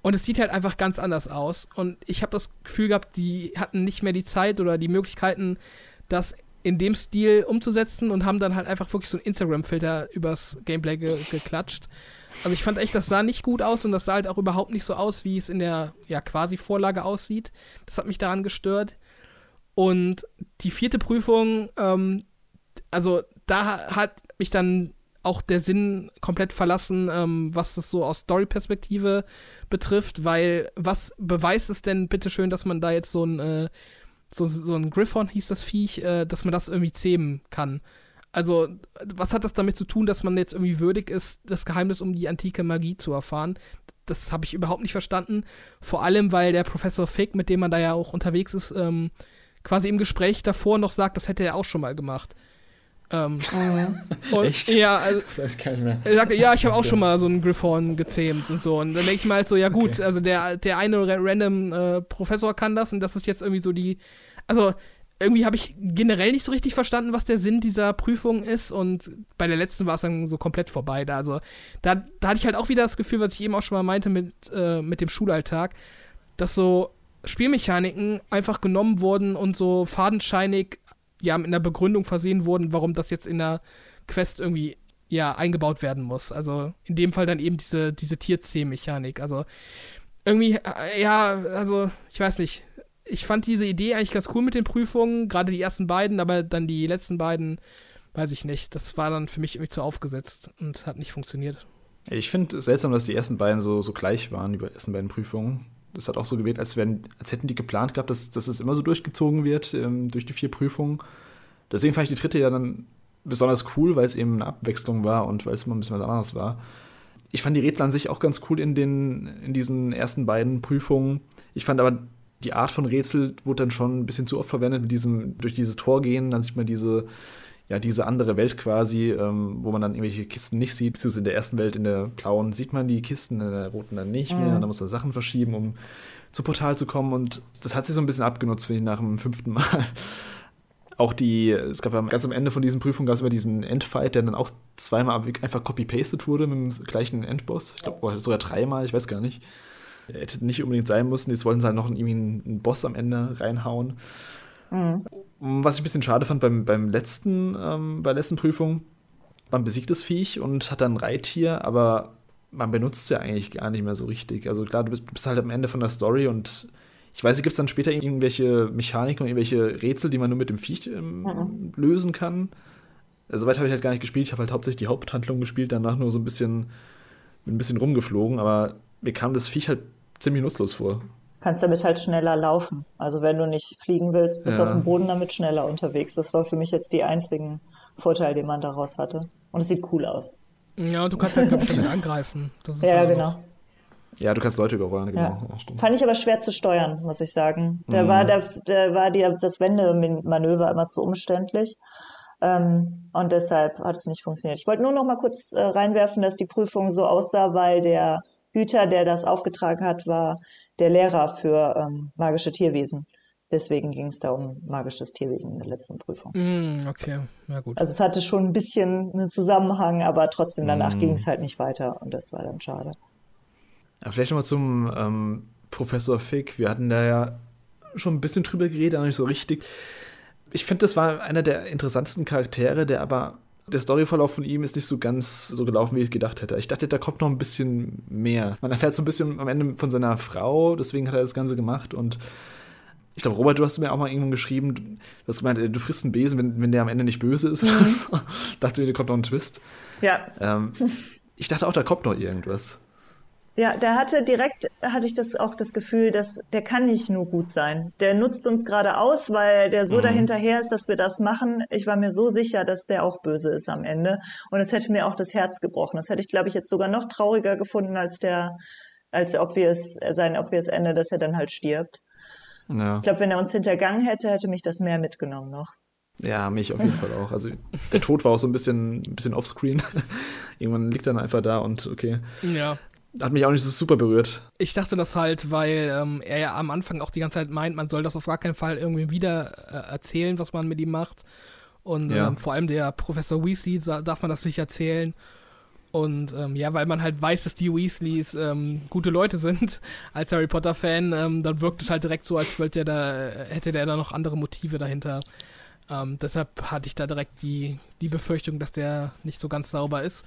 Und es sieht halt einfach ganz anders aus. Und ich habe das Gefühl gehabt, die hatten nicht mehr die Zeit oder die Möglichkeiten, das in dem Stil umzusetzen und haben dann halt einfach wirklich so einen Instagram-Filter übers Gameplay ge geklatscht. Also ich fand echt, das sah nicht gut aus und das sah halt auch überhaupt nicht so aus, wie es in der ja quasi Vorlage aussieht. Das hat mich daran gestört. Und die vierte Prüfung, ähm, also da hat mich dann auch der Sinn komplett verlassen, ähm, was das so aus Story-Perspektive betrifft, weil was beweist es denn bitteschön, dass man da jetzt so ein, äh, so, so ein Griffon hieß das Viech, äh, dass man das irgendwie zähmen kann? Also, was hat das damit zu tun, dass man jetzt irgendwie würdig ist, das Geheimnis um die antike Magie zu erfahren? Das habe ich überhaupt nicht verstanden. Vor allem, weil der Professor Fick, mit dem man da ja auch unterwegs ist, ähm, quasi im Gespräch davor noch sagt, das hätte er auch schon mal gemacht. Ähm,
oh. und, Echt?
Ja, also, das weiß keiner mehr. Er sagt, ja, ich habe auch schon mal so einen Griffon gezähmt und so. Und dann denke ich mal halt so, ja gut, okay. also der, der eine random äh, Professor kann das und das ist jetzt irgendwie so die. Also, irgendwie habe ich generell nicht so richtig verstanden, was der Sinn dieser Prüfung ist. Und bei der letzten war es dann so komplett vorbei. Da, also, da, da hatte ich halt auch wieder das Gefühl, was ich eben auch schon mal meinte mit, äh, mit dem Schulalltag, dass so Spielmechaniken einfach genommen wurden und so fadenscheinig ja mit einer Begründung versehen wurden, warum das jetzt in der Quest irgendwie ja eingebaut werden muss. Also in dem Fall dann eben diese, diese Tierzähm-Mechanik. Also irgendwie, äh, ja, also ich weiß nicht ich fand diese Idee eigentlich ganz cool mit den Prüfungen, gerade die ersten beiden, aber dann die letzten beiden, weiß ich nicht. Das war dann für mich irgendwie zu aufgesetzt und hat nicht funktioniert.
Ich finde es seltsam, dass die ersten beiden so, so gleich waren, die ersten beiden Prüfungen. Das hat auch so gewählt, als, als hätten die geplant gehabt, dass, dass es immer so durchgezogen wird ähm, durch die vier Prüfungen. Deswegen fand ich die dritte ja dann besonders cool, weil es eben eine Abwechslung war und weil es immer ein bisschen was anderes war. Ich fand die Rätsel an sich auch ganz cool in, den, in diesen ersten beiden Prüfungen. Ich fand aber die Art von Rätsel wurde dann schon ein bisschen zu oft verwendet mit diesem, durch dieses Tor gehen, dann sieht man diese, ja, diese andere Welt quasi, ähm, wo man dann irgendwelche Kisten nicht sieht. Beziehungsweise in der ersten Welt, in der blauen, sieht man die Kisten, in der roten dann nicht mehr.
Mhm.
Dann muss man Sachen verschieben, um zu Portal zu kommen. Und das hat sich so ein bisschen abgenutzt, finde ich, nach dem fünften Mal. Auch die, es gab ja ganz am Ende von diesen Prüfungen gab es immer diesen Endfight, der dann auch zweimal einfach copy-pasted wurde mit dem gleichen Endboss. Ich glaube, sogar dreimal, ich weiß gar nicht. Hätte nicht unbedingt sein müssen. Jetzt wollten sie halt noch irgendwie einen, Boss am Ende reinhauen.
Mhm.
Was ich ein bisschen schade fand beim, beim letzten, ähm, bei der letzten Prüfung, man besiegt das Viech und hat dann ein Reittier, aber man benutzt es ja eigentlich gar nicht mehr so richtig. Also klar, du bist, bist halt am Ende von der Story und ich weiß gibt es dann später irgendwelche Mechaniken und irgendwelche Rätsel, die man nur mit dem Viech ähm,
Mhm.
lösen kann? Also weit habe ich halt gar nicht gespielt. Ich habe halt hauptsächlich die Haupthandlung gespielt, danach nur so ein bisschen, ein bisschen rumgeflogen, aber mir kam das Viech halt ziemlich nutzlos vor.
Kannst damit halt schneller laufen. Also wenn du nicht fliegen willst, bist du
Ja.
auf dem Boden damit schneller unterwegs. Das war für mich jetzt die einzigen Vorteile, die man daraus hatte. Und es sieht cool aus.
Ja, und du kannst halt, glaube ich, damit angreifen. Das ist
Ja, genau.
noch-
Ja, du kannst Leute überrollen, genau.
Ja.
Ja.
Fand ich aber schwer zu steuern, muss ich sagen. Da
Mhm.
war, der, der war die, das Wendemanöver immer zu umständlich. Ähm, und deshalb hat es nicht funktioniert. Ich wollte nur noch mal kurz äh, reinwerfen, dass die Prüfung so aussah, weil der Hüter, der das aufgetragen hat, war der Lehrer für ähm, magische Tierwesen. Deswegen ging es da um magisches Tierwesen in der letzten Prüfung.
Mm, okay, ja gut.
Also es hatte schon ein bisschen einen Zusammenhang, aber trotzdem danach
Mhm.
ging es halt nicht weiter und das war dann schade.
Ja, vielleicht nochmal zum ähm, Professor Fick. Wir hatten da ja schon ein bisschen drüber geredet, aber nicht so richtig. Ich finde, das war einer der interessantesten Charaktere, der aber der Storyverlauf von ihm ist nicht so ganz so gelaufen, wie ich gedacht hätte. Ich dachte, da kommt noch ein bisschen mehr. Man erfährt so ein bisschen am Ende von seiner Frau, deswegen hat er das Ganze gemacht und ich glaube, Robert, du hast mir auch mal irgendwann geschrieben, du hast gemeint, äh, du frisst einen Besen, wenn, wenn der am Ende nicht böse ist. so. dachte mir, da kommt noch ein Twist.
Ja,
Ähm, ich dachte auch, da kommt noch irgendwas.
Ja, der hatte direkt, hatte ich das auch das Gefühl, dass der kann nicht nur gut sein. Der nutzt uns gerade aus, weil der so
Mhm.
dahinterher ist, dass wir das machen. Ich war mir so sicher, dass der auch böse ist am Ende. Und es hätte mir auch das Herz gebrochen. Das hätte ich, glaube ich, jetzt sogar noch trauriger gefunden als der, als der obvious, sein obvious Ende, dass er dann halt stirbt.
Ja.
Ich glaube, wenn er uns hintergangen hätte, hätte mich das mehr mitgenommen noch.
Ja, mich auf jeden Fall auch. Also der Tod war auch so ein bisschen, ein bisschen offscreen. Irgendwann liegt er dann einfach da und okay.
Ja.
Hat mich auch nicht so super berührt.
Ich dachte das halt, weil ähm, er ja am Anfang auch die ganze Zeit meint, man soll das auf gar keinen Fall irgendwie wieder äh, erzählen, was man mit ihm macht. Und
Ja.
ähm, vor allem der Professor Weasley darf man das nicht erzählen. Und ähm, ja, weil man halt weiß, dass die Weasleys ähm, gute Leute sind, als Harry Potter-Fan, ähm, dann wirkt es halt direkt so, als wollte der da, hätte der da noch andere Motive dahinter. Ähm, deshalb hatte ich da direkt die, die Befürchtung, dass der nicht so ganz sauber ist.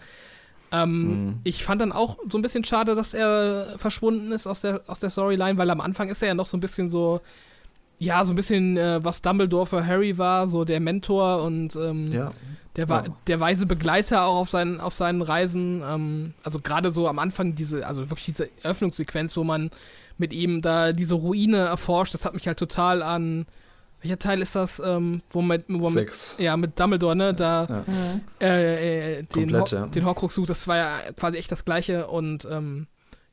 Ähm,
Mhm.
Ich fand dann auch so ein bisschen schade, dass er verschwunden ist aus der, aus der Storyline, weil am Anfang ist er ja noch so ein bisschen so, ja, so ein bisschen, äh, was Dumbledore für Harry war, so der Mentor und ähm,
Ja.
der, war,
Ja.
der weise Begleiter auch auf seinen, auf seinen Reisen. Ähm, also gerade so am Anfang diese, also wirklich diese Eröffnungssequenz, wo man mit ihm da diese Ruine erforscht, das hat mich halt total an, welcher Teil ist das, ähm, wo mit, wo mit,
Sechs.
ja, mit Dumbledore, ne, da
Ja.
äh, äh, den,
Komplett,
Ho
ja.
den Horcrux sucht, das war ja quasi echt das gleiche und ähm,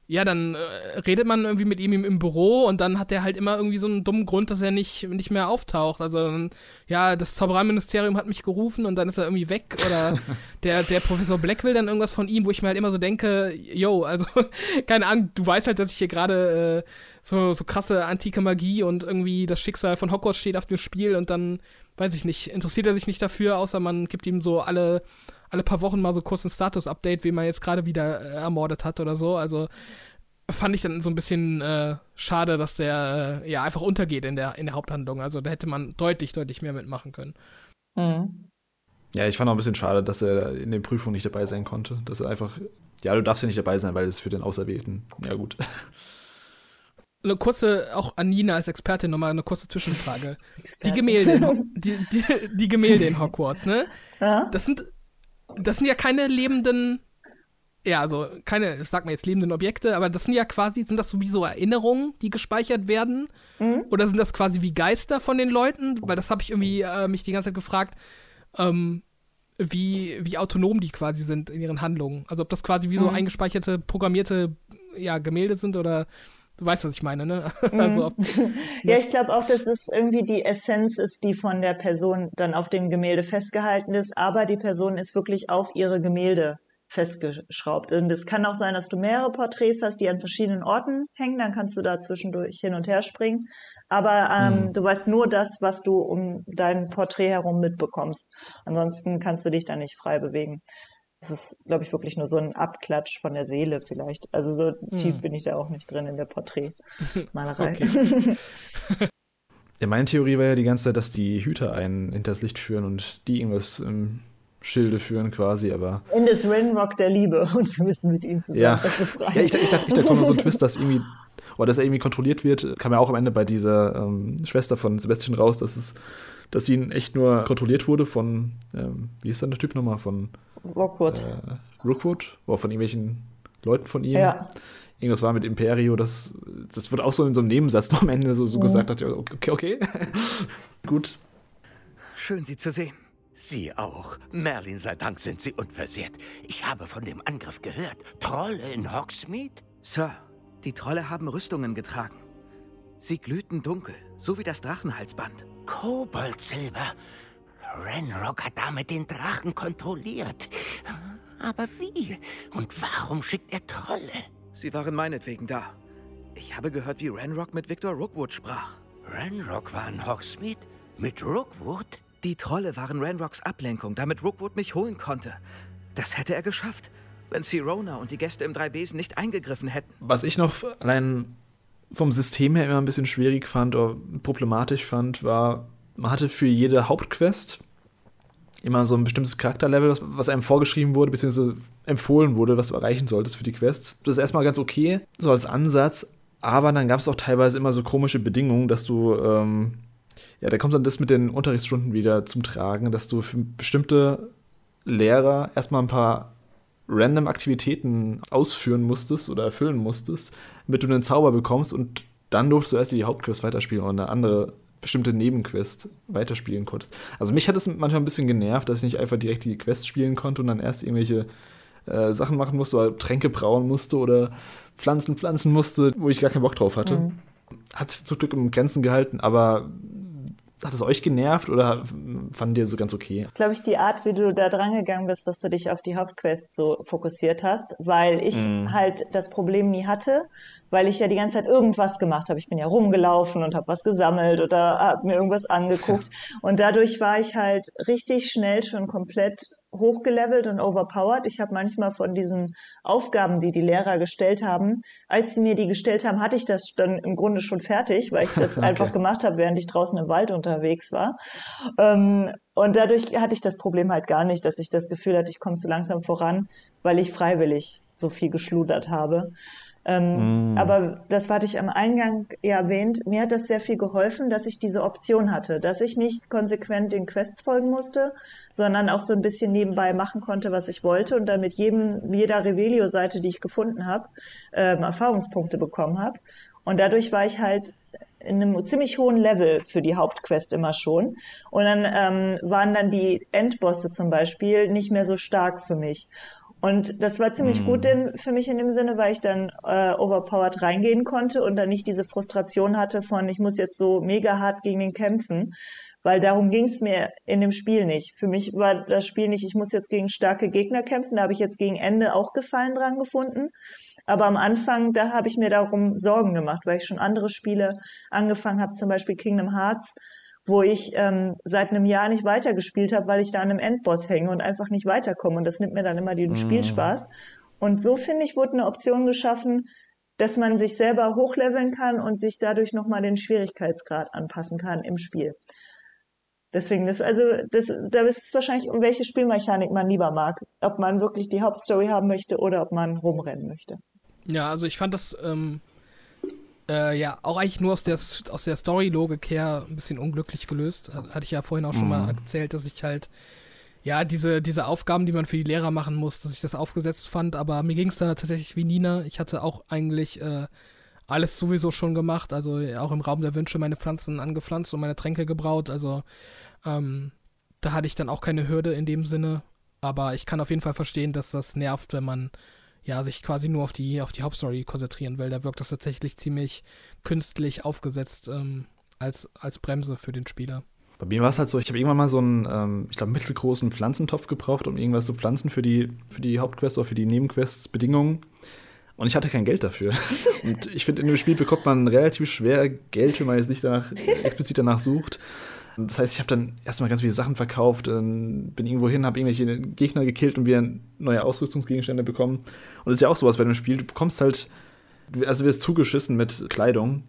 ja, dann äh, redet man irgendwie mit ihm im, im Büro und dann hat er halt immer irgendwie so einen dummen Grund, dass er nicht, nicht mehr auftaucht. Also dann, ja, das Zaubereiministerium hat mich gerufen und dann ist er irgendwie weg oder der, der Professor Black will dann irgendwas von ihm, wo ich mir halt immer so denke, yo, also keine Ahnung, du weißt halt, dass ich hier gerade äh, so, so krasse antike Magie und irgendwie das Schicksal von Hogwarts steht auf dem Spiel und dann, weiß ich nicht, interessiert er sich nicht dafür, außer man gibt ihm so alle, alle paar Wochen mal so kurz ein Status-Update, wie man jetzt gerade wieder äh, ermordet hat oder so. Also fand ich dann so ein bisschen äh, schade, dass der äh, ja einfach untergeht in der, in der Haupthandlung. Also da hätte man deutlich, deutlich mehr mitmachen können.
Mhm.
Ja, ich fand auch ein bisschen schade, dass er in den Prüfungen nicht dabei sein konnte. Dass er einfach, ja, du darfst ja nicht dabei sein, weil es für den Auserwählten. Ja, gut.
Eine kurze, auch an Nina als Expertin nochmal eine kurze Zwischenfrage. Die Gemälde, die, die, die Gemälde in Hogwarts, ne?
Ja?
Das sind, das sind ja keine lebenden, ja, also keine, ich sag mal jetzt lebenden Objekte, aber das sind ja quasi, sind das so wie so Erinnerungen, die gespeichert werden?
Mhm.
Oder sind das quasi wie Geister von den Leuten? Weil das habe ich irgendwie äh, mich die ganze Zeit gefragt, ähm, wie, wie autonom die quasi sind in ihren Handlungen. Also ob das quasi wie so
Mhm.
eingespeicherte, programmierte ja, Gemälde sind oder Du weißt, was ich meine, ne?
Mhm. Also, ob, ja, ich glaube auch, dass es irgendwie die Essenz ist, die von der Person dann auf dem Gemälde festgehalten ist, aber die Person ist wirklich auf ihre Gemälde festgeschraubt. Und es kann auch sein, dass du mehrere Porträts hast, die an verschiedenen Orten hängen, dann kannst du da zwischendurch hin und her springen. Aber ähm, mhm. du weißt nur das, was du um dein Porträt herum mitbekommst. Ansonsten kannst du dich da nicht frei bewegen. Das ist, glaube ich, wirklich nur so ein Abklatsch von der Seele vielleicht. Also so tief bin ich da auch nicht drin in der Porträtmalerei.
ja, meine Theorie war ja die ganze Zeit, dass die Hüter einen hinters Licht führen und die irgendwas im Schilde führen quasi, aber...
In das Rainrock der Liebe und wir müssen mit ihm zusammen
ja. befreien. Ja, ich, ich dachte, ich dachte, kommt so ein Twist, dass irgendwie oder dass er irgendwie kontrolliert wird, kam ja auch am Ende bei dieser ähm, Schwester von Sebastian raus, dass es, dass sie echt nur kontrolliert wurde von, ähm, wie ist denn der Typ nochmal? Von
Rookwood.
Äh, Rookwood, oder von irgendwelchen Leuten von ihm. Ja. Irgendwas war mit Imperio, das, das wird auch so in so einem Nebensatz noch am Ende so, so mhm. gesagt, hat, ja, okay, okay. Gut.
Schön, Sie zu sehen. Sie auch. Merlin sei Dank sind Sie unversehrt. Ich habe von dem Angriff gehört. Trolle in Hogsmeade?
Sir, die Trolle haben Rüstungen getragen. Sie glühten dunkel, so wie das Drachenhalsband.
Koboldsilber. Renrock hat damit den Drachen kontrolliert. Aber wie? Und warum schickt er Trolle?
Sie waren meinetwegen da. Ich habe gehört, wie Renrock mit Victor Rookwood sprach.
Renrock war in Hogsmeade? Mit Rookwood?
Die Trolle waren Renrocks Ablenkung, damit Rookwood mich holen konnte. Das hätte er geschafft, wenn Sirona und die Gäste im Drei-Besen nicht eingegriffen hätten.
Was ich noch allein vom System her immer ein bisschen schwierig fand oder problematisch fand, war, man hatte für jede Hauptquest immer so ein bestimmtes Charakterlevel, was einem vorgeschrieben wurde, beziehungsweise empfohlen wurde, was du erreichen solltest für die Quest. Das ist erstmal ganz okay, so als Ansatz, aber dann gab es auch teilweise immer so komische Bedingungen, dass du, ähm, ja, da kommt dann das mit den Unterrichtsstunden wieder zum Tragen, dass du für bestimmte Lehrer erstmal ein paar random Aktivitäten ausführen musstest oder erfüllen musstest, damit du einen Zauber bekommst und dann durfst du erst die Hauptquest weiterspielen oder eine andere bestimmte Nebenquest weiterspielen konntest. Also mich hat es manchmal ein bisschen genervt, dass ich nicht einfach direkt die Quest spielen konnte und dann erst irgendwelche äh, Sachen machen musste oder Tränke brauen musste oder Pflanzen pflanzen musste, wo ich gar keinen Bock drauf hatte. Mhm. Hat sich zum Glück im Grenzen gehalten, aber hat es euch genervt oder fanden ihr so ganz okay?
Glaube ich, die Art, wie du da dran gegangen bist, dass du dich auf die Hauptquest so fokussiert hast, weil ich mm. halt das Problem nie hatte, weil ich ja die ganze Zeit irgendwas gemacht habe. Ich bin ja rumgelaufen und habe was gesammelt oder habe mir irgendwas angeguckt. und dadurch war ich halt richtig schnell schon komplett hochgelevelt und overpowered. Ich habe manchmal von diesen Aufgaben, die die Lehrer gestellt haben, als sie mir die gestellt haben, hatte ich das dann im Grunde schon fertig, weil ich das okay. einfach gemacht habe, während ich draußen im Wald unterwegs war. Ähm, und dadurch hatte ich das Problem halt gar nicht, dass ich das Gefühl hatte, ich komme zu langsam voran, weil ich freiwillig so viel geschludert habe. Ähm, mm. Aber das hatte ich am Eingang ja erwähnt. Mir hat das sehr viel geholfen, dass ich diese Option hatte, dass ich nicht konsequent den Quests folgen musste, sondern auch so ein bisschen nebenbei machen konnte, was ich wollte und dann mit jedem, jeder Revelio-Seite, die ich gefunden habe, ähm, Erfahrungspunkte bekommen habe. Und dadurch war ich halt in einem ziemlich hohen Level für die Hauptquest immer schon. Und dann ähm, waren dann die Endbosse zum Beispiel nicht mehr so stark für mich. Und das war ziemlich mm. gut denn, für mich in dem Sinne, weil ich dann äh, overpowered reingehen konnte und dann nicht diese Frustration hatte von, ich muss jetzt so mega hart gegen den kämpfen, weil darum ging es mir in dem Spiel nicht. Für mich war das Spiel nicht, ich muss jetzt gegen starke Gegner kämpfen, da habe ich jetzt gegen Ende auch Gefallen dran gefunden. Aber am Anfang, da habe ich mir darum Sorgen gemacht, weil ich schon andere Spiele angefangen habe, zum Beispiel Kingdom Hearts, wo ich ähm, seit einem Jahr nicht weitergespielt habe, weil ich da an einem Endboss hänge und einfach nicht weiterkomme. Und das nimmt mir dann immer den mm. Spielspaß. Und so finde ich, wurde eine Option geschaffen, dass man sich selber hochleveln kann und sich dadurch nochmal den Schwierigkeitsgrad anpassen kann im Spiel. Deswegen, das, also das, da ist es wahrscheinlich, um welche Spielmechanik man lieber mag. Ob man wirklich die Hauptstory haben möchte oder ob man rumrennen möchte.
Ja, also ich fand das ähm, äh, ja, auch eigentlich nur aus der, aus der Story-Logik her ein bisschen unglücklich gelöst. Hatte ich ja vorhin auch schon mhm. mal erzählt, dass ich halt, ja, diese, diese Aufgaben, die man für die Lehrer machen muss, dass ich das aufgesetzt fand. Aber mir ging es da tatsächlich wie Nina. Ich hatte auch eigentlich äh, alles sowieso schon gemacht. Also auch im Raum der Wünsche meine Pflanzen angepflanzt und meine Tränke gebraut. Also ähm, da hatte ich dann auch keine Hürde in dem Sinne. Aber ich kann auf jeden Fall verstehen, dass das nervt, wenn man ja, sich quasi nur auf die, auf die Hauptstory konzentrieren will. Da wirkt das tatsächlich ziemlich künstlich aufgesetzt ähm, als, als Bremse für den Spieler.
Bei mir war es halt so, ich habe irgendwann mal so einen, ähm, ich glaube, mittelgroßen Pflanzentopf gebraucht, um irgendwas zu pflanzen für die, für die Hauptquests oder für die Nebenquests Bedingungen. Und ich hatte kein Geld dafür. Und ich finde, in dem Spiel bekommt man relativ schwer Geld, wenn man jetzt nicht danach, explizit danach sucht. Das heißt, ich habe dann erstmal ganz viele Sachen verkauft, bin irgendwo hin, habe irgendwelche Gegner gekillt und wieder neue Ausrüstungsgegenstände bekommen. Und das ist ja auch sowas bei dem Spiel. Du bekommst halt, also du wirst zugeschissen mit Kleidung,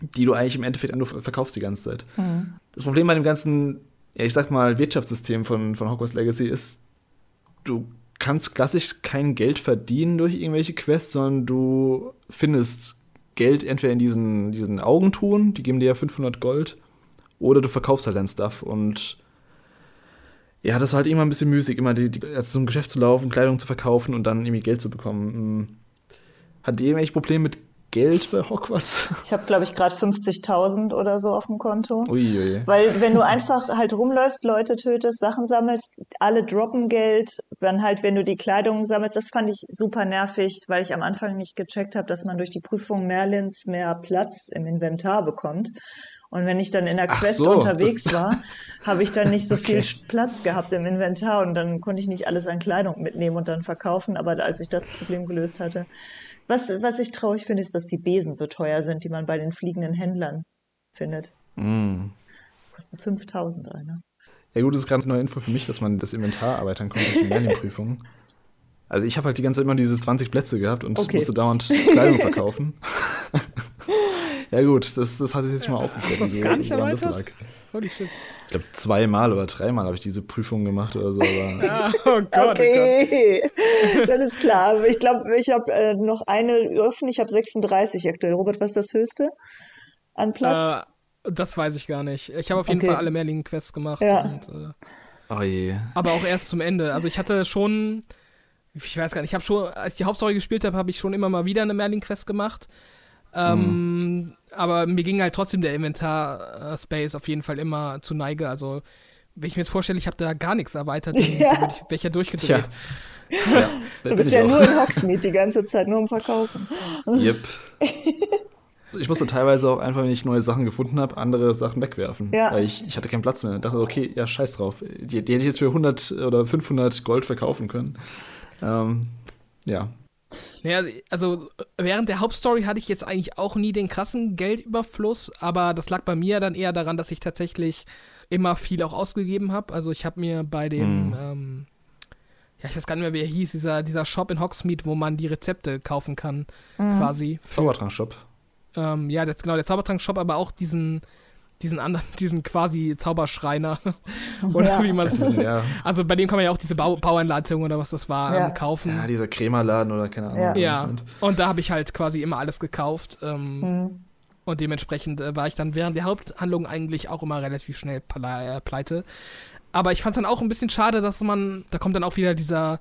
die du eigentlich im Endeffekt nur verkaufst die ganze Zeit. Mhm. Das Problem bei dem ganzen, ja, ich sag mal, Wirtschaftssystem von, von Hogwarts Legacy ist, du kannst klassisch kein Geld verdienen durch irgendwelche Quests, sondern du findest Geld entweder in diesen, diesen Augentun, die geben dir ja 500 Gold, oder du verkaufst halt dein Stuff und ja, das war halt immer ein bisschen müßig, immer die, die, also zum Geschäft zu laufen, Kleidung zu verkaufen und dann irgendwie Geld zu bekommen. Hm. Hat ihr irgendwelche Probleme mit Geld bei Hogwarts?
Ich habe, glaube ich, gerade 50.000 oder so auf dem Konto. Uiui. Weil wenn du einfach halt rumläufst, Leute tötest, Sachen sammelst, alle droppen Geld, dann halt, wenn du die Kleidung sammelst, das fand ich super nervig, weil ich am Anfang nicht gecheckt habe, dass man durch die Prüfung Merlins mehr Platz im Inventar bekommt. Und wenn ich dann in der Quest so, unterwegs war, habe ich dann nicht so okay. viel Platz gehabt im Inventar und dann konnte ich nicht alles an Kleidung mitnehmen und dann verkaufen. Aber als ich das Problem gelöst hatte, was, was ich traurig finde, ist, dass die Besen so teuer sind, die man bei den fliegenden Händlern findet. Mm. Kosten 5000 einer.
Ja gut, das ist gerade eine neue Info für mich, dass man das Inventar erweitern konnte durch die Merlin-Prüfung. Also ich habe halt die ganze Zeit immer diese 20 Plätze gehabt und okay. musste dauernd Kleidung verkaufen. Ja, gut, das, das hat sich jetzt schon mal aufgeklärt.
Hast du das gar nicht erweitert? Holy shit.
Ich glaube, zweimal oder dreimal habe ich diese Prüfung gemacht oder so.
ja, oh Gott, okay. Oh Gott. Dann ist klar. Ich glaube, ich habe äh, noch eine offen. Ich habe 36 aktuell. Robert, was ist das höchste an Platz?
Äh, das weiß ich gar nicht. Ich habe auf jeden okay. Fall alle Merlin-Quests gemacht. Ja. Und, äh,
oh je.
Aber auch erst zum Ende. Also ich hatte schon, ich weiß gar nicht, ich habe schon, als ich die Hauptstory gespielt habe, habe ich schon immer mal wieder eine Merlin-Quest gemacht. Ähm, mhm. Aber mir ging halt trotzdem der Inventar-Space auf jeden Fall immer zu Neige. Also, wenn ich mir jetzt vorstelle, ich habe da gar nichts erweitert, dann ja. würde ich welcher durchgedreht.
Ja. ja du bist ja auch. nur in Hogsmeade die ganze Zeit, nur im Verkaufen.
Yep. ich musste teilweise auch einfach, wenn ich neue Sachen gefunden habe, andere Sachen wegwerfen. Ja. Weil ich, ich hatte keinen Platz mehr. Ich dachte, okay, ja, scheiß drauf. Die, die hätte ich jetzt für 100 oder 500 Gold verkaufen können. Ähm, ja,
naja, also während der Hauptstory hatte ich jetzt eigentlich auch nie den krassen Geldüberfluss, aber das lag bei mir dann eher daran, dass ich tatsächlich immer viel auch ausgegeben habe. Also ich habe mir bei dem, mhm. ähm, ja, ich weiß gar nicht mehr, wie er hieß, dieser, dieser Shop in Hogsmeade, wo man die Rezepte kaufen kann, mhm. quasi.
Zaubertrank-Shop.
Ähm, ja, das, genau, der Zaubertrank-Shop, aber auch diesen, diesen anderen, diesen quasi Zauberschreiner. oder ja. wie man es. Ja. Also bei dem kann man ja auch diese Bau Bauanleitung oder was das war ja. ähm, kaufen.
Ja, dieser Krämerladen oder keine Ahnung.
Ja, ja. und da habe ich halt quasi immer alles gekauft. Ähm, mhm. Und dementsprechend äh, war ich dann während der Haupthandlung eigentlich auch immer relativ schnell äh, pleite. Aber ich fand es dann auch ein bisschen schade, dass man, da kommt dann auch wieder dieser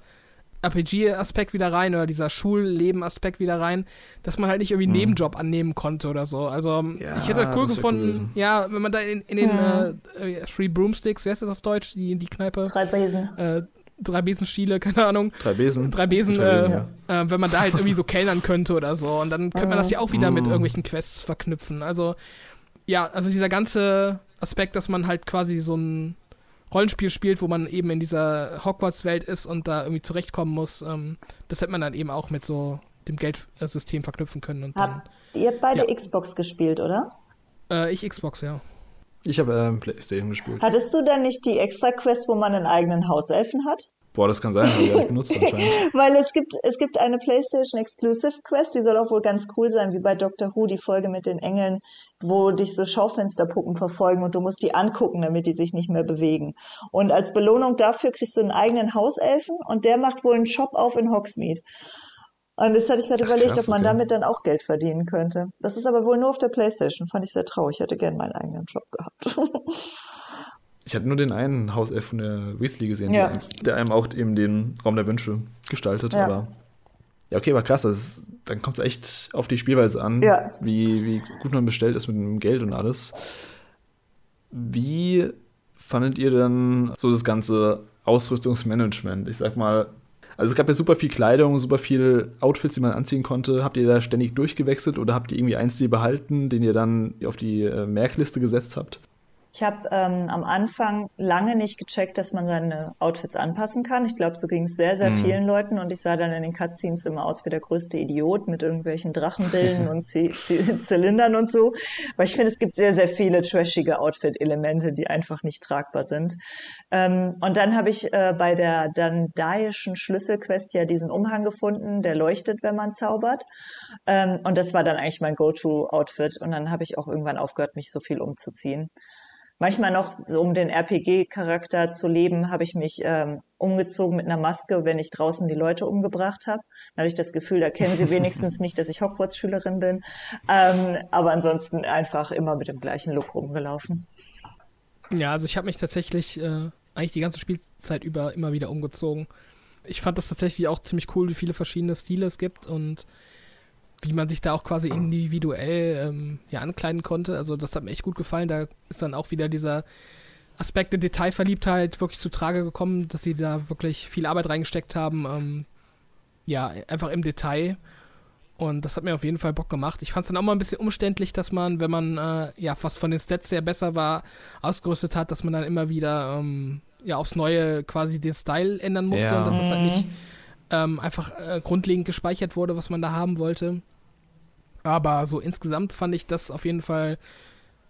RPG-Aspekt wieder rein oder dieser Schulleben-Aspekt wieder rein, dass man halt nicht irgendwie einen mhm. Nebenjob annehmen konnte oder so. Also ja, ich hätte das cool gefunden, cool ja, wenn man da in, in den mhm. äh, Three Broomsticks, wie heißt das auf Deutsch, die, die Kneipe?
Drei Besen.
Äh, drei Besenstiele, keine Ahnung.
Drei Besen.
Drei Besen, Drei Besen äh, ja. äh, wenn man da halt irgendwie so kellnern könnte oder so. Und dann könnte man das ja auch wieder mhm. mit irgendwelchen Quests verknüpfen. Also, ja, also dieser ganze Aspekt, dass man halt quasi so ein Rollenspiel spielt, wo man eben in dieser Hogwarts-Welt ist und da irgendwie zurechtkommen muss, ähm, das hätte man dann eben auch mit so dem Geldsystem verknüpfen können. Und
Habt ihr beide ja. Xbox gespielt, oder?
Äh, ich Xbox, ja.
Ich habe ähm, Playstation gespielt.
Hattest du denn nicht die Extra-Quest, wo man einen eigenen Hauselfen hat?
Boah, das kann sein, habe ich gar nicht benutzt anscheinend.
Weil es gibt, es gibt eine PlayStation Exclusive Quest, die soll auch wohl ganz cool sein, wie bei Doctor Who, die Folge mit den Engeln, wo dich so Schaufensterpuppen verfolgen und du musst die angucken, damit die sich nicht mehr bewegen. Und als Belohnung dafür kriegst du einen eigenen Hauselfen und der macht wohl einen Shop auf in Hogsmeade. Und das hatte ich gerade überlegt, krass, ob man okay. damit dann auch Geld verdienen könnte. Das ist aber wohl nur auf der Playstation. Fand ich sehr traurig. Ich hätte gern meinen eigenen Shop gehabt.
Ich hatte nur den einen Hauself von der Weasley gesehen, ja. der, einem auch eben den Raum der Wünsche gestaltet. Ja. Aber ja, okay, war krass. Das, dann kommt es echt auf die Spielweise an, ja. wie, wie gut man bestellt ist mit dem Geld und alles. Wie fandet ihr denn so das ganze Ausrüstungsmanagement? Ich sag mal, Also es gab ja super viel Kleidung, super viel Outfits, die man anziehen konnte. Habt ihr da ständig durchgewechselt oder habt ihr irgendwie einen Stil behalten, den ihr dann auf die äh, Merkliste gesetzt habt?
Ich habe ähm, am Anfang lange nicht gecheckt, dass man seine Outfits anpassen kann. Ich glaube, so ging es sehr, sehr mhm. vielen Leuten und ich sah dann in den Cutscenes immer aus wie der größte Idiot mit irgendwelchen Drachenbillen und Z Z Zylindern und so. Weil ich finde, es gibt sehr, sehr viele trashige Outfit-Elemente, die einfach nicht tragbar sind. Ähm, und dann habe ich äh, bei der dandaischen Schlüsselquest ja diesen Umhang gefunden, der leuchtet, wenn man zaubert. Ähm, und das war dann eigentlich mein Go-To-Outfit. Und dann habe ich auch irgendwann aufgehört, mich so viel umzuziehen. Manchmal noch, so um den RPG-Charakter zu leben, habe ich mich ähm, umgezogen mit einer Maske, wenn ich draußen die Leute umgebracht habe. Dann hatte ich das Gefühl, da kennen sie wenigstens nicht, dass ich Hogwarts-Schülerin bin. Ähm, aber ansonsten einfach immer mit dem gleichen Look rumgelaufen.
Ja, also ich habe mich tatsächlich äh, eigentlich die ganze Spielzeit über immer wieder umgezogen. Ich fand das tatsächlich auch ziemlich cool, wie viele verschiedene Stile es gibt und wie man sich da auch quasi individuell ähm, ja, ankleiden konnte. Also das hat mir echt gut gefallen. Da ist dann auch wieder dieser Aspekt der Detailverliebtheit wirklich zu Trage gekommen, dass sie da wirklich viel Arbeit reingesteckt haben. Ähm, ja, einfach im Detail. Und das hat mir auf jeden Fall Bock gemacht. Ich fand es dann auch mal ein bisschen umständlich, dass man, wenn man äh, ja was von den Stats sehr besser war, ausgerüstet hat, dass man dann immer wieder ähm, ja aufs Neue quasi den Style ändern musste ja. und dass das halt nicht ähm, einfach äh, grundlegend gespeichert wurde, was man da haben wollte. Aber so insgesamt fand ich das auf jeden Fall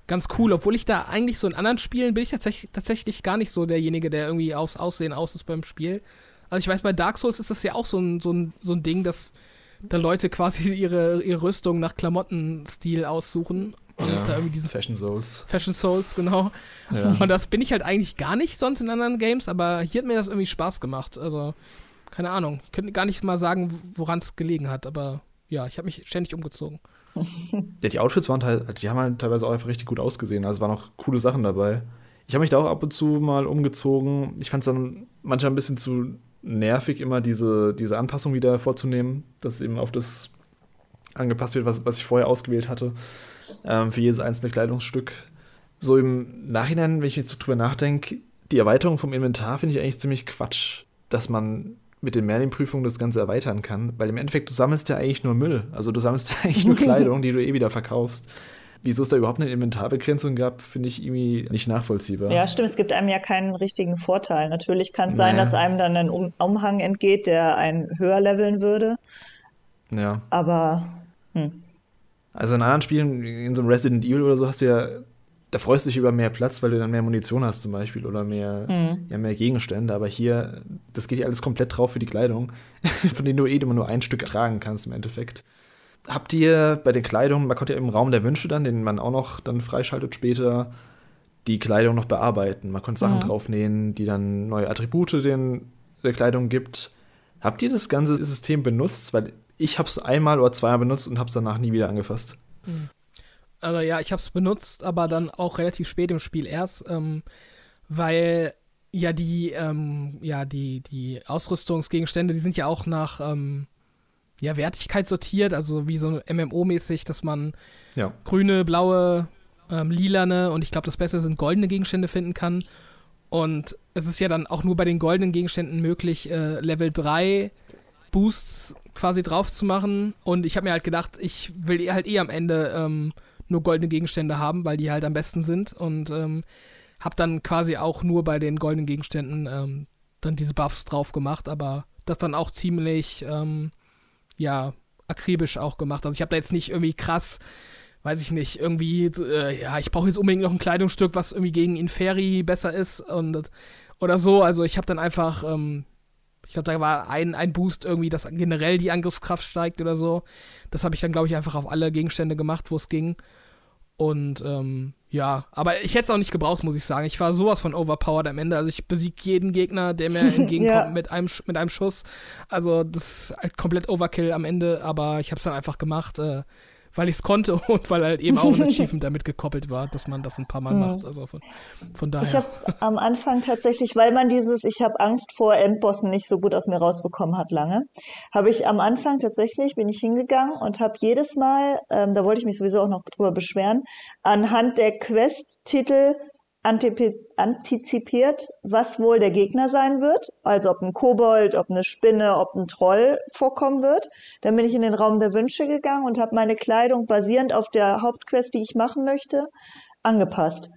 ganz cool, obwohl ich da eigentlich so in anderen Spielen bin ich tatsächlich, tatsächlich gar nicht so derjenige, der irgendwie aufs Aussehen aus ist beim Spiel. Also ich weiß, bei Dark Souls ist das ja auch so ein, so ein, so ein Ding, dass da Leute quasi ihre, ihre Rüstung nach Klamottenstil aussuchen.
Und ja, da irgendwie diesen Fashion Souls.
Fashion Souls, genau. Ja. Und das bin ich halt eigentlich gar nicht sonst in anderen Games, aber hier hat mir das irgendwie Spaß gemacht. Also, keine Ahnung. Ich könnte gar nicht mal sagen, woran es gelegen hat, aber ja, ich habe mich ständig umgezogen.
Ja, die Outfits waren halt, die haben halt teilweise auch einfach richtig gut ausgesehen. Also waren auch coole Sachen dabei. Ich habe mich da auch ab und zu mal umgezogen. Ich fand es dann manchmal ein bisschen zu nervig, immer diese, diese Anpassung wieder vorzunehmen, dass eben auf das angepasst wird, was, was ich vorher ausgewählt hatte, ähm, für jedes einzelne Kleidungsstück. So im Nachhinein, wenn ich jetzt drüber nachdenke, die Erweiterung vom Inventar finde ich eigentlich ziemlich Quatsch, dass man mit den Merlin-Prüfungen das Ganze erweitern kann, weil im Endeffekt du sammelst ja eigentlich nur Müll. Also du sammelst ja eigentlich nur Kleidung, die du eh wieder verkaufst. Wieso es da überhaupt eine Inventarbegrenzung gab, finde ich irgendwie nicht nachvollziehbar.
Ja, stimmt, es gibt einem ja keinen richtigen Vorteil. Natürlich kann es naja. sein, dass einem dann ein um Umhang entgeht, der einen höher leveln würde.
Ja.
Aber. Hm.
Also in anderen Spielen, in so einem Resident Evil oder so, hast du ja da freust du dich über mehr Platz, weil du dann mehr Munition hast zum Beispiel oder mehr, mhm. ja, mehr Gegenstände. Aber hier, das geht ja alles komplett drauf für die Kleidung, von denen du eh immer nur ein Stück tragen kannst im Endeffekt. Habt ihr bei den Kleidungen, man konnte ja im Raum der Wünsche dann, den man auch noch dann freischaltet später, die Kleidung noch bearbeiten. Man konnte Sachen mhm. draufnähen, die dann neue Attribute den, der Kleidung gibt. Habt ihr das ganze System benutzt? Weil ich habe es einmal oder zweimal benutzt und habe es danach nie wieder angefasst.
Mhm also ja, ich habe es benutzt, aber dann auch relativ spät im Spiel erst, ähm, weil ja die, ähm, ja, die, die Ausrüstungsgegenstände, die sind ja auch nach ähm, ja, Wertigkeit sortiert, also wie so MMO-mäßig, dass man ja. grüne, blaue, ähm, lilane und ich glaube, das Beste sind goldene Gegenstände finden kann. Und es ist ja dann auch nur bei den goldenen Gegenständen möglich, äh, Level 3 Boosts quasi drauf zu machen. Und ich habe mir halt gedacht, ich will halt eh am Ende ähm, nur goldene Gegenstände haben, weil die halt am besten sind. Und ähm, habe dann quasi auch nur bei den goldenen Gegenständen ähm, dann diese Buffs drauf gemacht, aber das dann auch ziemlich, ähm, ja, akribisch auch gemacht. Also ich habe da jetzt nicht irgendwie krass, weiß ich nicht, irgendwie, äh, ja, ich brauche jetzt unbedingt noch ein Kleidungsstück, was irgendwie gegen Inferi besser ist und oder so. Also ich habe dann einfach, ähm, ich glaube, da war ein, ein Boost irgendwie, dass generell die Angriffskraft steigt oder so. Das habe ich dann, glaube ich, einfach auf alle Gegenstände gemacht, wo es ging. Und ähm, ja, aber ich hätte es auch nicht gebraucht, muss ich sagen. Ich war sowas von overpowered am Ende. Also ich besiege jeden Gegner, der mir entgegenkommt ja. mit, einem, mit einem Schuss. Also das ist halt komplett Overkill am Ende, aber ich habe es dann einfach gemacht. Äh, weil ich es konnte und weil halt eben auch ein Achievement damit gekoppelt war, dass man das ein paar Mal mhm. macht. Also von, von daher.
Ich habe am Anfang tatsächlich, weil man dieses, ich habe Angst vor Endbossen nicht so gut aus mir rausbekommen hat lange, habe ich am Anfang tatsächlich, bin ich hingegangen und habe jedes Mal, ähm, da wollte ich mich sowieso auch noch drüber beschweren, anhand der Quest-Titel antizipiert, was wohl der Gegner sein wird. Also ob ein Kobold, ob eine Spinne, ob ein Troll vorkommen wird. Dann bin ich in den Raum der Wünsche gegangen und habe meine Kleidung basierend auf der Hauptquest, die ich machen möchte, angepasst.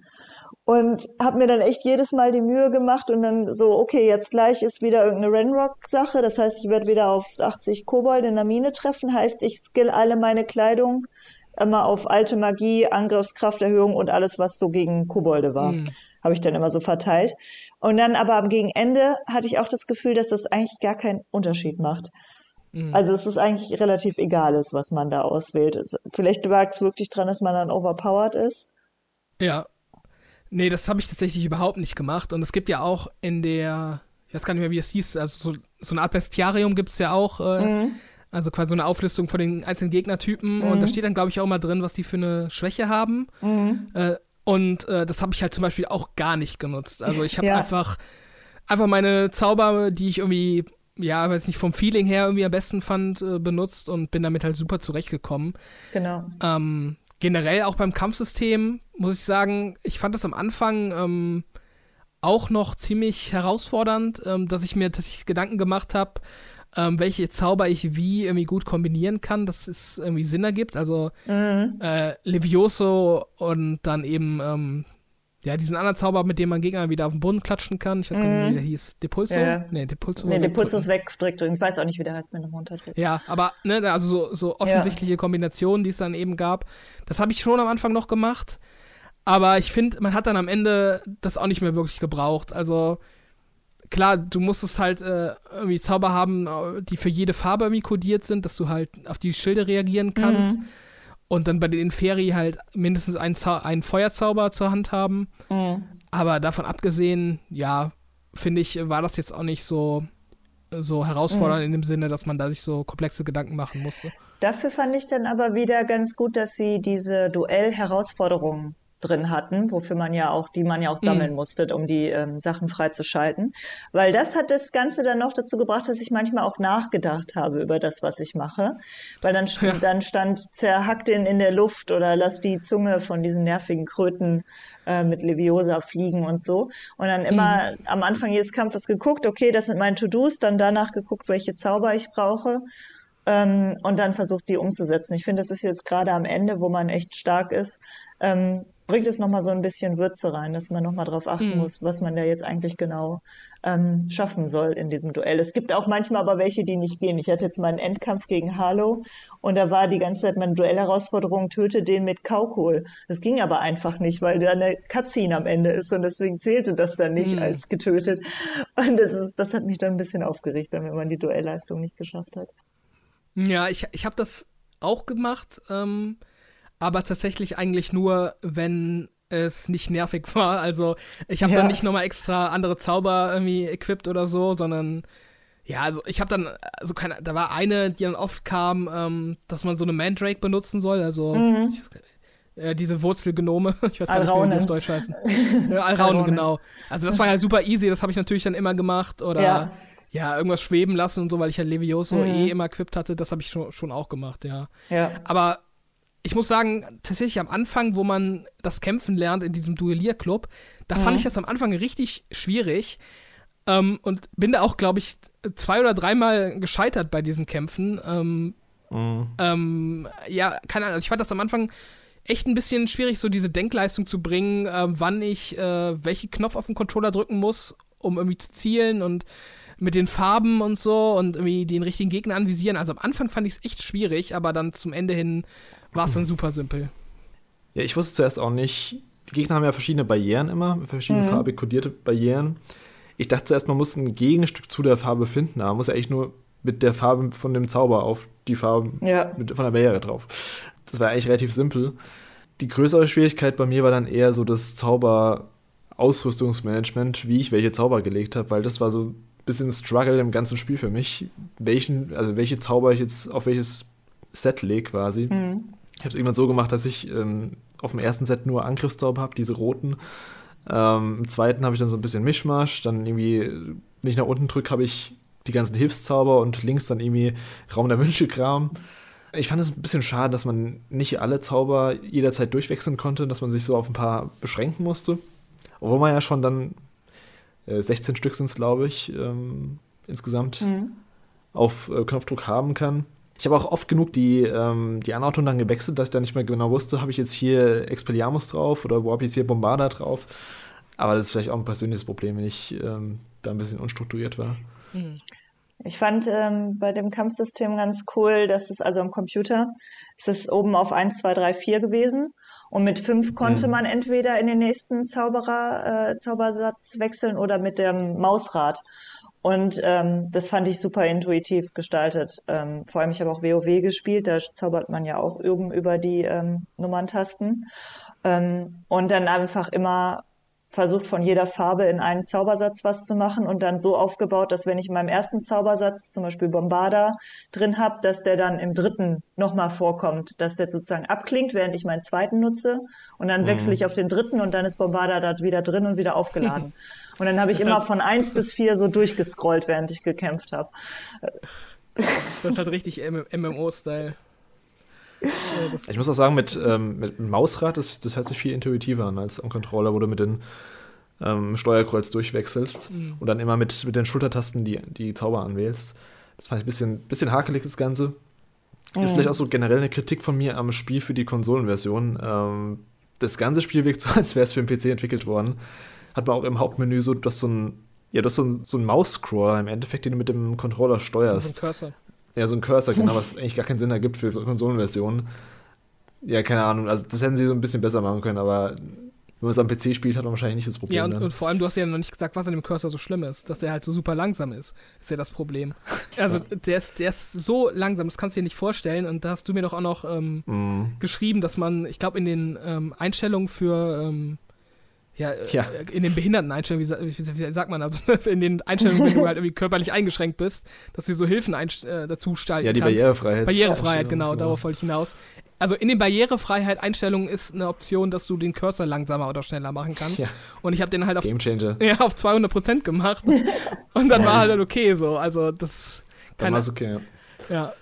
Und habe mir dann echt jedes Mal die Mühe gemacht und dann so, okay, jetzt gleich ist wieder irgendeine Renrock-Sache. Das heißt, ich werde wieder auf 80 Kobold in der Mine treffen. Heißt, ich skill alle meine Kleidung immer auf alte Magie, Angriffskrafterhöhung und alles, was so gegen Kobolde war. Mhm. Habe ich dann immer so verteilt. Und dann aber am Gegenende hatte ich auch das Gefühl, dass das eigentlich gar keinen Unterschied macht. Mhm. Also es ist eigentlich relativ egal ist, was man da auswählt. Vielleicht lag es wirklich dran, dass man dann overpowered ist.
Ja. Nee, das habe ich tatsächlich überhaupt nicht gemacht. Und es gibt ja auch in der, ich weiß gar nicht mehr, wie es hieß, also so, so eine Art Bestiarium gibt es ja auch. Äh, mhm also quasi so eine Auflistung von den einzelnen Gegnertypen. Mhm. Und da steht dann, glaube ich, auch mal drin, was die für eine Schwäche haben. Mhm. Äh, und äh, das habe ich halt zum Beispiel auch gar nicht genutzt. Also ich habe ja. einfach, einfach meine Zauber, die ich irgendwie, ja, weiß nicht, vom Feeling her irgendwie am besten fand, äh, benutzt und bin damit halt super zurechtgekommen.
Genau.
Ähm, generell auch beim Kampfsystem muss ich sagen, ich fand das am Anfang ähm, auch noch ziemlich herausfordernd, ähm, dass ich mir tatsächlich Gedanken gemacht habe, ähm, welche Zauber ich wie irgendwie gut kombinieren kann, dass es irgendwie Sinn ergibt. Also mhm. äh, Levioso und dann eben ähm, ja, diesen anderen Zauber, mit dem man Gegner wieder auf den Boden klatschen kann. Ich weiß gar nicht, wie mhm. der hieß. Depulso?
Ja.
Nee, Depulso.
Nee, Depulso ist wegdrücken. Ich weiß auch nicht, wie der heißt, wenn er runterdrückt.
Ja, aber, ne, also so, so offensichtliche ja. Kombinationen, die es dann eben gab. Das habe ich schon am Anfang noch gemacht. Aber ich finde, man hat dann am Ende das auch nicht mehr wirklich gebraucht. Also, klar, du musstest halt äh, irgendwie Zauber haben, äh, die für jede Farbe irgendwie kodiert sind, dass du halt auf die Schilde reagieren kannst. Mhm. Und dann bei den Inferi halt mindestens einen, einen Feuerzauber zur Hand haben. Mhm. Aber davon abgesehen, ja, finde ich, war das jetzt auch nicht so, so herausfordernd mhm. in dem Sinne, dass man da sich so komplexe Gedanken machen musste.
Dafür fand ich dann aber wieder ganz gut, dass sie diese Duell-Herausforderungen drin hatten, wofür man ja auch, die man ja auch sammeln mhm. musste, um die ähm, Sachen freizuschalten. Weil das hat das Ganze dann noch dazu gebracht, dass ich manchmal auch nachgedacht habe über das, was ich mache. Weil dann, ja. dann stand, zerhack den in der Luft oder lass die Zunge von diesen nervigen Kröten äh, mit Leviosa fliegen und so. Und dann immer mhm. am Anfang jedes Kampfes geguckt, okay, das sind meine To-Dos, dann danach geguckt, welche Zauber ich brauche ähm, und dann versucht, die umzusetzen. Ich finde, das ist jetzt gerade am Ende, wo man echt stark ist, ähm, bringt es nochmal so ein bisschen Würze rein, dass man nochmal drauf achten mhm. muss, was man da jetzt eigentlich genau ähm, schaffen soll in diesem Duell. Es gibt auch manchmal aber welche, die nicht gehen. Ich hatte jetzt mal einen Endkampf gegen Harlow und da war die ganze Zeit meine Duellherausforderung, töte den mit Kaukohl. Das ging aber einfach nicht, weil da eine Cutscene am Ende ist und deswegen zählte das dann nicht mhm. als getötet. Und das, ist, das hat mich dann ein bisschen aufgeregt, wenn man die Duellleistung nicht geschafft hat.
Ja, ich, ich habe das auch gemacht. Ähm aber tatsächlich eigentlich nur, wenn es nicht nervig war. Also ich habe ja. dann nicht nochmal extra andere Zauber irgendwie equipped oder so, sondern ja, also ich habe dann, also keine, da war eine, die dann oft kam, ähm, dass man so eine Mandrake benutzen soll, also mhm. ich, äh, diese Wurzelgenome, ich weiß gar nicht, wie die auf Deutsch heißen. ja, Alraunen, genau. Also das war ja super easy, das habe ich natürlich dann immer gemacht oder ja. ja. irgendwas schweben lassen und so, weil ich halt Levioso mhm. eh immer equipped hatte, das habe ich schon, schon auch gemacht, ja.
ja.
Aber ich muss sagen, tatsächlich am Anfang, wo man das Kämpfen lernt in diesem Duellierclub, da mhm. fand ich das am Anfang richtig schwierig. Ähm, und bin da auch, glaube ich, zwei oder dreimal gescheitert bei diesen Kämpfen. Ähm, mhm. ähm, ja, keine Ahnung. Also ich fand das am Anfang echt ein bisschen schwierig, so diese Denkleistung zu bringen, äh, wann ich äh, welchen Knopf auf dem Controller drücken muss, um irgendwie zu zielen und mit den Farben und so und irgendwie den richtigen Gegner anvisieren. Also am Anfang fand ich es echt schwierig, aber dann zum Ende hin war es dann super simpel.
Ja, ich wusste zuerst auch nicht, die Gegner haben ja verschiedene Barrieren immer, verschiedene mhm. farbig kodierte Barrieren. Ich dachte zuerst, man muss ein Gegenstück zu der Farbe finden, aber man muss ja eigentlich nur mit der Farbe von dem Zauber auf die Farbe ja. mit, von der Barriere drauf. Das war eigentlich relativ simpel. Die größere Schwierigkeit bei mir war dann eher so das Zauber-Ausrüstungsmanagement, wie ich welche Zauber gelegt habe, weil das war so ein bisschen Struggle im ganzen Spiel für mich, welchen, also welche Zauber ich jetzt auf welches Set lege quasi. Mhm. Ich habe es irgendwann so gemacht, dass ich ähm, auf dem ersten Set nur Angriffszauber habe, diese roten. Ähm, Im zweiten habe ich dann so ein bisschen Mischmasch. Dann irgendwie, wenn ich nach unten drücke, habe ich die ganzen Hilfszauber und links dann irgendwie Raum der Wünsche-Kram. Ich fand es ein bisschen schade, dass man nicht alle Zauber jederzeit durchwechseln konnte, dass man sich so auf ein paar beschränken musste. Obwohl man ja schon dann äh, 16 Stück sind es, glaube ich, ähm, insgesamt
Mhm.
auf äh, Knopfdruck haben kann. Ich habe auch oft genug die, ähm, die Anordnung dann gewechselt, dass ich dann nicht mehr genau wusste, habe ich jetzt hier Expelliarmus drauf oder wo habe ich jetzt hier Bombarda drauf. Aber das ist vielleicht auch ein persönliches Problem, wenn ich ähm, da ein bisschen unstrukturiert war.
Ich fand ähm, bei dem Kampfsystem ganz cool, dass es also am Computer, es ist oben auf 1, 2, 3, 4 gewesen. Und mit 5 konnte
Mhm.
man entweder in den nächsten Zauberer, äh, Zaubersatz wechseln oder mit dem Mausrad. Und ähm, das fand ich super intuitiv gestaltet. Ähm, vor allem, ich habe auch WoW gespielt, da zaubert man ja auch oben über die ähm, Nummerntasten. Ähm, und dann einfach immer versucht von jeder Farbe in einen Zaubersatz was zu machen und dann so aufgebaut, dass wenn ich in meinem ersten Zaubersatz zum Beispiel Bombarda drin habe, dass der dann im dritten nochmal vorkommt, dass der sozusagen abklingt, während ich meinen zweiten nutze und dann wechsle ich auf den dritten und dann ist Bombarda da wieder drin und wieder aufgeladen. Und dann habe ich
Das
immer
hat-
von eins bis vier so durchgescrollt, während ich gekämpft habe.
Das ist halt richtig MMO-Style.
Ich muss auch sagen, mit, ähm, mit dem Mausrad, das, das hört sich viel intuitiver an als am Controller, wo du mit dem ähm, Steuerkreuz durchwechselst und dann immer mit, mit den Schultertasten die, die Zauber anwählst. Das fand ich ein bisschen, bisschen hakelig, das Ganze. Ist vielleicht auch so generell eine Kritik von mir am Spiel für die Konsolenversion. Ähm, das ganze Spiel wirkt so, als wäre es für den PC entwickelt worden. Hat man auch im Hauptmenü so, du hast so ein, ja, du hast so ein, so ein Maus-Scroller im Endeffekt, den du mit dem Controller
so ein
steuerst.
Cursor.
Ja, so ein Cursor, genau, was eigentlich gar keinen Sinn ergibt für so Konsolenversionen. Ja, keine Ahnung, also das hätten sie so ein bisschen besser machen können, aber wenn man es am PC spielt, hat man wahrscheinlich nicht das Problem.
Ja, und, und vor allem, du hast ja noch nicht gesagt, was an dem Cursor so schlimm ist. Dass der halt so super langsam ist. Ist ja das Problem. Also, der ist, der ist so langsam, das kannst du dir nicht vorstellen. Und da hast du mir doch auch noch ähm,
Mm,
geschrieben, dass man, ich glaube, in den ähm, Einstellungen für, ähm, ja, äh,
Ja.
in den Behinderteneinstellungen, wie, wie, wie sagt man, also in den Einstellungen, wenn du halt irgendwie körperlich eingeschränkt bist, dass du so Hilfen äh, dazu schalten
ja, die
kannst.
Barrierefreiheit.
Barrierefreiheit, genau, darauf wollte ich hinaus. Also in den Barrierefreiheit-Einstellungen ist eine Option, dass du den Cursor langsamer oder schneller machen kannst.
Ja.
Und ich habe den halt auf,
Gamechanger.
ja, auf 200% gemacht. Und dann war halt okay so. Also das
Dann
keine,
war es okay. ja.
ja.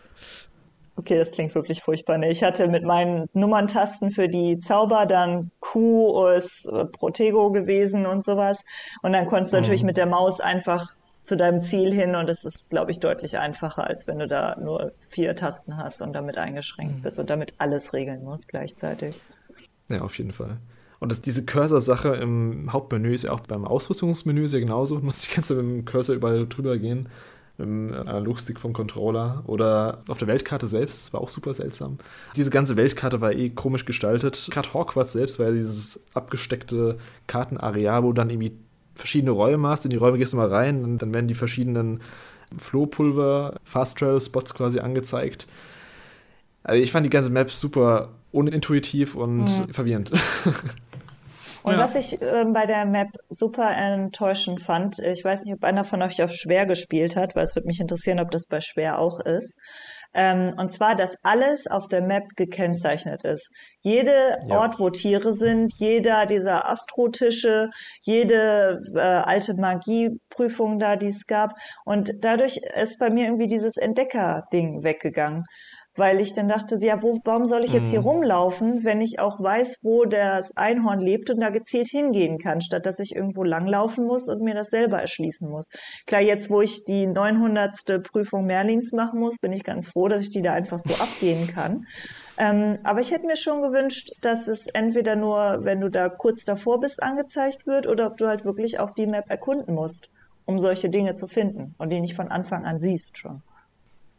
Okay, das klingt wirklich furchtbar. Nee, ich hatte mit meinen Nummerntasten für die Zauber dann Q ist äh, Protego gewesen und sowas. Und dann konntest du natürlich mit der Maus einfach zu deinem Ziel hin und es ist, glaube ich, deutlich einfacher, als wenn du da nur vier Tasten hast und damit eingeschränkt bist und damit alles regeln musst gleichzeitig.
Ja, auf jeden Fall. Und das, diese Cursor-Sache im Hauptmenü ist ja auch beim Ausrüstungsmenü ja genauso. Du musst die ganze mit dem Cursor überall drüber gehen. Mit dem Analogstick vom Controller. Oder auf der Weltkarte selbst, war auch super seltsam. Diese ganze Weltkarte war eh komisch gestaltet. Gerade Hogwarts selbst war ja dieses abgesteckte Kartenareal, wo du dann irgendwie verschiedene Räume hast. In die Räume gehst du mal rein und dann werden die verschiedenen Flohpulver, Fast-Travel-Spots quasi angezeigt. Also ich fand die ganze Map super unintuitiv und verwirrend.
Und
Ja.
was ich ähm, bei der Map super enttäuschend fand, ich weiß nicht, ob einer von euch auf schwer gespielt hat, weil es würde mich interessieren, ob das bei schwer auch ist. Ähm, und zwar, dass alles auf der Map gekennzeichnet ist. Jede
Ja.
Ort, wo Tiere sind, jeder dieser Astrotische, jede äh, alte Magieprüfung da, die es gab. Und dadurch ist bei mir irgendwie dieses Entdecker-Ding weggegangen. Weil ich dann dachte, ja, wo, warum soll ich jetzt hier rumlaufen, wenn ich auch weiß, wo das Einhorn lebt und da gezielt hingehen kann, statt dass ich irgendwo langlaufen muss und mir das selber erschließen muss. Klar, jetzt, wo ich die 900. Prüfung Merlins machen muss, bin ich ganz froh, dass ich die da einfach so abgehen kann. Ähm, aber ich hätte mir schon gewünscht, dass es entweder nur, wenn du da kurz davor bist, angezeigt wird oder ob du halt wirklich auch die Map erkunden musst, um solche Dinge zu finden und die nicht von Anfang an siehst schon.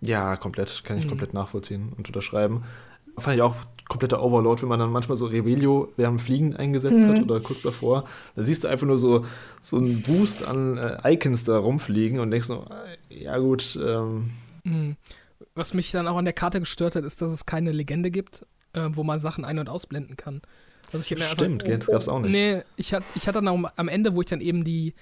Ja, komplett. Kann ich komplett nachvollziehen und unterschreiben. Fand ich auch kompletter Overload, wenn man dann manchmal so Revelio während Fliegen eingesetzt hat oder kurz davor. Da siehst du einfach nur so, so einen Boost an äh, Icons da rumfliegen und denkst so, äh, ja gut, ähm,
Was mich dann auch an der Karte gestört hat, ist, dass es keine Legende gibt, äh, wo man Sachen ein- und ausblenden kann. Also ich
stimmt,
einfach,
gell, das gab's auch nicht.
Nee, ich hatte ich hatte dann auch am Ende, wo ich dann eben die,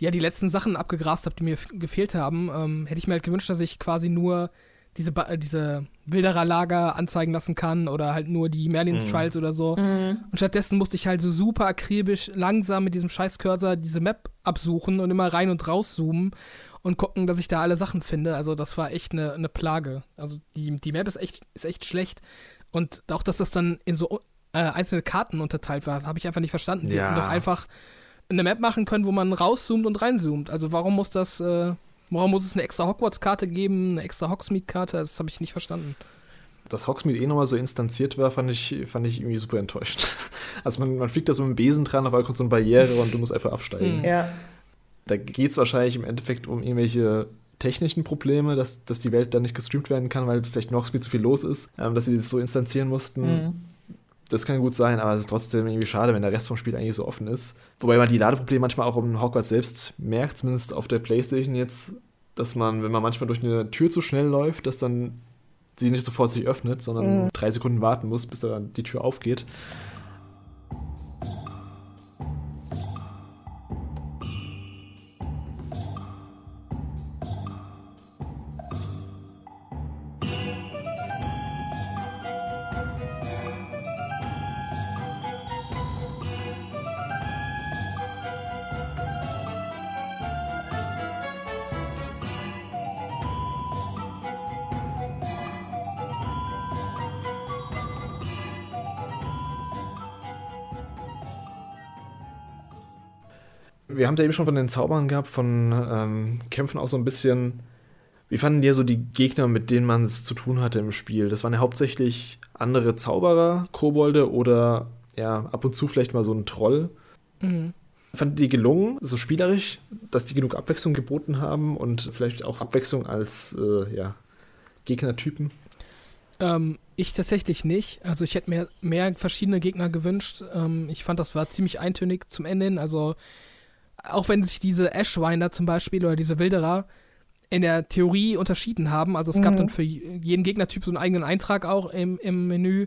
ja, die letzten Sachen abgegrast habe, die mir gefehlt haben, ähm, hätte ich mir halt gewünscht, dass ich quasi nur diese, Ba- äh, diese Wilderer-Lager anzeigen lassen kann oder halt nur die Merlin-Trials oder so. Und stattdessen musste ich halt so super akribisch langsam mit diesem scheiß Cursor diese Map absuchen und immer rein und raus zoomen und gucken, dass ich da alle Sachen finde. Also das war echt eine, eine Plage. Also die, die Map ist echt, ist echt schlecht. Und auch, dass das dann in so äh, einzelne Karten unterteilt war, habe ich einfach nicht verstanden. Sie
Ja.
hätten doch einfach eine Map machen können, wo man rauszoomt und reinzoomt. Also warum muss das, äh, warum muss es eine extra Hogwarts-Karte geben, eine extra Hogsmeade-Karte? Das habe ich nicht verstanden.
Dass Hogsmeade eh nochmal so instanziert war, fand ich, fand ich irgendwie super enttäuschend. Also man, man fliegt da so mit dem Besen dran, auf einmal kommt so eine Barriere und du musst einfach absteigen.
Mhm. Ja.
Da geht es wahrscheinlich im Endeffekt um irgendwelche technischen Probleme, dass, dass die Welt dann nicht gestreamt werden kann, weil vielleicht noch viel zu viel los ist, ähm, dass sie das so instanzieren mussten.
Mhm.
Das kann gut sein, aber es ist trotzdem irgendwie schade, wenn der Rest vom Spiel eigentlich so offen ist. Wobei man die Ladeprobleme manchmal auch um Hogwarts selbst merkt, zumindest auf der Playstation jetzt, dass man, wenn man manchmal durch eine Tür zu schnell läuft, dass dann sie nicht sofort sich öffnet, sondern
Mhm.
drei Sekunden warten muss, bis da die Tür aufgeht. Wir haben es ja eben schon von den Zaubern gehabt, von ähm, Kämpfen auch so ein bisschen. Wie fanden dir so die Gegner, mit denen man es zu tun hatte im Spiel? Das waren ja hauptsächlich andere Zauberer, Kobolde oder ja, ab und zu vielleicht mal so ein Troll.
Mhm.
Fand die gelungen, so spielerisch, dass die genug Abwechslung geboten haben und vielleicht auch Abwechslung als äh, ja, Gegnertypen?
Ähm, ich tatsächlich nicht. Also ich hätte mir mehr verschiedene Gegner gewünscht. Ähm, ich fand, das war ziemlich eintönig zum Ende hin. Also auch wenn sich diese Ashwinder zum Beispiel oder diese Wilderer in der Theorie unterschieden haben. Also es gab
Mhm.
dann für jeden Gegnertyp so einen eigenen Eintrag auch im, im Menü.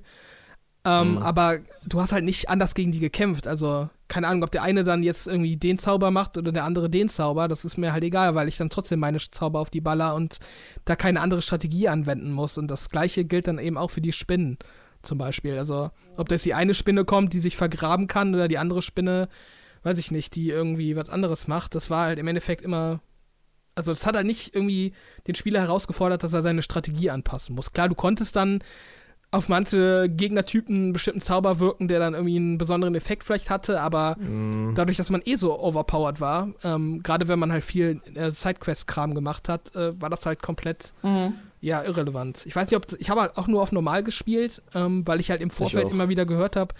Ähm,
Mhm.
Aber du hast halt nicht anders gegen die gekämpft. Also keine Ahnung, ob der eine dann jetzt irgendwie den Zauber macht oder der andere den Zauber. Das ist mir halt egal, weil ich dann trotzdem meine Zauber auf die baller und da keine andere Strategie anwenden muss. Und das gleiche gilt dann eben auch für die Spinnen zum Beispiel. Also ob das die eine Spinne kommt, die sich vergraben kann oder die andere Spinne, weiß ich nicht, die irgendwie was anderes macht. Das war halt im Endeffekt immer. Also das hat halt nicht irgendwie den Spieler herausgefordert, dass er seine Strategie anpassen muss. Klar, du konntest dann auf manche Gegnertypen einen bestimmten Zauber wirken, der dann irgendwie einen besonderen Effekt vielleicht hatte, aber dadurch, dass man eh so overpowered war, ähm, gerade wenn man halt viel äh, Sidequest-Kram gemacht hat, äh, war das halt komplett
Mhm.
ja, irrelevant. Ich weiß nicht, ob ich habe halt auch nur auf normal gespielt, ähm, weil ich halt im Vorfeld immer wieder gehört habe,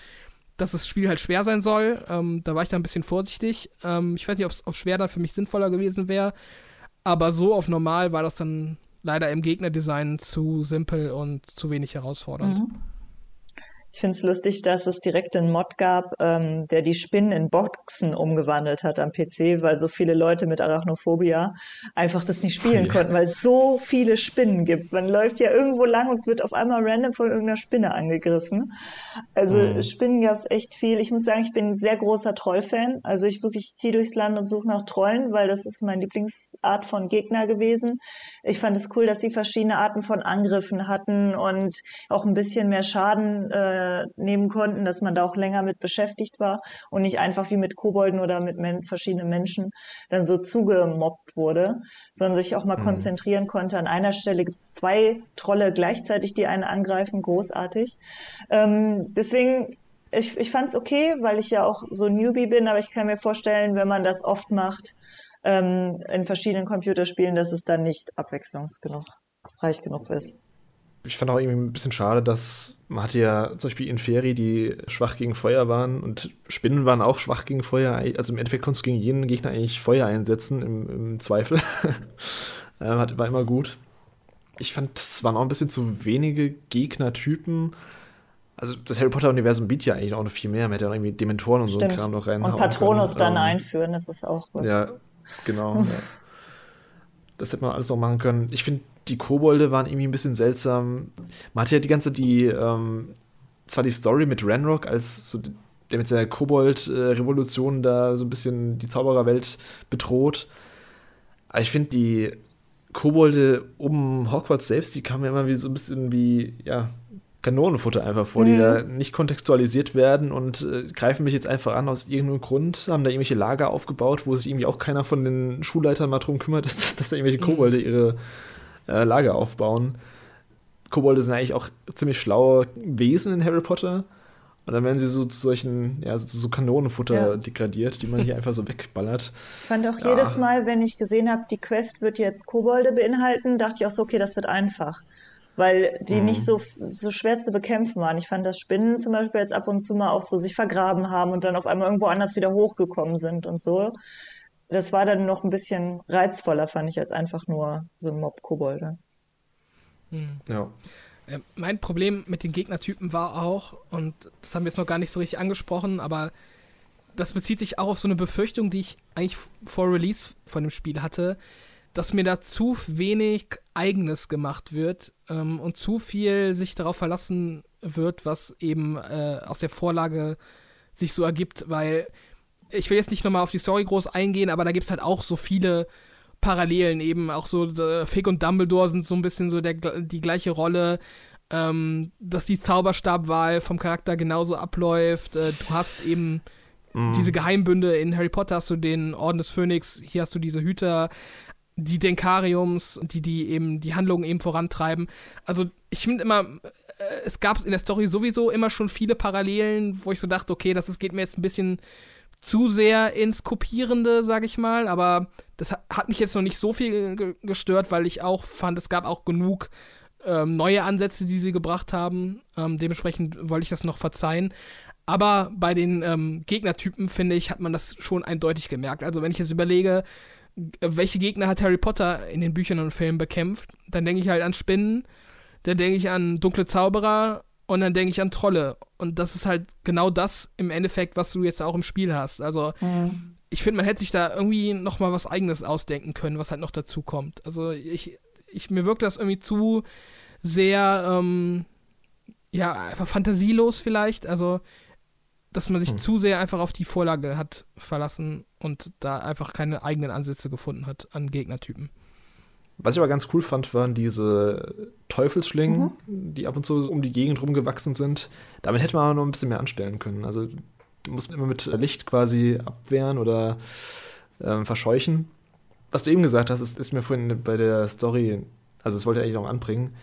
dass das Spiel halt schwer sein soll. Ähm, da war ich da ein bisschen vorsichtig. Ähm, ich weiß nicht, ob es auf schwer dann für mich sinnvoller gewesen wäre, aber so auf normal war das dann leider im Gegnerdesign zu simpel und zu wenig herausfordernd.
Mhm. Ich finde es lustig, dass es direkt einen Mod gab, ähm, der die Spinnen in Boxen umgewandelt hat am PC, weil so viele Leute mit Arachnophobia einfach das nicht spielen
Ja.
konnten, weil es so viele Spinnen gibt. Man läuft ja irgendwo lang und wird auf einmal random von irgendeiner Spinne angegriffen. Also
Mhm.
Spinnen gab es echt viel. Ich muss sagen, ich bin ein sehr großer Troll-Fan. Also ich wirklich ziehe durchs Land und suche nach Trollen, weil das ist meine Lieblingsart von Gegner gewesen. Ich fand es cool, dass sie verschiedene Arten von Angriffen hatten und auch ein bisschen mehr Schaden äh, nehmen konnten, dass man da auch länger mit beschäftigt war und nicht einfach wie mit Kobolden oder mit men verschiedenen Menschen dann so zugemobbt wurde, sondern sich auch mal
Mhm.
konzentrieren konnte. An einer Stelle gibt es zwei Trolle gleichzeitig, die einen angreifen, großartig. Ähm, deswegen ich, ich fand es okay, weil ich ja auch so Newbie bin, aber ich kann mir vorstellen, wenn man das oft macht ähm, in verschiedenen Computerspielen, dass es dann nicht abwechslungsgenug, reich genug ist.
Ich fand auch irgendwie ein bisschen schade, dass man hatte ja zum Beispiel Inferi, die schwach gegen Feuer waren und Spinnen waren auch schwach gegen Feuer. Also im Endeffekt konntest du gegen jeden Gegner eigentlich Feuer einsetzen, im, im Zweifel. ähm, hat, war immer gut. Ich fand, es waren auch ein bisschen zu wenige Gegnertypen. Also das Harry Potter-Universum bietet ja eigentlich auch noch viel mehr. Man hätte ja auch irgendwie Dementoren und so einen
Stimmt.
Kram noch reinhauen
Und Patronus
können.
dann
Ähm,
einführen, das ist auch was.
Ja, genau. ja. Das hätte man alles noch machen können. Ich finde, die Kobolde waren irgendwie ein bisschen seltsam. Man hatte ja die ganze, die, ähm, zwar die Story mit Ranrock als so, der mit seiner Kobold-Revolution da so ein bisschen die Zaubererwelt bedroht. Aber ich finde, die Kobolde um Hogwarts selbst, die kamen mir immer wie so ein bisschen wie, ja, Kanonenfutter einfach vor, die
Mhm.
da nicht kontextualisiert werden und äh, greifen mich jetzt einfach an aus irgendeinem Grund, haben da irgendwelche Lager aufgebaut, wo sich irgendwie auch keiner von den Schulleitern mal drum kümmert, dass, dass da irgendwelche Kobolde ihre äh, Lager aufbauen. Kobolde sind eigentlich auch ziemlich schlaue Wesen in Harry Potter Und dann werden sie so zu solchen, ja, so, so Kanonenfutter ja. degradiert, die man hier einfach so wegballert.
Ich fand auch ja. jedes Mal, wenn ich gesehen habe, die Quest wird jetzt Kobolde beinhalten, dachte ich auch so, okay, das wird einfach. Weil die mhm. nicht so, so schwer zu bekämpfen waren. Ich fand, dass Spinnen zum Beispiel jetzt ab und zu mal auch so sich vergraben haben und dann auf einmal irgendwo anders wieder hochgekommen sind und so. Das war dann noch ein bisschen reizvoller, fand ich, als einfach nur so ein Mob-Kobolde.
Mhm. Ja. Äh, mein Problem mit den Gegnertypen war auch, und das haben wir jetzt noch gar nicht so richtig angesprochen, aber das bezieht sich auch auf so eine Befürchtung, die ich eigentlich vor Release von dem Spiel hatte, dass mir da zu wenig Eigenes gemacht wird ähm, und zu viel sich darauf verlassen wird, was eben äh, aus der Vorlage sich so ergibt, weil ich will jetzt nicht nochmal auf die Story groß eingehen, aber da gibt es halt auch so viele Parallelen eben. Auch so äh, Fig und Dumbledore sind so ein bisschen so der, die gleiche Rolle. Ähm, dass die Zauberstabwahl vom Charakter genauso abläuft. Äh, du hast eben mm. diese Geheimbünde. In Harry Potter hast du den Orden des Phönix. Hier hast du diese Hüter, die Denkariums, die, die eben die Handlungen eben vorantreiben. Also ich finde immer, äh, es gab in der Story sowieso immer schon viele Parallelen, wo ich so dachte, okay, das ist, geht mir jetzt ein bisschen zu sehr ins Kopierende, sag ich mal, aber das hat mich jetzt noch nicht so viel gestört, weil ich auch fand, es gab auch genug ähm, neue Ansätze, die sie gebracht haben. Ähm, dementsprechend wollte ich das noch verzeihen. Aber bei den ähm, Gegnertypen, finde ich, hat man das schon eindeutig gemerkt. Also wenn ich jetzt überlege, welche Gegner hat Harry Potter in den Büchern und Filmen bekämpft, dann denke ich halt an Spinnen, dann denke ich an dunkle Zauberer und dann denke ich an Trolle. Und das ist halt genau das im Endeffekt, was du jetzt auch im Spiel hast. Also mhm. ich finde, man hätte sich da irgendwie noch mal was Eigenes ausdenken können, was halt noch dazu kommt. Also ich, ich mir wirkt das irgendwie zu sehr, ähm, ja, einfach fantasielos vielleicht. Also dass man sich mhm. zu sehr einfach auf die Vorlage hat verlassen und da einfach keine eigenen Ansätze gefunden hat an Gegnertypen.
Was ich aber ganz cool fand, waren diese Teufelsschlingen, mhm. die ab und zu um die Gegend rumgewachsen sind. Damit hätte man noch ein bisschen mehr anstellen können. Also du musst immer mit Licht quasi abwehren oder ähm, verscheuchen. Was du eben gesagt hast, ist, ist, mir vorhin bei der Story, also das wollte ich eigentlich noch anbringen.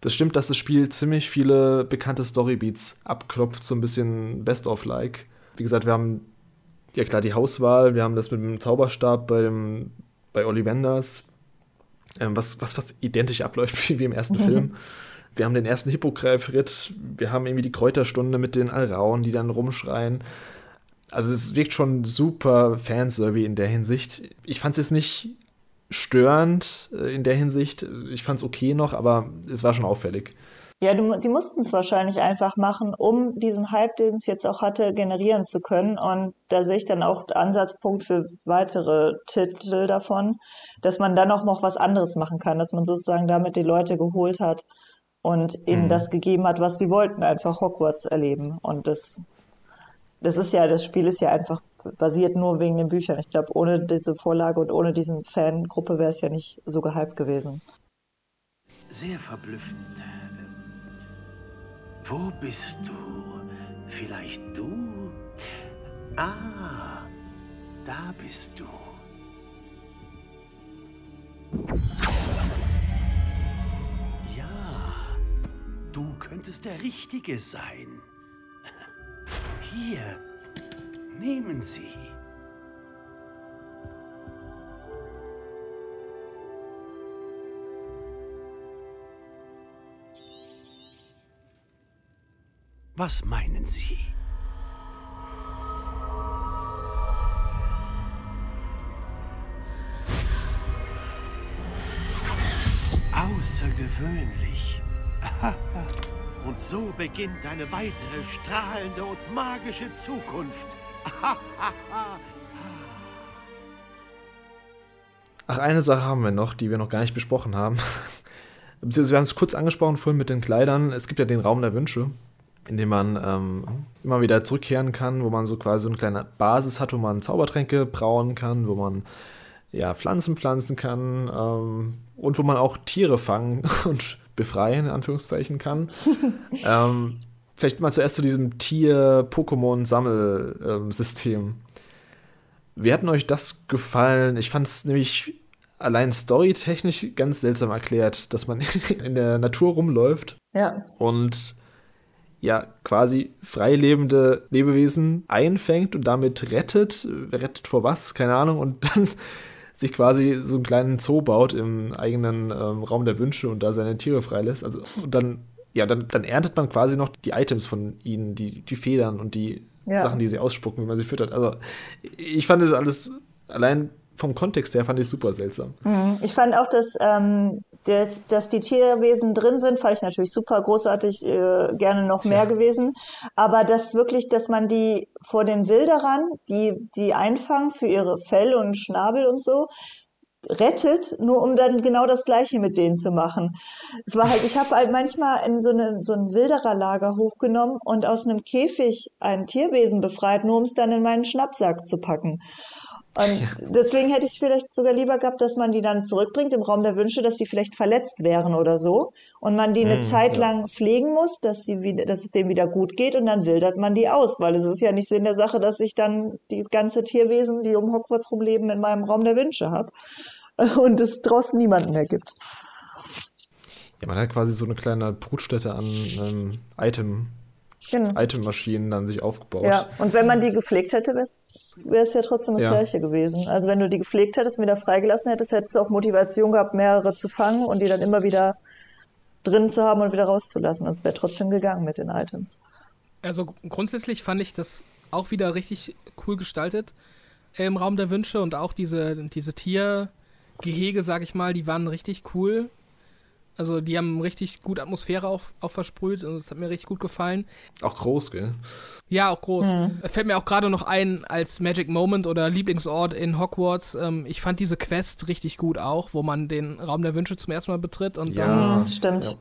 Das stimmt, dass das Spiel ziemlich viele bekannte Storybeats abklopft, so ein bisschen Best-of-like. Wie gesagt, wir haben ja klar die Hauswahl, wir haben das mit dem Zauberstab bei, dem, bei Ollivanders, was, was fast identisch abläuft wie, wie im ersten mhm. Film. Wir haben den ersten Hippogreif-Ritt, wir haben irgendwie die Kräuterstunde mit den Alrauen, die dann rumschreien. Also es wirkt schon super Fanservice in der Hinsicht. Ich fand es jetzt nicht störend äh, in der Hinsicht. Ich fand es okay noch, aber es war schon auffällig.
Ja, du, die mussten es wahrscheinlich einfach machen, um diesen Hype, den es jetzt auch hatte, generieren zu können. Und da sehe ich dann auch Ansatzpunkt für weitere Titel davon, dass man dann auch noch was anderes machen kann, dass man sozusagen damit die Leute geholt hat und ihnen mhm. das gegeben hat, was sie wollten, einfach Hogwarts erleben. Und das, das ist ja, das Spiel ist ja einfach basiert nur wegen den Büchern. Ich glaube, ohne diese Vorlage und ohne diesen Fangruppe wäre es ja nicht so gehypt gewesen.
Sehr verblüffend. Wo bist du? Vielleicht du? Ah, da bist du. Ja, du könntest der Richtige sein. Hier, nehmen Sie. Was meinen Sie? Außergewöhnlich. und so beginnt eine weitere strahlende und magische Zukunft.
Ach, eine Sache haben wir noch, die wir noch gar nicht besprochen haben. Beziehungsweise wir haben es kurz angesprochen vorhin mit den Kleidern. Es gibt ja den Raum der Wünsche in dem man ähm, immer wieder zurückkehren kann, wo man so quasi so eine kleine Basis hat, wo man Zaubertränke brauen kann, wo man ja, Pflanzen pflanzen kann ähm, und wo man auch Tiere fangen und befreien, in Anführungszeichen, kann. ähm, vielleicht mal zuerst zu diesem Tier-Pokémon-Sammelsystem. Ähm, Wie hat euch das gefallen? Ich fand es nämlich allein storytechnisch ganz seltsam erklärt, dass man in der Natur rumläuft
ja.
und ja quasi freilebende Lebewesen einfängt und damit rettet. Rettet vor was? Keine Ahnung. Und dann sich quasi so einen kleinen Zoo baut im eigenen ähm, Raum der Wünsche und da seine Tiere freilässt. Also, und dann, ja, dann, dann erntet man quasi noch die Items von ihnen, die, die Federn und die ja. Sachen, die sie ausspucken, wenn man sie füttert. Also, ich fand das alles allein vom Kontext her fand ich super seltsam.
Mhm. Ich fand auch, dass, ähm, dass, dass die Tierwesen drin sind, fand ich natürlich super großartig, äh, gerne noch mehr ja. gewesen. Aber dass wirklich, dass man die vor den Wilderern, die die einfangen für ihre Fell und Schnabel und so, rettet, nur um dann genau das Gleiche mit denen zu machen. Es war halt, ich habe halt manchmal in so, eine, so ein Wildererlager hochgenommen und aus einem Käfig ein Tierwesen befreit, nur um es dann in meinen Schnappsack zu packen. Und ja. deswegen hätte ich es vielleicht sogar lieber gehabt, dass man die dann zurückbringt im Raum der Wünsche, dass die vielleicht verletzt wären oder so. Und man die eine mm, Zeit ja. lang pflegen muss, dass, sie wieder, dass es denen wieder gut geht und dann wildert man die aus, weil es ist ja nicht Sinn der Sache, dass ich dann dieses ganze Tierwesen, die um Hogwarts rumleben, in meinem Raum der Wünsche habe. Und es draußen niemanden mehr gibt.
Ja, man hat quasi so eine kleine Brutstätte an ähm, Item genau. Itemmaschinen dann sich aufgebaut.
Ja, und wenn man die gepflegt hätte, wäre es ja trotzdem das ja. Gleiche gewesen. Also wenn du die gepflegt hättest und wieder freigelassen hättest, hättest du auch Motivation gehabt, mehrere zu fangen und die dann immer wieder drin zu haben und wieder rauszulassen. Das wäre trotzdem gegangen mit den Items.
Also grundsätzlich fand ich das auch wieder richtig cool gestaltet äh, im Raum der Wünsche und auch diese, diese Tiergehege, sag ich mal, die waren richtig cool. Also die haben richtig gut Atmosphäre auch, auch versprüht und das hat mir richtig gut gefallen.
Auch groß, gell?
Ja, auch groß. Mhm. Fällt mir auch gerade noch ein als Magic Moment oder Lieblingsort in Hogwarts. Ähm, ich fand diese Quest richtig gut auch, wo man den Raum der Wünsche zum ersten Mal betritt und
ja,
dann.
stimmt. Ja.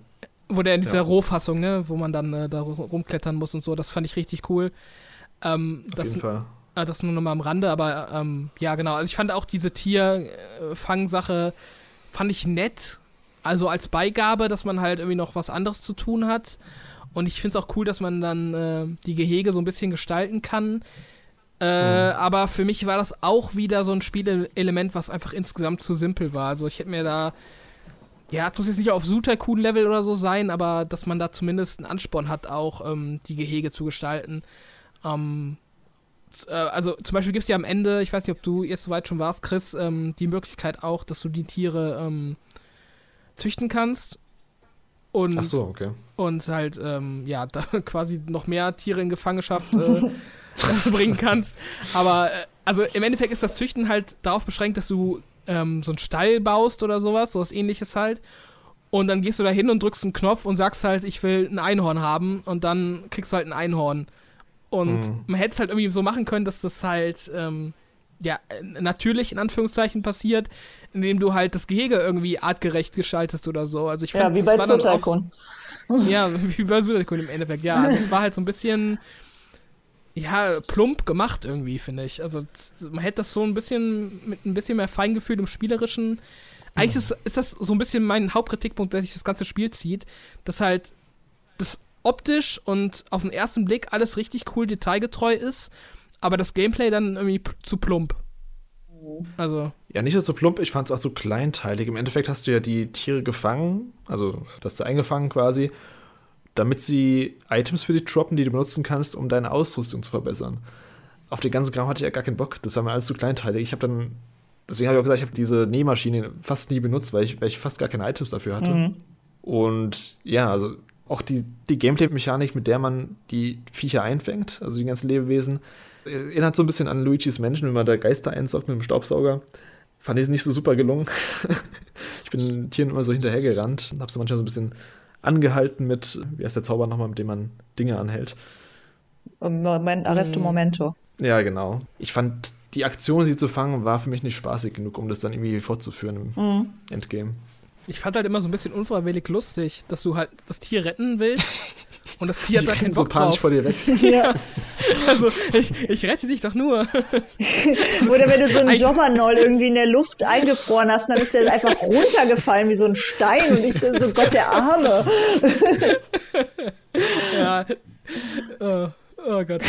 Wo der in dieser ja. Rohfassung, ne, wo man dann äh, da rumklettern muss und so, das fand ich richtig cool. Ähm,
Auf
das,
jeden Fall.
Äh, das nur noch mal am Rande, aber ähm, ja, genau. Also ich fand auch diese Tierfangsache, fand ich nett also als Beigabe, dass man halt irgendwie noch was anderes zu tun hat. Und ich finde es auch cool, dass man dann äh, die Gehege so ein bisschen gestalten kann. Äh, mhm. Aber für mich war das auch wieder so ein Spielelement, was einfach insgesamt zu simpel war. Also ich hätte mir da, ja, es muss jetzt nicht auf Su-Tycoon-Level oder so sein, aber dass man da zumindest einen Ansporn hat, auch ähm, die Gehege zu gestalten. Ähm, äh, also zum Beispiel gibt es ja am Ende, ich weiß nicht, ob du jetzt soweit schon warst, Chris, ähm, die Möglichkeit auch, dass du die Tiere ähm, züchten kannst. Und,
Ach so, okay.
Und halt, ähm, ja, da quasi noch mehr Tiere in Gefangenschaft äh, bringen kannst. Aber, äh, also im Endeffekt ist das Züchten halt darauf beschränkt, dass du ähm, so einen Stall baust oder sowas, sowas ähnliches halt. Und dann gehst du da hin und drückst einen Knopf und sagst halt, ich will ein Einhorn haben und dann kriegst du halt ein Einhorn. Und mhm. man hätte es halt irgendwie so machen können, dass das halt, ähm, ja, natürlich in Anführungszeichen passiert, indem du halt das Gehege irgendwie artgerecht gestaltest oder so. Also ich
fand, ja, wie bei Zotakon.
Ja, wie bei Zotakon im Endeffekt, ja. Also es war halt so ein bisschen, ja, plump gemacht irgendwie, finde ich. Also man hätte das so ein bisschen mit ein bisschen mehr Feingefühl im Spielerischen. Eigentlich ist, ist das so ein bisschen mein Hauptkritikpunkt, der sich das ganze Spiel zieht, dass halt das optisch und auf den ersten Blick alles richtig cool detailgetreu ist, aber das Gameplay dann irgendwie zu plump. Also.
Ja, nicht nur so plump, ich fand es auch so kleinteilig. Im Endeffekt hast du ja die Tiere gefangen, also das du eingefangen quasi, damit sie Items für dich droppen, die du benutzen kannst, um deine Ausrüstung zu verbessern. Auf den ganzen Kram hatte ich ja gar keinen Bock. Das war mir alles zu kleinteilig. Ich habe dann, deswegen habe ich auch gesagt, ich habe diese Nähmaschine fast nie benutzt, weil ich, weil ich fast gar keine Items dafür hatte. Mhm. Und ja, also auch die, die Gameplay-Mechanik, mit der man die Viecher einfängt, also die ganzen Lebewesen, erinnert so ein bisschen an Luigi's Menschen, wenn man da Geister einsaugt mit dem Staubsauger. Fand ich es nicht so super gelungen. ich bin Tieren immer so hinterhergerannt und habe sie manchmal so ein bisschen angehalten mit, wie heißt der Zauber nochmal, mit dem man Dinge anhält?
Moment, Arresto mm. Momento.
Ja, genau. Ich fand, die Aktion, sie zu fangen, war für mich nicht spaßig genug, um das dann irgendwie fortzuführen im mm. Endgame.
Ich fand halt immer so ein bisschen unfreiwillig lustig, dass du halt das Tier retten willst und das Tier hat da keinen Bock so drauf.
vor dir weg.
Ja. also, ich, ich rette dich doch nur.
Oder wenn du so einen Jobbernoll irgendwie in der Luft eingefroren hast, dann ist der einfach runtergefallen wie so ein Stein und ich so, Gott, der Arme.
ja. Oh, oh Gott.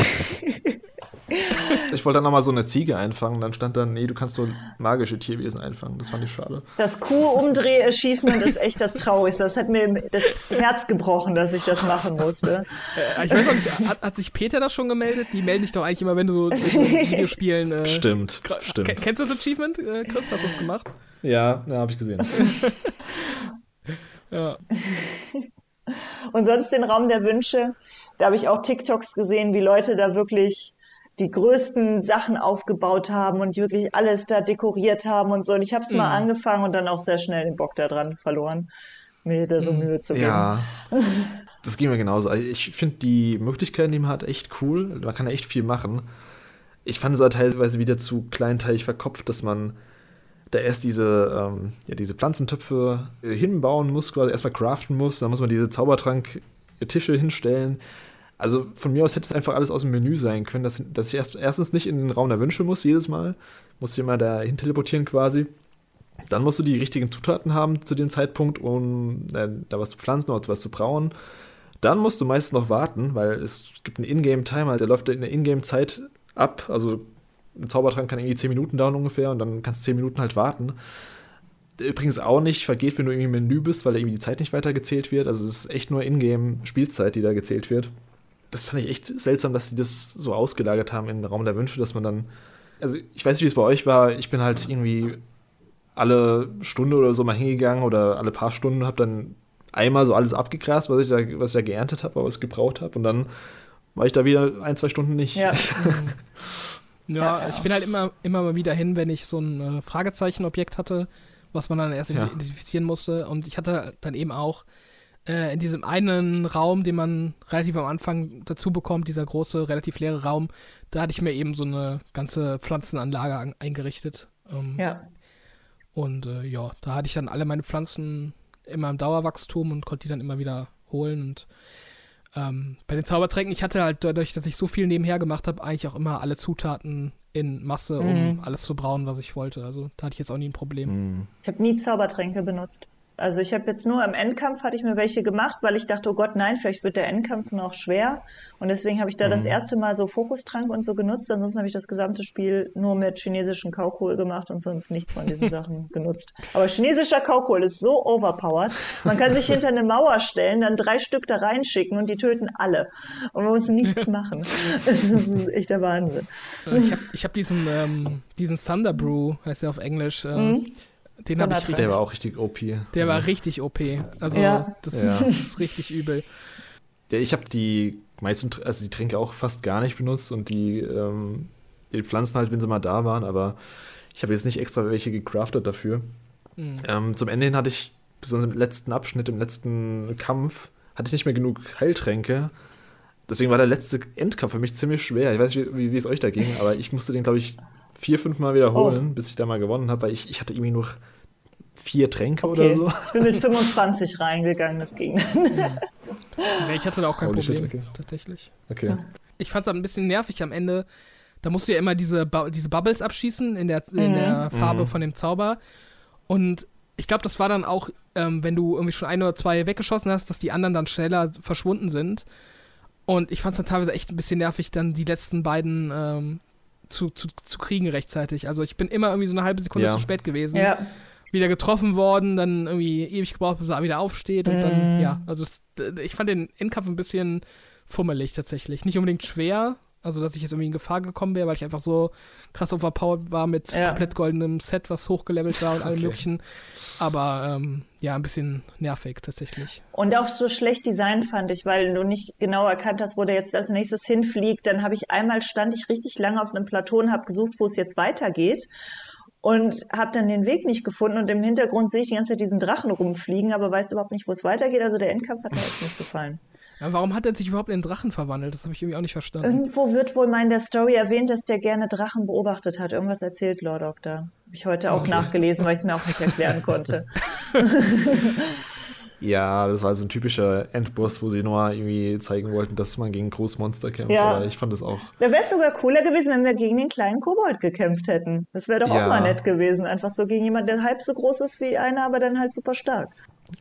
Ich wollte dann nochmal so eine Ziege einfangen, dann stand dann, nee, du kannst nur magische Tierwesen einfangen. Das fand ich schade.
Das Kuh-Umdreh-Achievement ist echt das Traurigste. Das hat mir das Herz gebrochen, dass ich das machen musste.
Äh, ich weiß auch nicht, hat, hat, sich Peter das schon gemeldet? Die melden dich doch eigentlich immer, wenn du so Videospielen.
Äh, stimmt, stimmt.
Kennst du das Achievement, äh, Chris? Hast du das gemacht?
Ja, ja, habe ich gesehen.
ja.
Und sonst den Raum der Wünsche. Da habe ich auch TikToks gesehen, wie Leute da wirklich die größten Sachen aufgebaut haben und wirklich alles da dekoriert haben und so. Und ich habe es mhm. mal angefangen und dann auch sehr schnell den Bock daran verloren, mir da so mhm. Mühe zu geben.
Ja. Das ging mir genauso. Also ich finde die Möglichkeiten, die man hat, echt cool. Man kann echt viel machen. Ich fand es aber teilweise wieder zu kleinteilig verkopft, dass man da erst diese, ähm, ja, diese Pflanzentöpfe hinbauen muss, quasi erstmal craften muss. Dann muss man diese Zaubertrank-Tische hinstellen. Also von mir aus hätte es einfach alles aus dem Menü sein können, dass, dass ich erst, erstens nicht in den Raum der Wünsche muss, jedes Mal. Muss ich immer dahin teleportieren quasi. Dann musst du die richtigen Zutaten haben zu dem Zeitpunkt, um äh, da was zu pflanzen oder was zu brauen. Dann musst du meistens noch warten, weil es gibt einen Ingame-Timer, der läuft in der Ingame-Zeit ab. Also ein Zaubertrank kann irgendwie 10 Minuten dauern ungefähr und dann kannst du 10 Minuten halt warten. Übrigens auch nicht vergeht, wenn du irgendwie im Menü bist, weil irgendwie die Zeit nicht weiter gezählt wird. Also es ist echt nur Ingame-Spielzeit, die da gezählt wird. Das fand ich echt seltsam, dass sie das so ausgelagert haben in den Raum der Wünsche, dass man dann. Also ich weiß nicht, wie es bei euch war. Ich bin halt irgendwie alle Stunde oder so mal hingegangen oder alle paar Stunden habe dann einmal so alles abgegrast, was ich da, was ich da geerntet habe, was ich gebraucht habe. Und dann war ich da wieder ein, zwei Stunden nicht.
Ja. Ja, ja, ich bin halt immer, immer mal wieder hin, wenn ich so ein äh, Fragezeichenobjekt hatte, was man dann erst ja. identifizieren musste. Und ich hatte dann eben auch äh, in diesem einen Raum, den man relativ am Anfang dazu bekommt, dieser große, relativ leere Raum, da hatte ich mir eben so eine ganze Pflanzenanlage an, eingerichtet. Ähm,
ja.
Und äh, ja, da hatte ich dann alle meine Pflanzen immer im Dauerwachstum und konnte die dann immer wieder holen. Und ähm, bei den Zaubertränken, ich hatte halt dadurch, dass ich so viel nebenher gemacht habe, eigentlich auch immer alle Zutaten in Masse, um mhm. alles zu brauen, was ich wollte. Also da hatte ich jetzt auch nie ein Problem.
Mhm. Ich habe nie Zaubertränke benutzt. Also ich habe jetzt nur im Endkampf hatte ich mir welche gemacht, weil ich dachte, oh Gott, nein, vielleicht wird der Endkampf noch schwer. Und deswegen habe ich da mhm. das erste Mal so Fokustrank und so genutzt. Ansonsten habe ich das gesamte Spiel nur mit chinesischen Kaukohl gemacht und sonst nichts von diesen Sachen genutzt. Aber chinesischer Kaukohl ist so overpowered. Man kann sich hinter eine Mauer stellen, dann drei Stück da reinschicken und die töten alle. Und man muss nichts machen. Das ist echt der Wahnsinn.
Ich habe hab diesen, ähm, diesen Thunder Brew, heißt er auf Englisch. Ähm, mhm den habe ich richtig.
Der war auch richtig OP.
Der war richtig OP. Also ja. das ja. ist richtig übel.
Ja, ich habe die meisten, also die Tränke auch fast gar nicht benutzt und die, ähm, die Pflanzen halt, wenn sie mal da waren, aber ich habe jetzt nicht extra welche gecraftet dafür. Mhm. Ähm, zum Ende hin hatte ich, besonders im letzten Abschnitt, im letzten Kampf, hatte ich nicht mehr genug Heiltränke. Deswegen war der letzte Endkampf für mich ziemlich schwer. Ich weiß nicht, wie, wie es euch da ging, aber ich musste den, glaube ich, vier, fünf Mal wiederholen, oh. bis ich da mal gewonnen habe, weil ich, ich hatte irgendwie nur vier Tränke okay. oder so.
Ich bin mit 25 reingegangen, das ging.
nee, ich hatte da auch kein Holy Problem, shit, okay. tatsächlich.
Okay.
Ich fand es ein bisschen nervig am Ende. Da musst du ja immer diese, diese Bubbles abschießen in der, in der mhm. Farbe mhm. von dem Zauber. Und ich glaube, das war dann auch, ähm, wenn du irgendwie schon ein oder zwei weggeschossen hast, dass die anderen dann schneller verschwunden sind. Und ich fand es dann teilweise echt ein bisschen nervig, dann die letzten beiden ähm, zu, zu, zu kriegen rechtzeitig. Also ich bin immer irgendwie so eine halbe Sekunde ja. zu spät gewesen. Ja wieder getroffen worden, dann irgendwie ewig gebraucht, bis er wieder aufsteht und mm. dann, ja, also es, ich fand den Endkampf ein bisschen fummelig tatsächlich. Nicht unbedingt schwer, also dass ich jetzt irgendwie in Gefahr gekommen wäre, weil ich einfach so krass overpowered war mit ja. komplett goldenem Set, was hochgelevelt war und allem okay. möglichen. Aber ähm, ja, ein bisschen nervig tatsächlich.
Und auch so schlecht Design fand ich, weil du nicht genau erkannt hast, wo der jetzt als nächstes hinfliegt. Dann habe ich einmal stand ich richtig lange auf einem Plateau und habe gesucht, wo es jetzt weitergeht und habe dann den Weg nicht gefunden und im Hintergrund sehe ich die ganze Zeit diesen Drachen rumfliegen, aber weiß überhaupt nicht, wo es weitergeht. Also der Endkampf hat mir echt nicht gefallen.
Ja, warum hat er sich überhaupt in den Drachen verwandelt? Das habe ich irgendwie auch nicht verstanden.
Irgendwo wird wohl mal in der Story erwähnt, dass der gerne Drachen beobachtet hat. Irgendwas erzählt Lord Doctor. Habe ich heute auch okay. nachgelesen, weil ich es mir auch nicht erklären konnte.
Ja, das war so ein typischer Endboss, wo sie nur irgendwie zeigen wollten, dass man gegen Großmonster kämpft. Ja. Aber ich fand das auch.
Da wäre es sogar cooler gewesen, wenn wir gegen den kleinen Kobold gekämpft hätten. Das wäre doch ja. auch mal nett gewesen. Einfach so gegen jemanden, der halb so groß ist wie einer, aber dann halt super stark.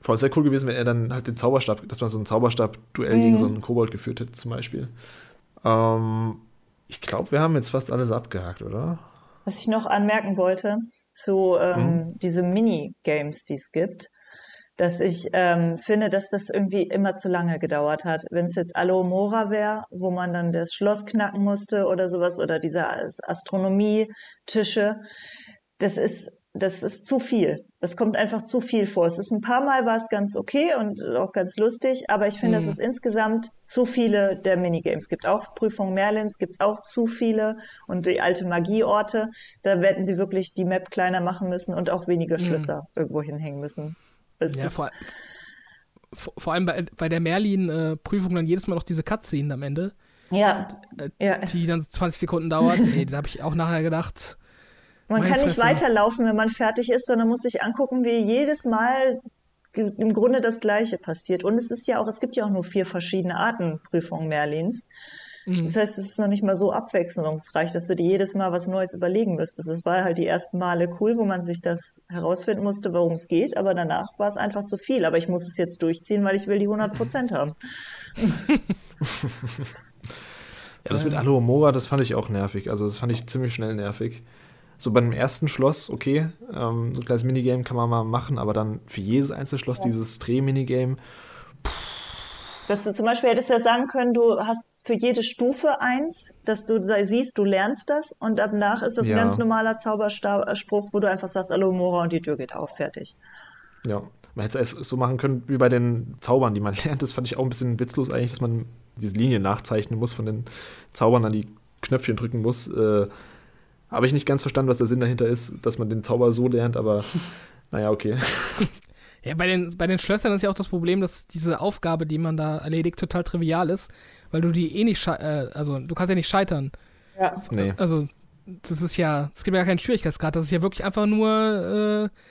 Vor allem sehr cool gewesen, wenn er dann halt den Zauberstab, dass man so ein Zauberstab-Duell mhm. gegen so einen Kobold geführt hätte, zum Beispiel. Ähm, Ich glaube, wir haben jetzt fast alles abgehakt, oder?
Was ich noch anmerken wollte zu ähm, hm. diese Minigames, die es gibt, dass ich ähm, finde, dass das irgendwie immer zu lange gedauert hat. Wenn es jetzt Alomora wäre, wo man dann das Schloss knacken musste oder sowas oder diese Astronomie-Tische, das ist das ist zu viel. Das kommt einfach zu viel vor. Es ist ein paar Mal war es ganz okay und auch ganz lustig, aber ich finde, mhm. dass es insgesamt zu viele der Minigames gibt. Auch Prüfung Merlins gibt es auch zu viele und die alte Magieorte, da werden sie wirklich die Map kleiner machen müssen und auch weniger mhm. Schlösser mhm. irgendwo hinhängen müssen.
Es ja, vor, vor, allem bei, bei der Merlin-Prüfung dann jedes Mal noch diese Cutscene am Ende.
Ja.
Und, äh, ja. Die dann 20 Sekunden dauert. Ey, da habe ich auch nachher gedacht,
man kann nicht weiterlaufen, wenn man fertig ist, sondern muss sich angucken, wie jedes Mal im Grunde das Gleiche passiert. Und es ist ja auch, es gibt ja auch nur vier verschiedene Arten Prüfungen Merlins. Mhm. Das heißt, es ist noch nicht mal so abwechslungsreich, dass du dir jedes Mal was Neues überlegen müsstest. Es war halt die ersten Male cool, wo man sich das herausfinden musste, worum es geht, aber danach war es einfach zu viel. Aber ich muss es jetzt durchziehen, weil ich will die 100 Prozent haben.
ja, das mit Alohomora, das fand ich auch nervig. Also das fand ich ziemlich schnell nervig so bei dem ersten Schloss, okay, ähm, so ein kleines Minigame kann man mal machen, aber dann für jedes einzelne Schloss ja. dieses Dreh-Minigame.
Dass du zum Beispiel hättest ja sagen können, du hast für jede Stufe eins, dass du siehst, du lernst das und danach ist das ja. ein ganz normaler Zauberspruch, wo du einfach sagst, Hallo Mora und die Tür geht auf, fertig.
Ja, man hätte es so machen können wie bei den Zaubern, die man lernt. Das fand ich auch ein bisschen witzlos eigentlich, dass man diese Linie nachzeichnen muss von den Zaubern an die Knöpfchen drücken muss. Äh, habe ich nicht ganz verstanden, was der Sinn dahinter ist, dass man den Zauber so lernt, aber naja, okay.
Ja, bei den, bei den Schlössern ist ja auch das Problem, dass diese Aufgabe, die man da erledigt, total trivial ist, weil du die eh nicht, äh, also du kannst ja nicht scheitern.
Ja.
Nee. Also, das ist ja, es gibt ja keinen Schwierigkeitsgrad, das ist ja wirklich einfach nur äh,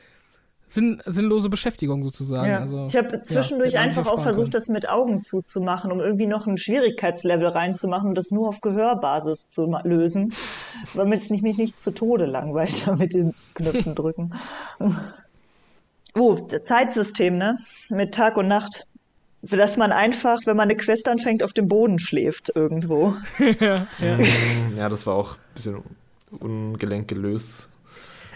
sinn, sinnlose Beschäftigung sozusagen. Ja. Also,
ich habe zwischendurch ja, einfach auch versucht, das mit Augen zuzumachen, um irgendwie noch ein Schwierigkeitslevel reinzumachen und das nur auf Gehörbasis zu lösen, damit es mich nicht zu Tode langweilt, mit den Knöpfen drücken. Oh, Zeitsystem, ne? Mit Tag und Nacht. Dass man einfach, wenn man eine Quest anfängt, auf dem Boden schläft irgendwo.
ja, ja. Ja, das war auch ein bisschen ungelenk gelöst.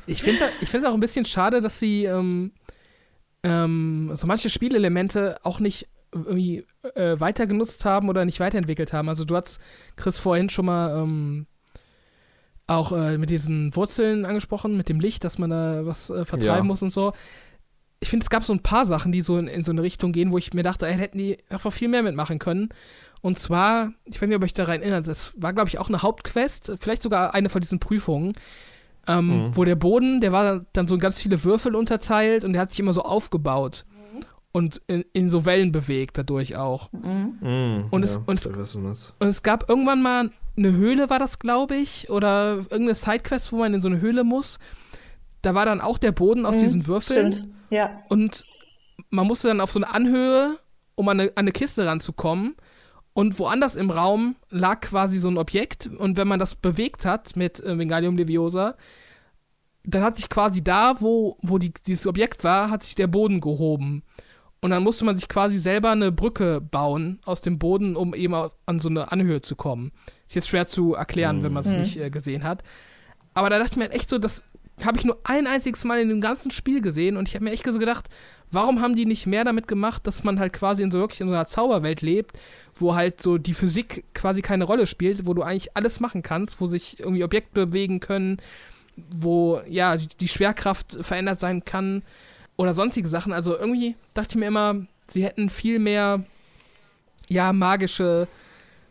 Ich finde es ich auch ein bisschen schade, dass sie ähm, ähm, so manche Spielelemente auch nicht irgendwie äh, weiter genutzt haben oder nicht weiterentwickelt haben. Also du hast, Chris, vorhin schon mal ähm, auch äh, mit diesen Wurzeln angesprochen, mit dem Licht, dass man da was äh, vertreiben ja. muss und so. Ich finde, es gab so ein paar Sachen, die so in, in, so eine Richtung gehen, wo ich mir dachte, ey, hätten die einfach viel mehr mitmachen können. Und zwar, ich weiß nicht, ob ihr euch daran erinnert, das war, glaube ich, auch eine Hauptquest, vielleicht sogar eine von diesen Prüfungen, ähm, mhm. Wo der Boden, der war dann so in ganz viele Würfel unterteilt und der hat sich immer so aufgebaut mhm. und in, in, so Wellen bewegt dadurch auch. Mhm.
mhm.
Und, es, und, und es gab irgendwann mal eine Höhle, war das, glaube ich, oder irgendeine Sidequest, wo man in so eine Höhle muss. Da war dann auch der Boden aus mhm. diesen Würfeln.
Stimmt, ja.
Und man musste dann auf so eine Anhöhe, um an eine, an eine Kiste ranzukommen. Und woanders im Raum lag quasi so ein Objekt und wenn man das bewegt hat mit äh, Vingalium Leviosa, dann hat sich quasi da, wo, wo die, dieses Objekt war, hat sich der Boden gehoben. Und dann musste man sich quasi selber eine Brücke bauen aus dem Boden, um eben an so eine Anhöhe zu kommen. Ist jetzt schwer zu erklären, mhm. wenn man es mhm. nicht äh, gesehen hat. Aber da dachte ich mir echt so, das habe ich nur ein einziges Mal in dem ganzen Spiel gesehen und ich habe mir echt so gedacht, warum haben die nicht mehr damit gemacht, dass man halt quasi in so wirklich in so einer Zauberwelt lebt, wo halt so die Physik quasi keine Rolle spielt, wo du eigentlich alles machen kannst, wo sich irgendwie Objekte bewegen können, wo ja die Schwerkraft verändert sein kann oder sonstige Sachen. Also irgendwie dachte ich mir immer, sie hätten viel mehr ja magische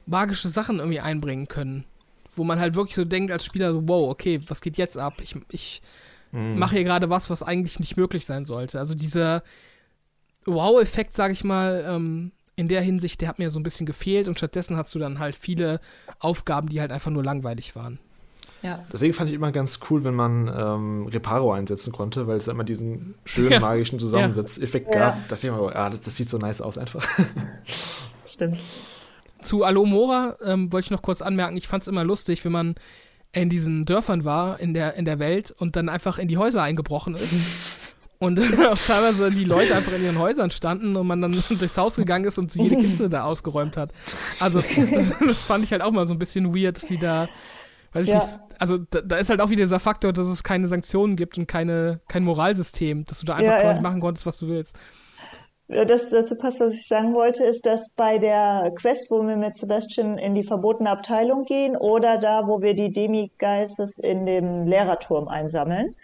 magische Sachen irgendwie einbringen können, wo man halt wirklich so denkt als Spieler, wow, okay, was geht jetzt ab? Ich, ich mhm. mache hier gerade was, was eigentlich nicht möglich sein sollte. Also dieser Wow-Effekt, sage ich mal, ähm, in der Hinsicht, der hat mir so ein bisschen gefehlt und stattdessen hast du dann halt viele Aufgaben, die halt einfach nur langweilig waren.
Ja.
Deswegen fand ich immer ganz cool, wenn man ähm, Reparo einsetzen konnte, weil es immer diesen schönen magischen Zusammensetzeffekt ja. gab. Da dachte ich immer, ja, das sieht so nice aus einfach.
Stimmt.
Zu Alomora ähm, wollte ich noch kurz anmerken, ich fand es immer lustig, wenn man in diesen Dörfern war in der, in der Welt und dann einfach in die Häuser eingebrochen ist und auch teilweise die Leute einfach in ihren Häusern standen und man dann durchs Haus gegangen ist und sie jede Kiste da ausgeräumt hat. Also das, das, das, fand ich halt auch mal so ein bisschen weird, dass sie da, weiß ich ja. nicht, also da, da, ist halt auch wieder dieser Faktor, dass es keine Sanktionen gibt und keine, kein Moralsystem, dass du da einfach ja, ja. machen konntest, was du willst.
Das dazu passt, was ich sagen wollte, ist, dass bei der Quest, wo wir mit Sebastian in die verbotene Abteilung gehen oder da, wo wir die Demigeistes in dem Lehrerturm einsammeln,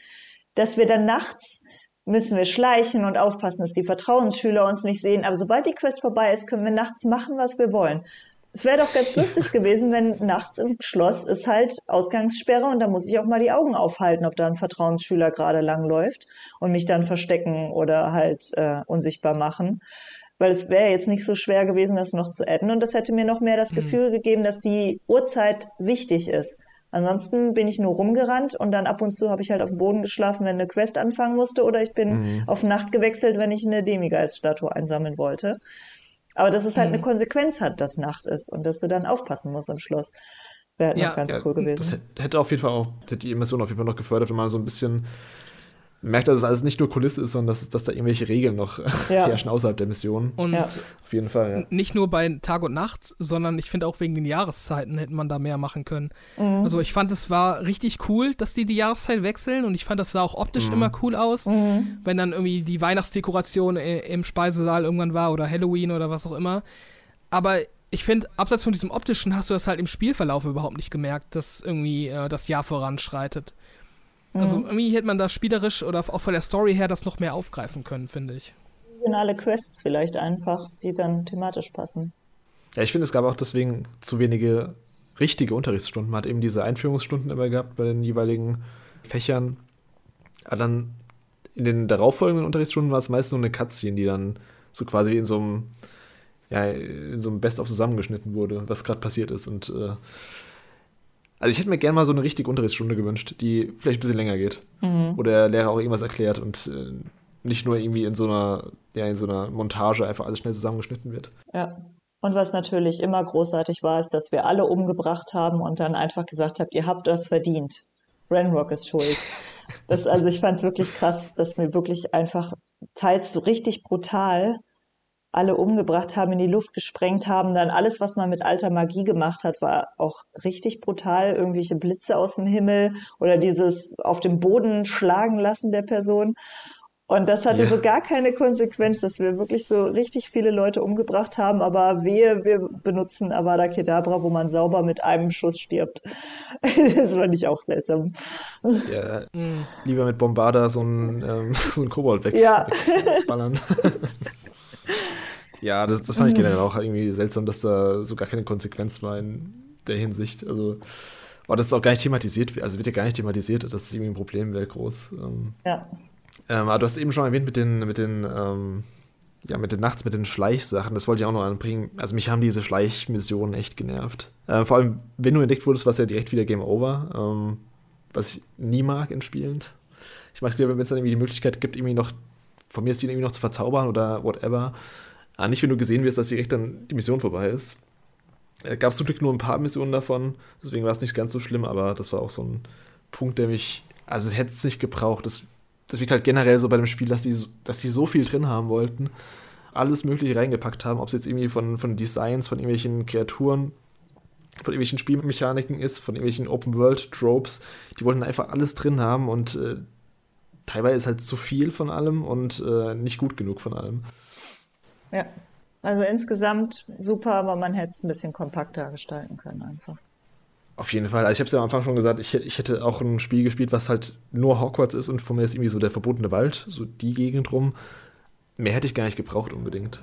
dass wir dann nachts müssen wir schleichen und aufpassen, dass die Vertrauensschüler uns nicht sehen. Aber sobald die Quest vorbei ist, können wir nachts machen, was wir wollen. Es wäre doch ganz lustig gewesen, wenn nachts im Schloss ist halt Ausgangssperre und da muss ich auch mal die Augen aufhalten, ob da ein Vertrauensschüler gerade langläuft und mich dann verstecken oder halt äh, unsichtbar machen. Weil es wäre jetzt nicht so schwer gewesen, das noch zu adden und das hätte mir noch mehr das mhm. Gefühl gegeben, dass die Uhrzeit wichtig ist. Ansonsten bin ich nur rumgerannt und dann ab und zu habe ich halt auf dem Boden geschlafen, wenn eine Quest anfangen musste oder ich bin mhm. auf Nacht gewechselt, wenn ich eine Demigeist-Statue einsammeln wollte. Aber dass es halt mhm. eine Konsequenz hat, dass Nacht ist und dass du dann aufpassen musst am Schloss. Wäre halt ja, noch ganz ja, cool gewesen.
Das hätte auf jeden Fall auch die Immersion auf jeden Fall noch gefördert, wenn man so ein bisschen merkt, dass es alles nicht nur Kulisse ist, sondern dass, dass da irgendwelche Regeln noch ja. herrschen außerhalb der Mission.
Und ja. auf jeden Fall, ja. Nicht nur bei Tag und Nacht, sondern ich finde auch wegen den Jahreszeiten hätte man da mehr machen können. Mhm. Also ich fand, es war richtig cool, dass die die Jahreszeit wechseln und ich fand, das sah auch optisch mhm. immer cool aus, mhm. wenn dann irgendwie die Weihnachtsdekoration im Speisesaal irgendwann war oder Halloween oder was auch immer. Aber ich finde, abseits von diesem optischen hast du das halt im Spielverlauf überhaupt nicht gemerkt, dass irgendwie äh, das Jahr voranschreitet. Also mhm. irgendwie hätte man da spielerisch oder auch von der Story her das noch mehr aufgreifen können, finde ich.
Regionale Quests vielleicht einfach, die dann thematisch passen.
Ja, ich finde, es gab auch deswegen zu wenige richtige Unterrichtsstunden. Man hat eben diese Einführungsstunden immer gehabt bei den jeweiligen Fächern. Aber dann in den darauffolgenden Unterrichtsstunden war es meist nur eine Cutscene, die dann so quasi in so einem, ja, in so einem Best-of zusammengeschnitten wurde, was gerade passiert ist. Und äh, also ich hätte mir gerne mal so eine richtige Unterrichtsstunde gewünscht, die vielleicht ein bisschen länger geht. Mhm. Wo der Lehrer auch irgendwas erklärt und äh, nicht nur irgendwie in so einer, ja, in so einer Montage einfach alles schnell zusammengeschnitten wird.
Ja. Und was natürlich immer großartig war, ist, dass wir alle umgebracht haben und dann einfach gesagt habt, ihr habt das verdient. Renrock ist schuld. Das, also ich fand es wirklich krass, dass wir wirklich einfach teils so richtig brutal alle umgebracht haben, in die Luft gesprengt haben. Dann alles, was man mit alter Magie gemacht hat, war auch richtig brutal. Irgendwelche Blitze aus dem Himmel oder dieses auf dem Boden schlagen lassen der Person. Und das hatte ja. so gar keine Konsequenz, dass wir wirklich so richtig viele Leute umgebracht haben, aber wehe, wir benutzen Avada Kedavra, wo man sauber mit einem Schuss stirbt. das fand ich auch seltsam.
Ja, lieber mit Bombarda so ein, ähm, so ein Kobold weg, ja. wegballern. Ja, das, das fand ich generell auch irgendwie seltsam, dass da so gar keine Konsequenz war in der Hinsicht. Also, aber das ist auch gar nicht thematisiert, also wird ja gar nicht thematisiert, dass es irgendwie ein Problem wäre, groß. Ähm, ja. Ähm, aber du hast eben schon erwähnt mit den, mit den, ähm, ja, mit den Nachts, mit den Schleichsachen, das wollte ich auch noch anbringen. Also mich haben diese Schleichmissionen echt genervt. Äh, vor allem, wenn du entdeckt wurdest, war es ja direkt wieder Game Over. Ähm, was ich nie mag in Spielen. Ich mag es dir, wenn es dann irgendwie die Möglichkeit gibt, irgendwie noch, von mir ist die irgendwie noch zu verzaubern oder whatever. Ah, nicht, wenn du gesehen wirst, dass direkt dann die Mission vorbei ist. Äh, Gab es zum Glück nur ein paar Missionen davon, deswegen war es nicht ganz so schlimm, aber das war auch so ein Punkt, der mich, also es hätte es nicht gebraucht. Das, das liegt halt generell so bei dem Spiel, dass die, dass die so viel drin haben wollten, alles Mögliche reingepackt haben, ob es jetzt irgendwie von, von Designs, von irgendwelchen Kreaturen, von irgendwelchen Spielmechaniken ist, von irgendwelchen Open-World-Tropes. Die wollten einfach alles drin haben und äh, teilweise ist halt zu viel von allem und äh, nicht gut genug von allem.
Ja, also insgesamt super, aber man hätte es ein bisschen kompakter gestalten können einfach.
Auf jeden Fall. Also ich habe es ja am Anfang schon gesagt, ich, ich, hätte auch ein Spiel gespielt, was halt nur Hogwarts ist und von mir ist irgendwie so der verbotene Wald, so die Gegend rum. Mehr hätte ich gar nicht gebraucht unbedingt.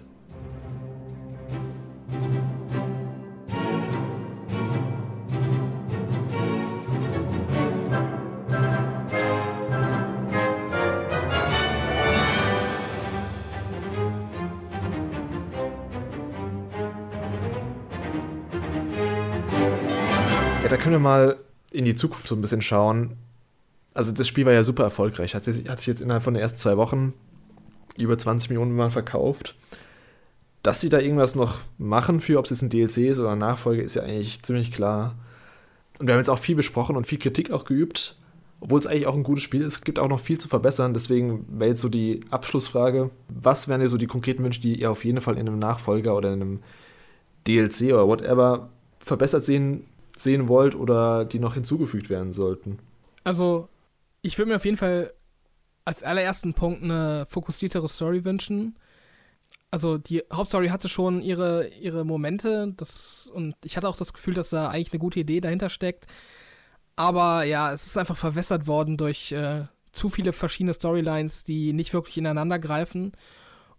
Können wir mal in die Zukunft so ein bisschen schauen. Also das Spiel war ja super erfolgreich. Hat sich, hat sich jetzt innerhalb von den ersten zwei Wochen über 20 Millionen Mal verkauft. Dass sie da irgendwas noch machen für, ob es jetzt ein DLC ist oder eine Nachfolge, ist ja eigentlich ziemlich klar. Und wir haben jetzt auch viel besprochen und viel Kritik auch geübt. obwohl es eigentlich auch ein gutes Spiel ist, gibt auch noch viel zu verbessern. Deswegen wäre jetzt so die Abschlussfrage: Was wären dir so die konkreten Wünsche, die ihr auf jeden Fall in einem Nachfolger oder in einem DLC oder whatever verbessert sehen, sehen wollt oder die noch hinzugefügt werden sollten?
Also, ich würde mir auf jeden Fall als allerersten Punkt eine fokussiertere Story wünschen. Also die Hauptstory hatte schon ihre, ihre Momente das, und ich hatte auch das Gefühl, dass da eigentlich eine gute Idee dahinter steckt. Aber ja, es ist einfach verwässert worden durch äh, zu viele verschiedene Storylines, die nicht wirklich ineinander greifen.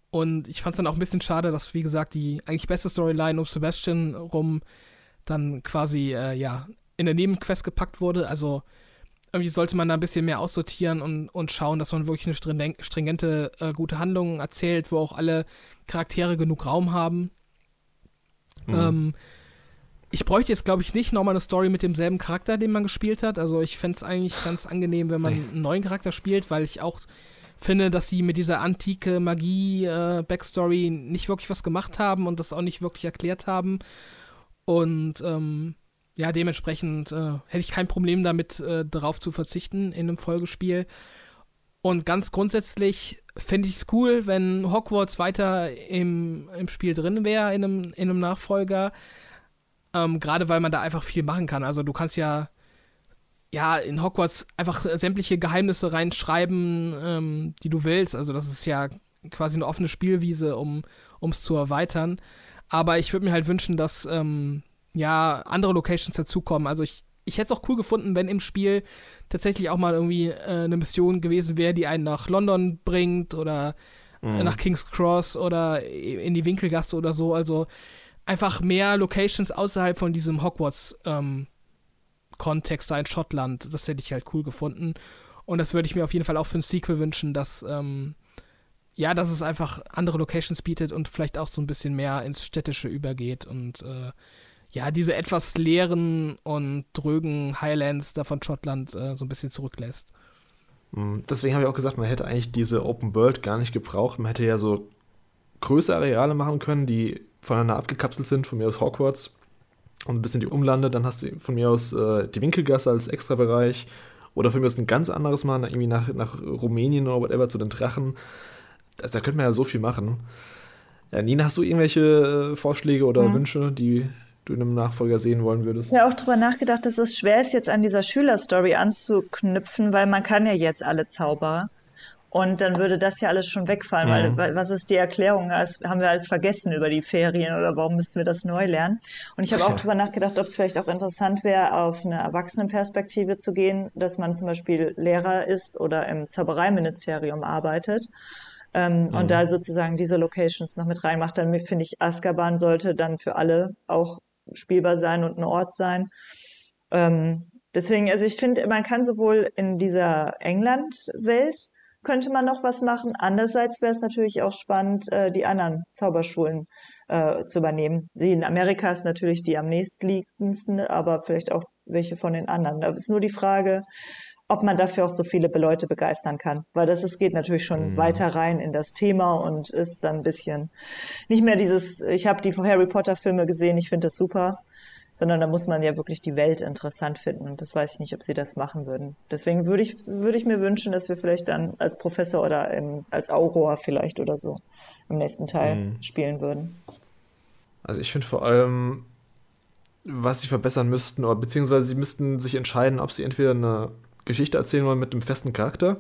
Und ich fand es dann auch ein bisschen schade, dass, wie gesagt, die eigentlich beste Storyline um Sebastian rum dann quasi, äh, ja, in der Nebenquest gepackt wurde. Also irgendwie sollte man da ein bisschen mehr aussortieren und, und schauen, dass man wirklich eine stringente, äh, gute Handlung erzählt, wo auch alle Charaktere genug Raum haben. Mhm. Ähm, ich bräuchte jetzt, glaube ich, nicht nochmal eine Story mit demselben Charakter, den man gespielt hat. Also ich fände es eigentlich ganz angenehm, wenn man einen neuen Charakter spielt, weil ich auch finde, dass sie mit dieser antike Magie-Backstory äh, nicht wirklich was gemacht haben und das auch nicht wirklich erklärt haben. Und ähm, ja, dementsprechend äh, hätte ich kein Problem damit, äh, darauf zu verzichten in einem Folgespiel. Und ganz grundsätzlich fände ich es cool, wenn Hogwarts weiter im, im Spiel drin wäre, in einem, in einem Nachfolger. Ähm, Gerade weil man da einfach viel machen kann. Also du kannst ja ja, in Hogwarts einfach sämtliche Geheimnisse reinschreiben, ähm, die du willst. Also das ist ja quasi eine offene Spielwiese, um es zu erweitern. Aber ich würde mir halt wünschen, dass ähm, ja andere Locations dazukommen. Also ich, ich hätte es auch cool gefunden, wenn im Spiel tatsächlich auch mal irgendwie äh, eine Mission gewesen wäre, die einen nach London bringt oder mhm. nach King's Cross oder in die Winkelgasse oder so. Also einfach mehr Locations außerhalb von diesem Hogwarts ähm, Kontext da in Schottland. Das hätte ich halt cool gefunden. Und das würde ich mir auf jeden Fall auch für ein Sequel wünschen, dass, ähm, ja, dass es einfach andere Locations bietet und vielleicht auch so ein bisschen mehr ins Städtische übergeht und äh, ja, diese etwas leeren und drögen Highlands da von Schottland äh, so ein bisschen zurücklässt.
Mm, deswegen habe ich auch gesagt, man hätte eigentlich diese Open World gar nicht gebraucht. Man hätte ja so größere Areale machen können, die voneinander abgekapselt sind, von mir aus Hogwarts und ein bisschen die Umlande. Dann hast du von mir aus äh, die Winkelgasse als Extrabereich. Oder von mir aus ein ganz anderes Mal, irgendwie nach, nach Rumänien oder whatever zu den Drachen. Das, da könnte man ja so viel machen. Ja, Nina, hast du irgendwelche äh, Vorschläge oder ja. Wünsche, die du in einem Nachfolger sehen wollen würdest?
Ja, auch darüber nachgedacht, dass es schwer ist, jetzt an dieser Schülerstory anzuknüpfen, weil man kann ja jetzt alle Zauber. Und dann würde das ja alles schon wegfallen, mhm. weil was ist die Erklärung? Das haben wir alles vergessen über die Ferien oder warum müssten wir das neu lernen? Und ich habe auch drüber nachgedacht, ob es vielleicht auch interessant wäre, auf eine Erwachsenenperspektive zu gehen, dass man zum Beispiel Lehrer ist oder im Zaubereiministerium arbeitet. Ähm, mhm. Und da sozusagen diese Locations noch mit reinmacht, dann finde ich, Azkaban sollte dann für alle auch spielbar sein und ein Ort sein. Ähm, deswegen, also ich finde, man kann sowohl in dieser England-Welt könnte man noch was machen. Andererseits wäre es natürlich auch spannend, äh, die anderen Zauberschulen äh, zu übernehmen. Die in Amerika ist natürlich die am nächstliegendsten, aber vielleicht auch welche von den anderen. Da ist nur die Frage, ob man dafür auch so viele Leute begeistern kann. Weil das es geht natürlich schon mhm. weiter rein in das Thema und ist dann ein bisschen nicht mehr dieses, ich habe die Harry Potter Filme gesehen, ich finde das super, sondern da muss man ja wirklich die Welt interessant finden. Und das weiß ich nicht, ob sie das machen würden. Deswegen würde ich, würde ich mir wünschen, dass wir vielleicht dann als Professor oder im, als Aurora vielleicht oder so im nächsten Teil mhm. spielen würden.
Also ich finde vor allem, was sie verbessern müssten, oder beziehungsweise sie müssten sich entscheiden, ob sie entweder eine Geschichte erzählen wollen mit einem festen Charakter,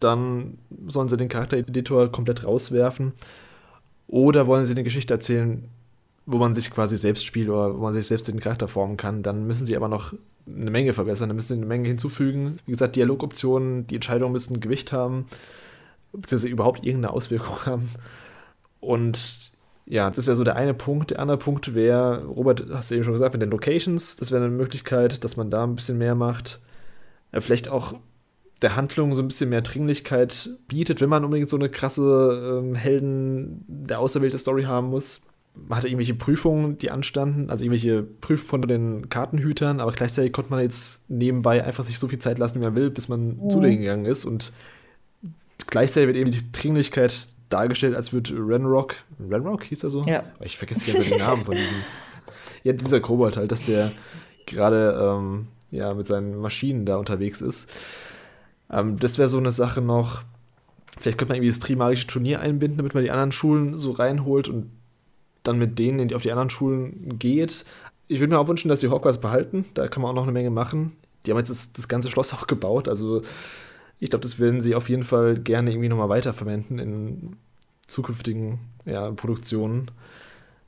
dann sollen sie den Charaktereditor komplett rauswerfen, oder wollen sie eine Geschichte erzählen, wo man sich quasi selbst spielt oder wo man sich selbst den Charakter formen kann, dann müssen sie aber noch eine Menge verbessern, dann müssen sie eine Menge hinzufügen. Wie gesagt, Dialogoptionen, die Entscheidungen müssen Gewicht haben, beziehungsweise überhaupt irgendeine Auswirkung haben. Und ja, das wäre so der eine Punkt. Der andere Punkt wäre, Robert, hast du eben schon gesagt, mit den Locations, das wäre eine Möglichkeit, dass man da ein bisschen mehr macht. Vielleicht auch der Handlung so ein bisschen mehr Dringlichkeit bietet, wenn man unbedingt so eine krasse ähm, Helden der auserwählte Story haben muss man hatte irgendwelche Prüfungen, die anstanden, also irgendwelche Prüfungen von den Kartenhütern, aber gleichzeitig konnte man jetzt nebenbei einfach sich so viel Zeit lassen, wie man will, bis man mhm. zu denen gegangen ist. Und gleichzeitig wird eben die Dringlichkeit dargestellt, als würde Renrock, Renrock hieß er so?
Ja.
Ich vergesse jetzt den Namen von diesem, ja, dieser Kobold halt, dass der gerade ähm, ja, mit seinen Maschinen da unterwegs ist. Ähm, das wäre so eine Sache noch. Vielleicht könnte man irgendwie das Trimagische Turnier einbinden, damit man die anderen Schulen so reinholt und dann mit denen auf die anderen Schulen geht. Ich würde mir auch wünschen, dass die Hogwarts behalten. Da kann man auch noch eine Menge machen. Die haben jetzt das, das ganze Schloss auch gebaut. Also ich glaube, das werden sie auf jeden Fall gerne irgendwie nochmal weiterverwenden in zukünftigen ja, Produktionen.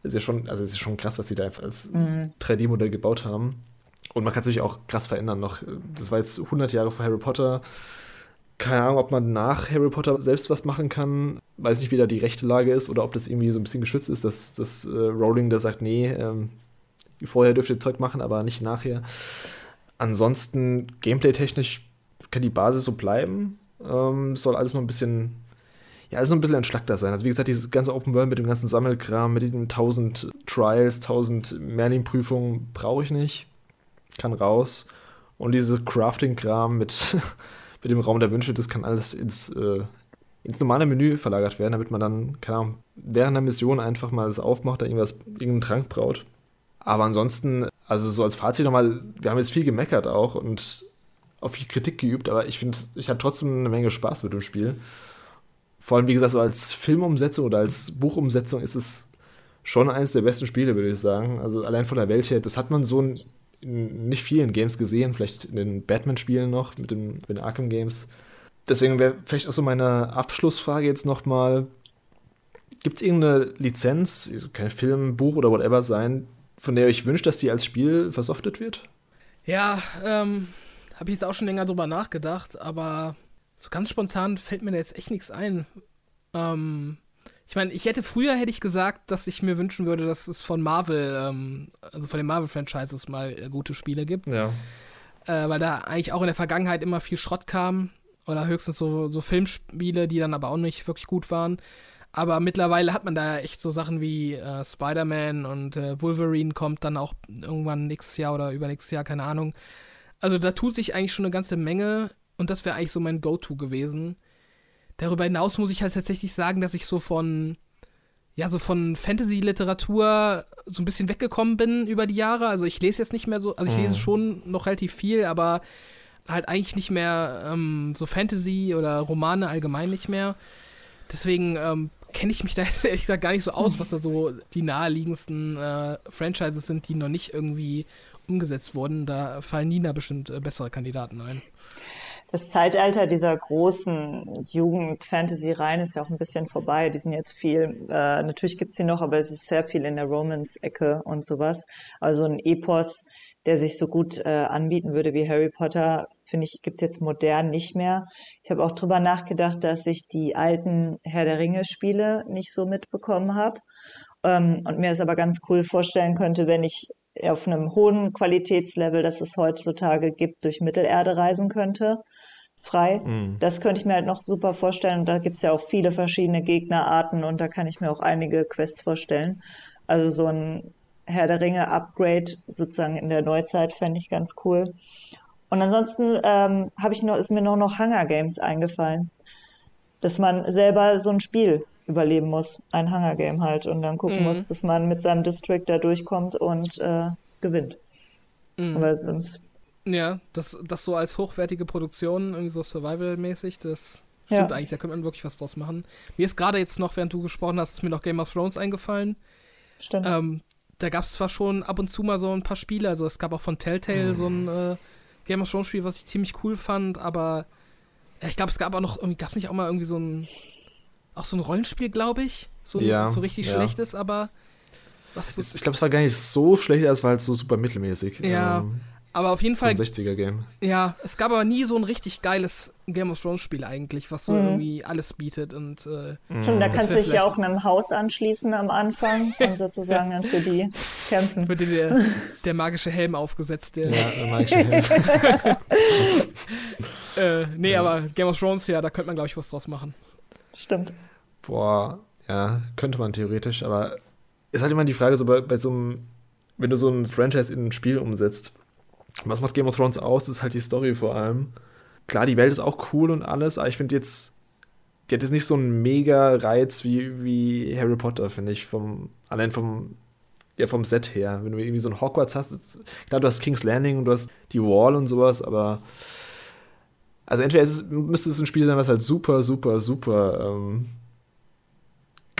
Ist ja schon, also es ist schon krass, was sie da als mhm. 3D-Modell gebaut haben. Und man kann es natürlich auch krass verändern noch. Das war jetzt 100 Jahre vor Harry Potter. Keine Ahnung, ob man nach Harry Potter selbst was machen kann. Weiß nicht, wie da die rechte Lage ist oder ob das irgendwie so ein bisschen geschützt ist, dass, dass äh, Rowling da sagt, nee, ähm, vorher dürft ihr Zeug machen, aber nicht nachher. Ansonsten, gameplay-technisch kann die Basis so bleiben. Ähm, soll alles noch ein bisschen ja, alles noch ein bisschen entschlackter sein. Also wie gesagt, dieses ganze Open World mit dem ganzen Sammelkram, mit den 1000 Trials, 1000 Merlin-Prüfungen brauche ich nicht. Kann raus. Und diese Crafting-Kram mit, mit dem Raum der Wünsche, das kann alles ins, äh, ins normale Menü verlagert werden, damit man dann, keine Ahnung, während der Mission einfach mal das aufmacht, da irgendwas, irgendeinen Trank braut. Aber ansonsten, also so als Fazit nochmal, wir haben jetzt viel gemeckert auch und auch viel Kritik geübt, aber ich finde, ich habe trotzdem eine Menge Spaß mit dem Spiel. Vor allem, wie gesagt, so als Filmumsetzung oder als Buchumsetzung ist es schon eines der besten Spiele, würde ich sagen. Also allein von der Welt her, das hat man so in nicht vielen Games gesehen, vielleicht in den Batman-Spielen noch, mit den, mit Arkham-Games. Deswegen wäre vielleicht auch so meine Abschlussfrage jetzt nochmal: Gibt es irgendeine Lizenz, kein Film, Buch oder whatever sein, von der ich wünsche, dass die als Spiel versoftet wird?
Ja, ähm, habe ich jetzt auch schon länger drüber nachgedacht, aber so ganz spontan fällt mir da jetzt echt nichts ein. Ähm, ich meine, ich hätte früher hätte ich gesagt, dass ich mir wünschen würde, dass es von Marvel, ähm, also von den Marvel-Franchises mal äh, gute Spiele gibt.
Ja.
Äh, weil da eigentlich auch in der Vergangenheit immer viel Schrott kam. Oder höchstens so, so Filmspiele, die dann aber auch nicht wirklich gut waren. Aber mittlerweile hat man da echt so Sachen wie äh, Spider-Man und äh, Wolverine kommt dann auch irgendwann nächstes Jahr oder übernächstes Jahr, keine Ahnung. Also da tut sich eigentlich schon eine ganze Menge und das wäre eigentlich so mein Go-To gewesen. Darüber hinaus muss ich halt tatsächlich sagen, dass ich so von, ja, so von Fantasy-Literatur so ein bisschen weggekommen bin über die Jahre. Also ich lese jetzt nicht mehr so, also ich lese mhm. schon noch relativ viel, aber halt eigentlich nicht mehr ähm, so Fantasy oder Romane allgemein nicht mehr. Deswegen ähm, kenne ich mich da jetzt ehrlich gesagt gar nicht so aus, was da so die naheliegendsten äh, Franchises sind, die noch nicht irgendwie umgesetzt wurden. Da fallen Nina bestimmt äh, bessere Kandidaten ein
das Zeitalter dieser großen Jugend-Fantasy-Reihen ist ja auch ein bisschen vorbei. Die sind jetzt viel, äh, natürlich gibt's die noch, aber es ist sehr viel in der Romance-Ecke und sowas. Also ein Epos, der sich so gut äh, anbieten würde wie Harry Potter, finde ich, gibt's jetzt modern nicht mehr. Ich habe auch drüber nachgedacht, dass ich die alten Herr der Ringe-Spiele nicht so mitbekommen habe. Ähm, und mir es aber ganz cool vorstellen könnte, wenn ich auf einem hohen Qualitätslevel, das es heutzutage gibt, durch Mittelerde reisen könnte frei. Mhm. Das könnte ich mir halt noch super vorstellen. Und da gibt's ja auch viele verschiedene Gegnerarten und da kann ich mir auch einige Quests vorstellen. Also so ein Herr der Ringe Upgrade sozusagen in der Neuzeit fände ich ganz cool. Und ansonsten ähm, habe ich noch, ist mir nur noch Hunger Games eingefallen. Dass man selber so ein Spiel überleben muss, ein Hunger Game halt, und dann gucken mhm. muss, dass man mit seinem District da durchkommt und äh, gewinnt. Mhm. Aber sonst
ja, das, das so als hochwertige Produktion, irgendwie so Survival-mäßig, das stimmt ja. eigentlich, da könnte man wirklich was draus machen. Mir ist gerade jetzt noch, während du gesprochen hast, ist mir noch Game of Thrones eingefallen.
Stimmt.
Ähm, da gab es zwar schon ab und zu mal so ein paar Spiele, also es gab auch von Telltale mhm. so ein äh, Game of Thrones Spiel, was ich ziemlich cool fand, aber ja, ich glaube, es gab auch noch, irgendwie, gab es nicht auch mal irgendwie so ein, auch so ein Rollenspiel, glaube ich, so,
ja,
so richtig ja. schlechtes, aber
was ich glaube, es war gar nicht so schlecht, es war halt so super mittelmäßig.
Ja, ähm, aber auf jeden Fall.
So ein 60er-Game.
Ja, es gab aber nie so ein richtig geiles Game of Thrones-Spiel eigentlich, was so mhm. irgendwie alles bietet. Und, äh,
Stimmt, da kannst du dich ja auch einem Haus anschließen am Anfang und sozusagen dann für die kämpfen.
Wird dir der, der magische Helm aufgesetzt. Der
ja, der magische Helm.
äh, nee, ja. aber Game of Thrones, ja, da könnte man, glaube ich, was draus machen.
Stimmt.
Boah, ja, könnte man theoretisch, aber ist halt immer die Frage, so bei, bei so einem, wenn du so ein Franchise in ein Spiel umsetzt, was macht Game of Thrones aus? Das ist halt die Story vor allem. Klar, die Welt ist auch cool und alles, aber ich finde jetzt, die hat jetzt nicht so einen mega Reiz wie, wie Harry Potter, finde ich. Vom, allein vom ja, vom Set her. Wenn du irgendwie so ein Hogwarts hast, klar, du hast King's Landing und du hast die Wall und sowas, aber also entweder es, müsste es ein Spiel sein, was halt super, super, super ähm,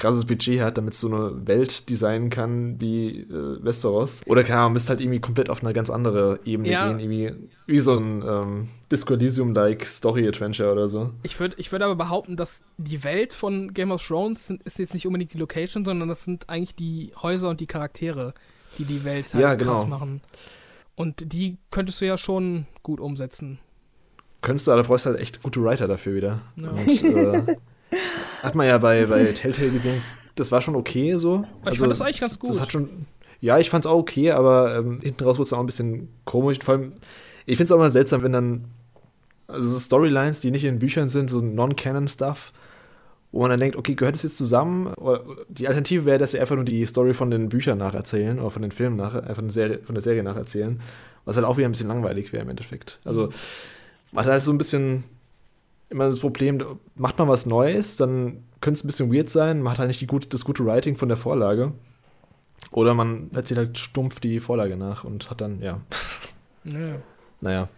krasses Budget hat, damit es so eine Welt designen kann wie äh, Westeros. Oder keine Ahnung, müsste halt irgendwie komplett auf eine ganz andere Ebene
Ja.
gehen, irgendwie wie so ein ähm, Disco Elysium-like Story-Adventure oder so.
Ich würde ich würd aber behaupten, dass die Welt von Game of Thrones sind, ist jetzt nicht unbedingt die Location, sondern das sind eigentlich die Häuser und die Charaktere, die die Welt halt
Ja,
krass
genau.
machen. Und die könntest du ja schon gut umsetzen.
Könntest du, aber brauchst halt echt gute Writer dafür wieder.
Ja.
Und, äh, hat man ja bei, bei Telltale gesehen, das war schon okay so.
Aber ich fand das eigentlich ganz gut.
Das hat schon, ja, ich fand's auch okay, aber ähm, hinten raus wurde es auch ein bisschen komisch. Vor allem, ich find's auch immer seltsam, wenn dann, also so Storylines, die nicht in Büchern sind, so Non-Canon-Stuff, wo man dann denkt, okay, gehört das jetzt zusammen? Oder die Alternative wäre, dass sie einfach nur die Story von den Büchern nacherzählen oder von den Filmen nach, einfach eine Serie, von der Serie nacherzählen, was halt auch wieder ein bisschen langweilig wäre im Endeffekt. Also, man hat halt so ein bisschen immer das Problem, macht man was Neues, dann könnte es ein bisschen weird sein, man hat halt nicht die gute, das gute Writing von der Vorlage. Oder man erzählt halt stumpf die Vorlage nach und hat dann, ja,
Ja.
naja.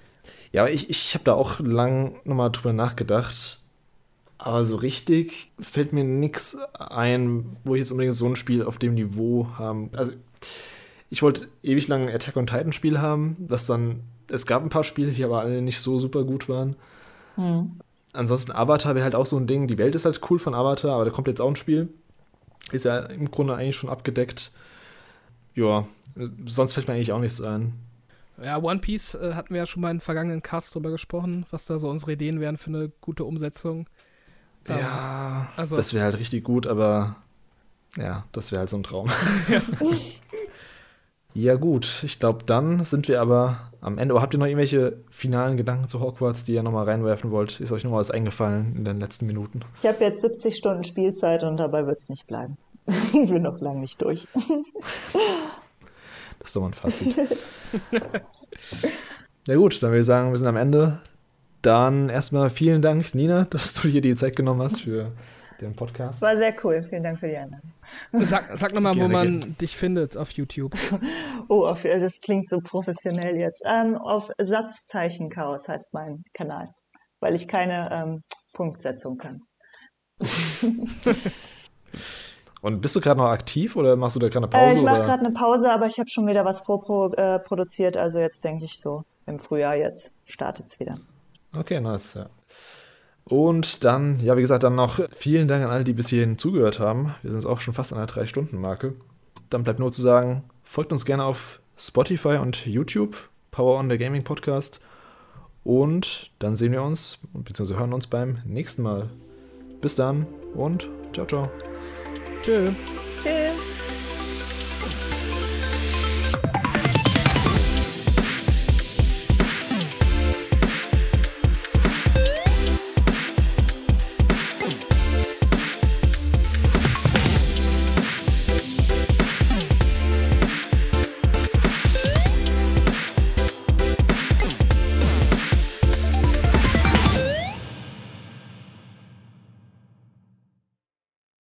Ja, aber ich, ich habe da auch lang nochmal drüber nachgedacht. Aber so richtig fällt mir nichts ein, wo ich jetzt unbedingt so ein Spiel auf dem Niveau haben. Also, ich wollte ewig lang ein Attack on Titan Spiel haben, das dann. Es gab ein paar Spiele, die aber alle nicht so super gut waren. Ansonsten Avatar wäre halt auch so ein Ding. Die Welt ist halt cool von Avatar, aber da kommt jetzt auch ein Spiel. Ist ja im Grunde eigentlich schon abgedeckt. Ja, sonst fällt mir eigentlich auch nichts ein.
Ja, One Piece äh, hatten wir ja schon mal in vergangenen Cast drüber gesprochen, was da so unsere Ideen wären für eine gute Umsetzung. Ähm,
Ja,
also-
das wäre halt richtig gut, aber ja, das wäre halt so ein Traum. ja, gut, ich glaube, dann sind wir aber am Ende. Aber habt ihr noch irgendwelche finalen Gedanken zu Hogwarts, die ihr nochmal reinwerfen wollt? Ist euch noch was eingefallen in den letzten Minuten?
Ich habe jetzt 70 Stunden Spielzeit und dabei wird es nicht bleiben. ich bin noch lange nicht durch.
Das ist doch mal ein Fazit. ja, gut, dann würde ich sagen, wir sind am Ende. Dann erstmal vielen Dank, Nina, dass du dir die Zeit genommen hast für den Podcast.
War sehr cool. Vielen Dank für die Einladung.
Sag, sag nochmal, wo man
gerne.
dich findet auf YouTube.
Oh, auf, das klingt so professionell jetzt. Ähm, auf Satzzeichen-Chaos heißt mein Kanal, weil ich keine ähm, Punktsetzung kann.
Und bist du gerade noch aktiv oder machst du da gerade eine
Äh,
Pause?
ich mache gerade eine Pause, aber ich habe schon wieder was vorproduziert. Äh, also jetzt denke ich so, im Frühjahr jetzt startet es wieder.
Okay, nice, ja. Und dann, ja, wie gesagt, dann noch vielen Dank an alle, die bis hierhin zugehört haben. Wir sind jetzt auch schon fast an der 3-Stunden-Marke. Dann bleibt nur zu sagen, folgt uns gerne auf Spotify und YouTube, Power on the Gaming Podcast. Und dann sehen wir uns, beziehungsweise hören uns beim nächsten Mal. Bis dann und ciao, ciao.
Tschö.
Tschüss.